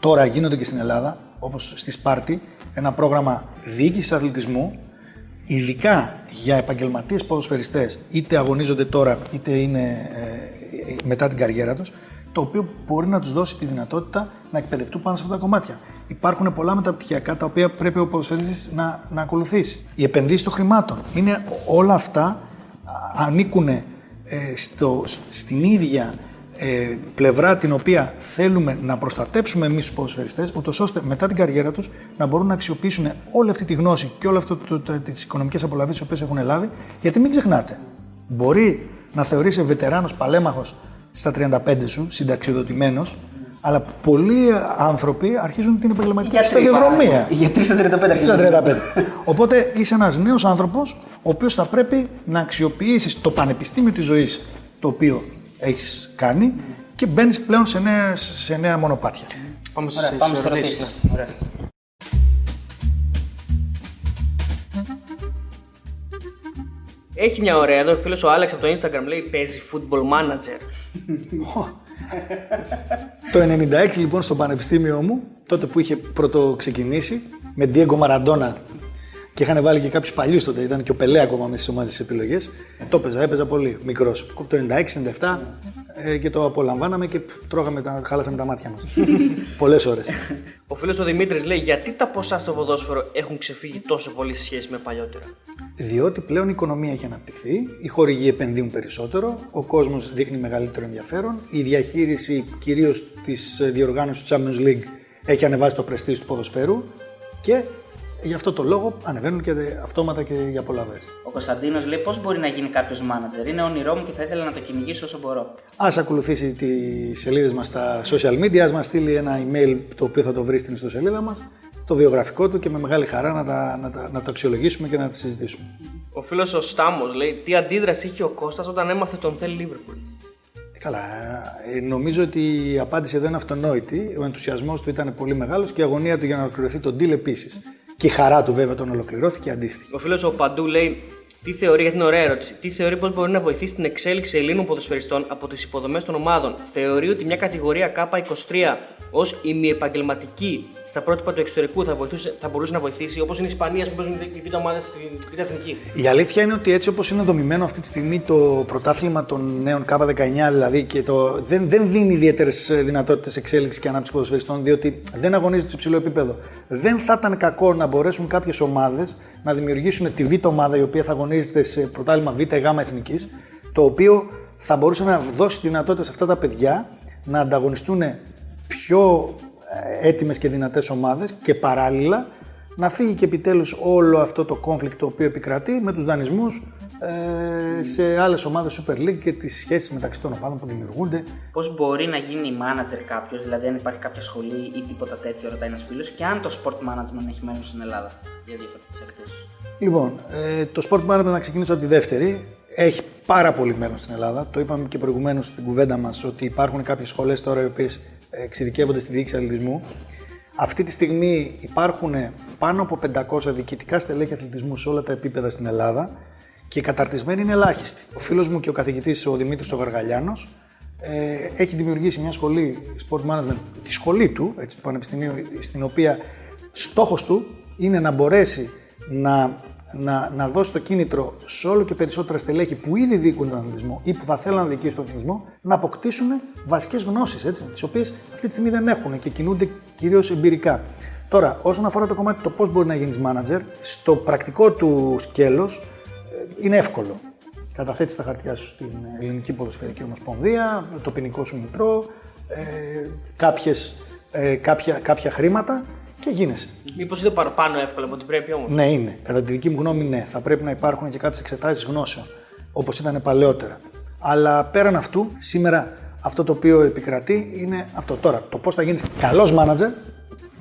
τώρα γίνονται και στην Ελλάδα, όπως στη Σπάρτη, ένα πρόγραμμα διοίκησης αθλητισμού, ειδικά για επαγγελματίες ποδοσφαιριστές, είτε αγωνίζονται τώρα, είτε είναι ε, μετά την καριέρα τους, το οποίο μπορεί να τους δώσει τη δυνατότητα να εκπαιδευτούν πάνω σε αυτά τα κομμάτια. Υπάρχουν πολλά μεταπτυχιακά τα οποία πρέπει ο ποδοσφαιριστής να, να ακολουθήσει. Οι επενδύσεις των χρημάτων. Είναι όλα αυτά α, ανήκουν ε, στο, στην ίδια ε, πλευρά την οποία θέλουμε να προστατέψουμε εμείς τους ποδοσφαιριστές, ούτως ώστε μετά την καριέρα τους να μπορούν να αξιοποιήσουν όλη αυτή τη γνώση και όλε τις οικονομικές απολαυέ τι οποίες έχουν λάβει. Γιατί μην ξεχνάτε, μπορεί να θεωρείσαι βετεράνος παλέμαχος στα 35 σου, συνταξιοδοτημένος, αλλά πολλοί άνθρωποι αρχίζουν την επαγγελματική του σταδιοδρομία. Γιατί στα 35 Στα 35. Οπότε είσαι ένας νέος άνθρωπος, ο οποίος θα πρέπει να αξιοποιήσεις το πανεπιστήμιο της ζωής το οποίο έχεις κάνει και μπαίνεις πλέον σε νέα, σε νέα μονοπάτια. Πάμε Ωραία, στις πάμε στις ερωτήσεις. ερωτήσεις. Ωραία. Έχει μια ωραία εδώ, ο φίλος ο Άλεξ από το Instagram λέει παίζει football manager. Το 96 λοιπόν στο πανεπιστήμιο μου, τότε που είχε πρώτο ξεκινήσει, με Diego Maradona και είχαν βάλει και κάποιους παλιούς τότε, ήταν και ο Πελέ ακόμα μέσα στι ομάδε της επιλογέ. Το έπαιζα, έπαιζα πολύ μικρός. Το 96-97 ε, και το απολαμβάναμε και τρώγαμε, τα, χάλασαμε τα μάτια μας. [laughs] Πολλές ώρες. Ο φίλος ο Δημήτρης λέει γιατί τα ποσά στο ποδόσφαιρο έχουν ξεφύγει τόσο πολύ σε σχέση με παλιότερα; Διότι πλέον η οικονομία έχει αναπτυχθεί, οι χορηγοί επενδύουν περισσότερο, ο κόσμος δείχνει μεγαλύτερο ενδιαφέρον, η διαχείριση κυρίως της διοργάνωσης του Champions League έχει ανεβάσει το πρεστή του ποδοσφαίρου και γι' αυτό το λόγο ανεβαίνουν και αυτόματα και οι απολαυέ. Ο Κωνσταντίνος λέει πώς μπορεί να γίνει κάποιος manager; Είναι όνειρό μου και θα ήθελα να το κυνηγήσω όσο μπορώ. Α ακολουθήσει τις σελίδες μας στα social media, ας μας στείλει ένα email το οποίο θα το βρει στην ιστοσελίδα μας, το βιογραφικό του και με μεγάλη χαρά να, τα, να, τα, να το αξιολογήσουμε και να τη συζητήσουμε. Ο φίλος ο Στάμος λέει τι αντίδραση είχε ο Κώστας όταν έμαθε τον θέλει Λίβερπουλ. Ε, Καλά, ε, νομίζω ότι η απάντηση εδώ είναι αυτονόητη. Ο ενθουσιασμός του ήταν πολύ μεγάλος και η αγωνία του για να ολοκληρωθεί τον deal επίσης. Και η χαρά του βέβαια τον ολοκληρώθηκε αντίστοιχη. Ο φίλος ο Παντού λέει τι θεωρεί, γιατί είναι ωραία ερώτηση, τι θεωρεί πω μπορεί να βοηθήσει την εξέλιξη Ελλήνων ποδοσφαιριστών από τις υποδομές των ομάδων. Θεωρεί ότι μια κατηγορία K23 ως ημιεπαγγελματική στα πρότυπα του εξωτερικού θα, βοηθούσε, θα μπορούσε να βοηθήσει, όπως είναι η Ισπανία που παίζουν οι β' ομάδε στην β' εθνική. Η αλήθεια είναι ότι έτσι όπως είναι δομημένο αυτή τη στιγμή το πρωτάθλημα των νέων K19 δηλαδή και το, δεν, δεν δίνει ιδιαίτερες δυνατότητες εξέλιξης και ανάπτυξης ποδοσφαιριστών διότι δεν αγωνίζεται σε υψηλό επίπεδο. Δεν θα ήταν κακό να μπορέσουν κάποιες ομάδες να δημιουργήσουν τη β' ομάδα η οποία θα αγωνίζεται σε πρωτάθλημα β' γ εθνικής το οποίο θα μπορούσε να δώσει δυνατότητα σε αυτά τα παιδιά να ανταγωνιστούν πιο ε, έτοιμες και δυνατές ομάδες και παράλληλα να φύγει και επιτέλους όλο αυτό το conflict το οποίο επικρατεί με τους δανεισμούς ε, σε άλλες ομάδες Super League και τις σχέσεις μεταξύ των ομάδων που δημιουργούνται. Πώς μπορεί να γίνει manager κάποιος, δηλαδή αν υπάρχει κάποια σχολή ή τίποτα τέτοιο, ρωτάει ένας φίλος, και αν το sport management έχει μέλλον στην Ελλάδα. Για διαφορετικέ εκθέσεις; Λοιπόν, ε, το sport management να ξεκινήσω από τη δεύτερη. Έχει πάρα πολύ μέλλον στην Ελλάδα. Το είπαμε και προηγουμένως στην κουβέντα μας ότι υπάρχουν κάποιες σχολές τώρα οι οποίες εξειδικεύονται στη διοίκηση αθλητισμού. Αυτή τη στιγμή υπάρχουν πάνω από 500 διοικητικά στελέχη αθλητισμού σε όλα τα επίπεδα στην Ελλάδα και οι καταρτισμένοι είναι ελάχιστοι. Ο φίλος μου και ο καθηγητής ο Δημήτρης Τογαργαλιάνο ε, έχει δημιουργήσει μια σχολή sport management, τη σχολή του, έτσι, του Πανεπιστημίου, στην οποία στόχος του είναι να μπορέσει να, να, να δώσει το κίνητρο σε όλο και περισσότερα στελέχη που ήδη δίκουν τον αθλητισμό ή που θα θέλουν να δικήσουν τον αθλητισμό να αποκτήσουν βασικές γνώσεις, έτσι, τις οποίες αυτή τη στιγμή δεν έχουν και κινούνται κυρίως εμπειρικά. Τώρα, όσον αφορά το κομμάτι το πώς μπορεί να γίνεις manager, στο πρακτικό του σκέλος ε, είναι εύκολο. Καταθέτεις τα χαρτιά σου στην Ελληνική Ποδοσφαιρική Ομοσπονδία, το ποινικό σου μητρό, ε, κάποιες, ε, κάποια, κάποια χρήματα και γίνεσαι. Μήπως είναι παραπάνω εύκολο από ό,τι πρέπει όμως; Ναι, είναι. Κατά τη δική μου γνώμη, ναι. Θα πρέπει να υπάρχουν και κάποιες εξετάσεις γνώσεων, όπως ήταν παλαιότερα. Αλλά πέραν αυτού, σήμερα αυτό το οποίο επικρατεί είναι αυτό. Τώρα, το πώς θα γίνεις καλός μάνατζερ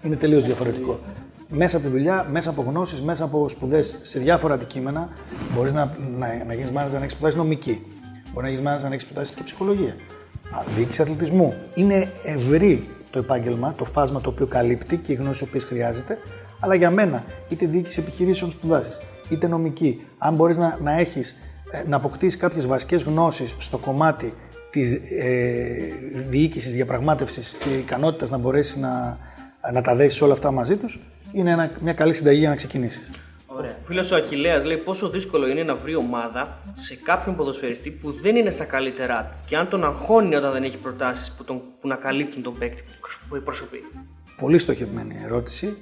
είναι τελείως διαφορετικό. Μέσα από τη δουλειά, μέσα από γνώσεις, μέσα από σπουδές σε διάφορα αντικείμενα, μπορείς να, να, να γίνεις μάνατζερ να έχεις σπουδάσεις νομική. Μπορεί να γίνει μάνατζερ να έχεις σπουδάσεις και ψυχολογία. Α, Διοίκηση αθλητισμού. Είναι ευρύ το επάγγελμα, το φάσμα το οποίο καλύπτει και οι γνώσει οποίε χρειάζεται. Αλλά για μένα, είτε διοίκηση επιχειρήσεων σπουδάσεις, είτε νομική, αν μπορείς να, να έχεις, να αποκτήσεις κάποιες βασικές γνώσεις στο κομμάτι της ε, διοίκησης, διαπραγμάτευσης και ικανότητας να μπορέσεις να, να τα δέσεις όλα αυτά μαζί τους, είναι ένα, μια καλή συνταγή για να ξεκινήσεις. Ωραία. Ο φίλος ο Αχηλέας λέει πόσο δύσκολο είναι να βρει ομάδα σε κάποιον ποδοσφαιριστή που δεν είναι στα καλύτερά του και αν τον αγχώνει όταν δεν έχει προτάσεις που, τον- που να καλύπτουν τον παίκτη που εκπροσωπεί. Πολύ στοχευμένη ερώτηση.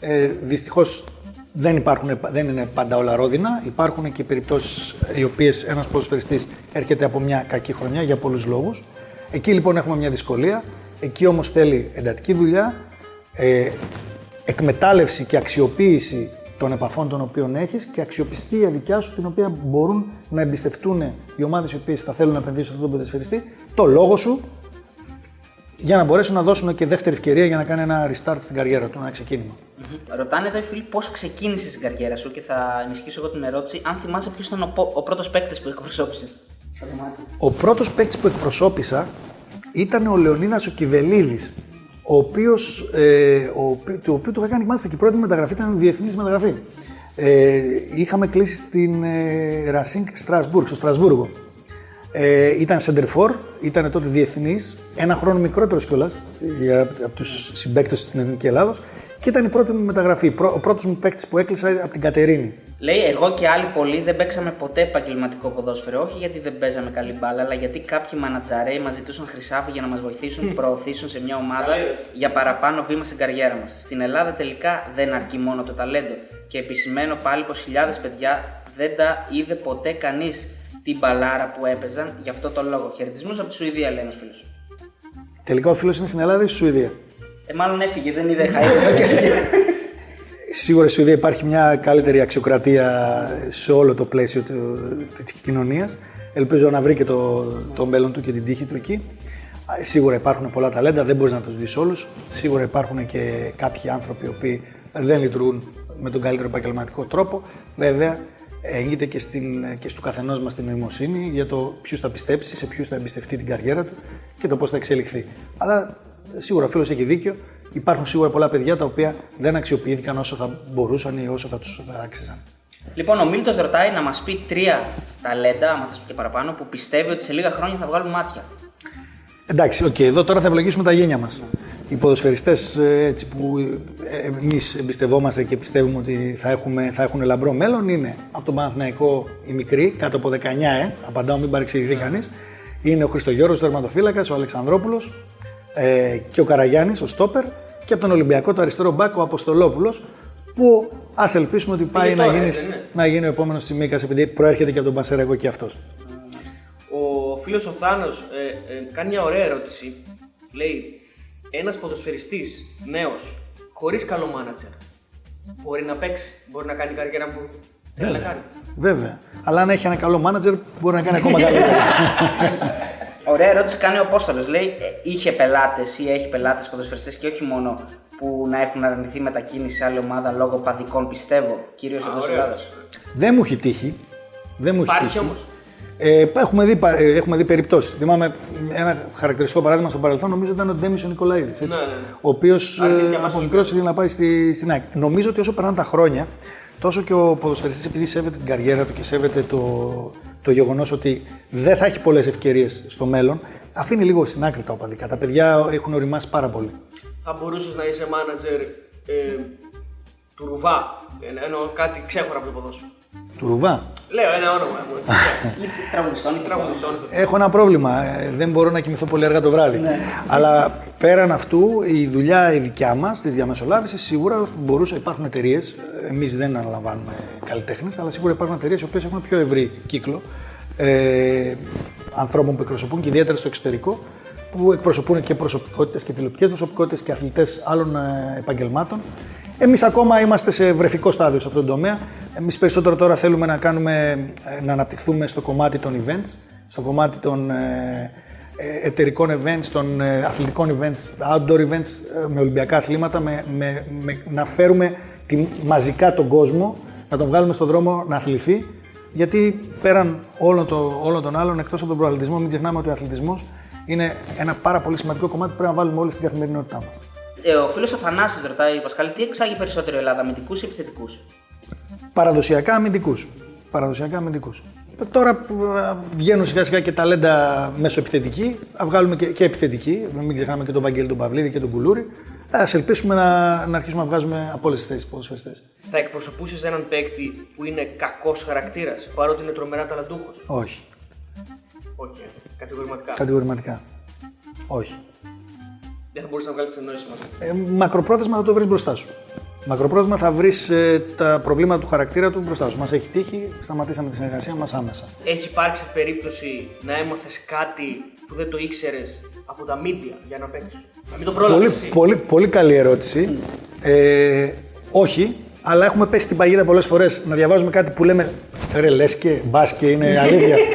Ε, Δυστυχώς δεν, υπάρχουν, δεν είναι πάντα όλα ρόδινα. Υπάρχουν και περιπτώσεις οι οποίες ένας ποδοσφαιριστής έρχεται από μια κακή χρονιά για πολλούς λόγους. Εκεί λοιπόν έχουμε μια δυσκολία. Εκεί όμως θέλει εντατική δουλειά, ε, εκμετάλλευση και αξιοποίηση των επαφών των οποίων έχεις και αξιοπιστία δικιά σου την οποία μπορούν να εμπιστευτούν οι ομάδες οι οποίες θα θέλουν να επενδύσουν σε αυτόν τον ποδοσφαιριστή το λόγο σου για να μπορέσουν να δώσουν και δεύτερη ευκαιρία για να κάνει ένα restart στην καριέρα του, ένα ξεκίνημα. Ρωτάνε εδώ οι φίλοι πώς ξεκίνησες την καριέρα σου και θα ενισχύσω εγώ την ερώτηση αν θυμάσαι ποιος ήταν ο, πο- ο πρώτος παίκτης που εκπροσώπησες; στο δωμάτιο. Ο πρώτος παίκτης που εκπροσώπησα ήταν ο Λεωνίδας ο Κιβελίδης, ο οποίος, ε, ο, οποί- του οποίου του είχα κάνει μάλιστα και η πρώτη μεταγραφή ήταν διεθνής μεταγραφή. Ε, είχαμε κλείσει στην ε, Racing Strasbourg, στο Στρασβούργο. Ε, ήταν center for, ήταν τότε διεθνής, ένα χρόνο μικρότερος κιόλας από τους συμπαίκτες στην Εθνική Ελλάδος και ήταν η πρώτη μου μεταγραφή. Πρω- Ο πρώτος μου παίκτης που έκλεισα από την Κατερίνη. Λέει, εγώ και άλλοι πολλοί δεν παίξαμε ποτέ επαγγελματικό ποδόσφαιρο. Όχι γιατί δεν παίζαμε καλή μπάλα, αλλά γιατί κάποιοι μανατζαρέοι μας ζητούσαν χρυσάφι για να μας βοηθήσουν, προωθήσουν σε μια ομάδα για παραπάνω βήμα στην καριέρα μας. Στην Ελλάδα τελικά δεν αρκεί μόνο το ταλέντο. Και επισημαίνω πάλι πως χιλιάδες παιδιά δεν τα είδε ποτέ κανείς την μπαλάρα που έπαιζαν γι' αυτό το λόγο. Χαιρετισμούς από τη Σουηδία, λέει ένας φίλος. Τελικά ο φίλος είναι στην Ελλάδα ή στη Σουηδία; Ε, μάλλον έφυγε, δεν είδε χαίρε και έφυγε. Σίγουρα στη Σουηδία υπάρχει μια καλύτερη αξιοκρατία σε όλο το πλαίσιο της κοινωνίας. Ελπίζω να βρει και το, το μέλλον του και την τύχη του εκεί. Α, Σίγουρα υπάρχουν πολλά ταλέντα, δεν μπορείς να τους δεις όλους. Σίγουρα υπάρχουν και κάποιοι άνθρωποι οι οποίοι δεν λειτουργούν με τον καλύτερο επαγγελματικό τρόπο. Βέβαια, έγκυται και, στην, και στο καθενός μας την νοημοσύνη για το ποιου θα πιστέψει, σε ποιου θα εμπιστευτεί την καριέρα του και το πώς θα εξελιχθεί. Αλλά σίγουρα ο φίλος έχει δίκιο. Υπάρχουν σίγουρα πολλά παιδιά τα οποία δεν αξιοποιήθηκαν όσο θα μπορούσαν ή όσο θα τους άξιζαν. Λοιπόν, ο Μίλτος ρωτάει να μας πει τρία ταλέντα, άμα θες και παραπάνω, που πιστεύει ότι σε λίγα χρόνια θα βγάλουν μάτια. Εντάξει, οκ, εδώ τώρα θα ευλογήσουμε τα γένια μας. Οι ποδοσφαιριστές που εμείς εμπιστευόμαστε και πιστεύουμε ότι θα, έχουμε, θα έχουν λαμπρό μέλλον είναι από τον Παναθηναϊκό οι μικροί, κάτω από 19, ε, απαντάω, μην παρεξηγηθεί κανείς. Είναι ο Χριστογιώργος, ο τερματοφύλακας, ο Αλεξανδρόπουλος ε, και ο Καραγιάννης, ο στόπερ. Και από τον Ολυμπιακό, το αριστερό μπακ, ο Αποστολόπουλος, που ας ελπίσουμε ότι πάει να, τώρα, γίνει, έτσι, ναι. να γίνει ο επόμενος Τσιμίκα, επειδή προέρχεται και από τον Πασεραϊκό και αυτός. Ο φίλος ο Θάνος ε, ε, κάνει μια ωραία ερώτηση. Λέει, ένας ποδοσφαιριστής νέος, χωρίς καλό μάνατζερ, μπορεί να παίξει, μπορεί να κάνει καριέρα που θέλει να κάνει. Βέβαια. Αλλά αν έχει ένα καλό μάνατζερ, μπορεί να κάνει ακόμα καλύτερα. [laughs] Ωραία ερώτηση κάνει ο Απόστολος. Λέει, ε, είχε πελάτες ή έχει πελάτες ποδοσφαιριστές και όχι μόνο που να έχουν αρνηθεί μετακίνηση σε άλλη ομάδα λόγω παδικών, πιστεύω, κυρίως εδώ στην ωραία. Ελλάδας. Δεν μου έχει τύχει. Δεν μου έχει Υπάρχει τύχει. όμως. Ε, έχουμε δει, πα- ε, έχουμε δει περιπτώσεις. Θυμάμαι ένα χαρακτηριστικό παράδειγμα στο παρελθόν, νομίζω ήταν ο Ντέμις ο Νικολαίδης. Ναι, ναι, ναι. Ο οποίος Αρνήθηκε να πάει από στο μικρός ήθελε να πάει στη, στην ΑΕΚ. Νομίζω ότι όσο περνάνε τα χρόνια, τόσο και ο ποδοσφαιριστής επειδή σέβεται την καριέρα του και σέβεται το, το γεγονός ότι δεν θα έχει πολλές ευκαιρίες στο μέλλον, αφήνει λίγο στην άκρη τα οπαδικά. Τα παιδιά έχουν οριμάσει πάρα πολύ. Θα μπορούσες να είσαι μάνατζερ ε, του Ρουβά. Ε, Εννοώ κάτι ξέχωρα από το ποδόσφαιρο. Του Ρουβά; Λέω ένα όνομα. μου. [laughs] Τραγουδιστών, ηθοποιών. Τραγουδιστών. Έχω ένα πρόβλημα. ε, Δεν μπορώ να κοιμηθώ πολύ αργά το βράδυ. Ναι. Αλλά πέραν αυτού, η δουλειά η δικιά μας της διαμεσολάβησης σίγουρα μπορούσε. Υπάρχουν εταιρείες, εμείς δεν αναλαμβάνουμε καλλιτέχνες, αλλά σίγουρα υπάρχουν εταιρείες οι οποίες έχουν πιο ευρύ κύκλο ε, ανθρώπων που εκπροσωπούν και ιδιαίτερα στο εξωτερικό, που εκπροσωπούν και προσωπικότητες και τηλεοπτικέ προσωπικότητες και αθλητές άλλων ε, επαγγελμάτων. Εμείς ακόμα είμαστε σε βρεφικό στάδιο σε αυτόν τον τομέα. Εμείς περισσότερο τώρα θέλουμε να, κάνουμε, ε, να αναπτυχθούμε στο κομμάτι των events, στο κομμάτι των ε, ε, εταιρικών events, των ε, αθλητικών events, outdoor events ε, με Ολυμπιακά αθλήματα, με, με, με- να φέρουμε τη, μαζικά τον κόσμο, να τον βγάλουμε στον δρόμο να αθληθεί. Γιατί πέραν όλων, το, όλων των άλλων, εκτός από τον προαθλητισμό, μην ξεχνάμε ότι ο αθλητισμός είναι ένα πάρα πολύ σημαντικό κομμάτι που πρέπει να βάλουμε όλοι στην καθημερινότητά μας. Ε, ο φίλος Αθανάσης ρωτάει, Πασχάλη, τι εξάγει περισσότερο η Ελλάδα, αμυντικούς ή επιθετικούς; Παραδοσιακά αμυντικούς. Παραδοσιακά αμυντικούς. Τώρα που ε, βγαίνουν σιγά σιγά και ταλέντα μέσω επιθετική, θα βγάλουμε και, και επιθετική. Μην ξεχνάμε και τον Βαγγέλη τον Παυλίδη και τον Κουλούρη. Α ελπίσουμε να, να αρχίσουμε να βγάζουμε από όλε τι θέσεις ποδοσφαιριστέ. Θα εκπροσωπούσε έναν παίκτη που είναι κακός χαρακτήρας, παρότι είναι τρομερά ταλαντούχος; Όχι. Όχι, ε, κατηγορηματικά. Κατηγορηματικά. Όχι. Δεν θα μπορούσες να βγάλεις τι εννοήσει μα. Ε, μακροπρόθεσμα θα το βρεις μπροστά σου. Μακροπρόθεσμα θα βρεις τα προβλήματα του χαρακτήρα του μπροστά σου. Μας έχει τύχει, σταματήσαμε τη συνεργασία μας άμεσα. Έχει υπάρξει περίπτωση να έμαθες κάτι που δεν το ήξερες από τα media για να παίξεις. Να μην το πρόλαβες. Πολύ, πολύ, πολύ καλή ερώτηση. Ε, όχι, αλλά έχουμε πέσει στην παγίδα πολλές φορές να διαβάζουμε κάτι που λέμε ρε λες και μπας και είναι αλήθεια. [laughs]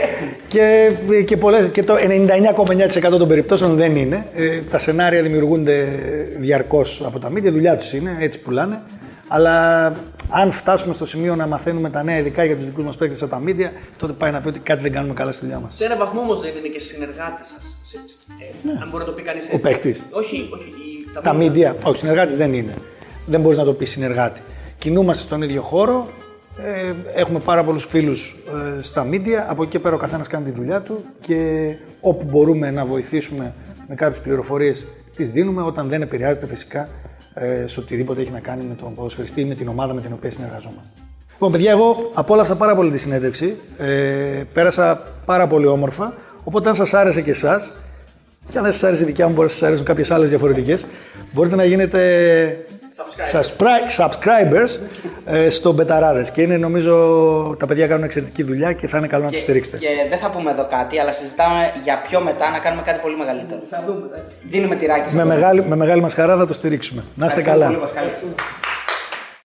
και, και, πολλές, και το 99,9% των περιπτώσεων δεν είναι. Ε, τα σενάρια δημιουργούνται διαρκώς από τα μίδια, δουλειά τους είναι, έτσι πουλάνε. Αλλά αν φτάσουμε στο σημείο να μαθαίνουμε τα νέα, ειδικά για τους δικούς μας παίκτες από τα μίδια, τότε πάει να πει ότι κάτι δεν κάνουμε καλά στη δουλειά μας. Σε ένα βαθμό όμως δεν είναι και συνεργάτε σας. Ε, Αν μπορεί να το πει κανείς έτσι. Ο παίκτης. Όχι, όχι. η- Τα media. media, όχι, συνεργάτης δεν είναι. Δεν μπορείς να το πεις συνεργάτη. Κινούμαστε στον ίδιο χώρο. Ε, έχουμε πάρα πολλούς φίλους ε, στα media. Από εκεί και πέρα ο καθένας κάνει τη δουλειά του και όπου μπορούμε να βοηθήσουμε με κάποιες πληροφορίες τις δίνουμε όταν δεν επηρεάζεται φυσικά ε, σε οτιδήποτε έχει να κάνει με τον ποδοσφαιριστή ή με την ομάδα με την οποία συνεργαζόμαστε. Λοιπόν, παιδιά, εγώ απόλαυσα πάρα πολύ τη συνέντευξη. Ε, πέρασα πάρα πολύ όμορφα. Οπότε, αν σας άρεσε και εσάς, και αν δεν σας άρεσε η δικιά μου, μπορεί να σας αρέσουν κάποιες άλλες διαφορετικές. Μπορείτε να γίνετε subscribe- subscribers ε, στο Μπεταράδες. Και είναι, νομίζω, τα παιδιά κάνουν εξαιρετική δουλειά και θα είναι καλό να τους στηρίξετε. και δεν θα πούμε εδώ κάτι, αλλά συζητάμε για πιο μετά να κάνουμε κάτι πολύ μεγαλύτερο. Θα δούμε. εντάξει. Δίνουμε τυράκι Με μεγάλη, με μεγάλη μας χαρά θα το στηρίξουμε. Να είστε καλά. Πολύ, Πασχάλη.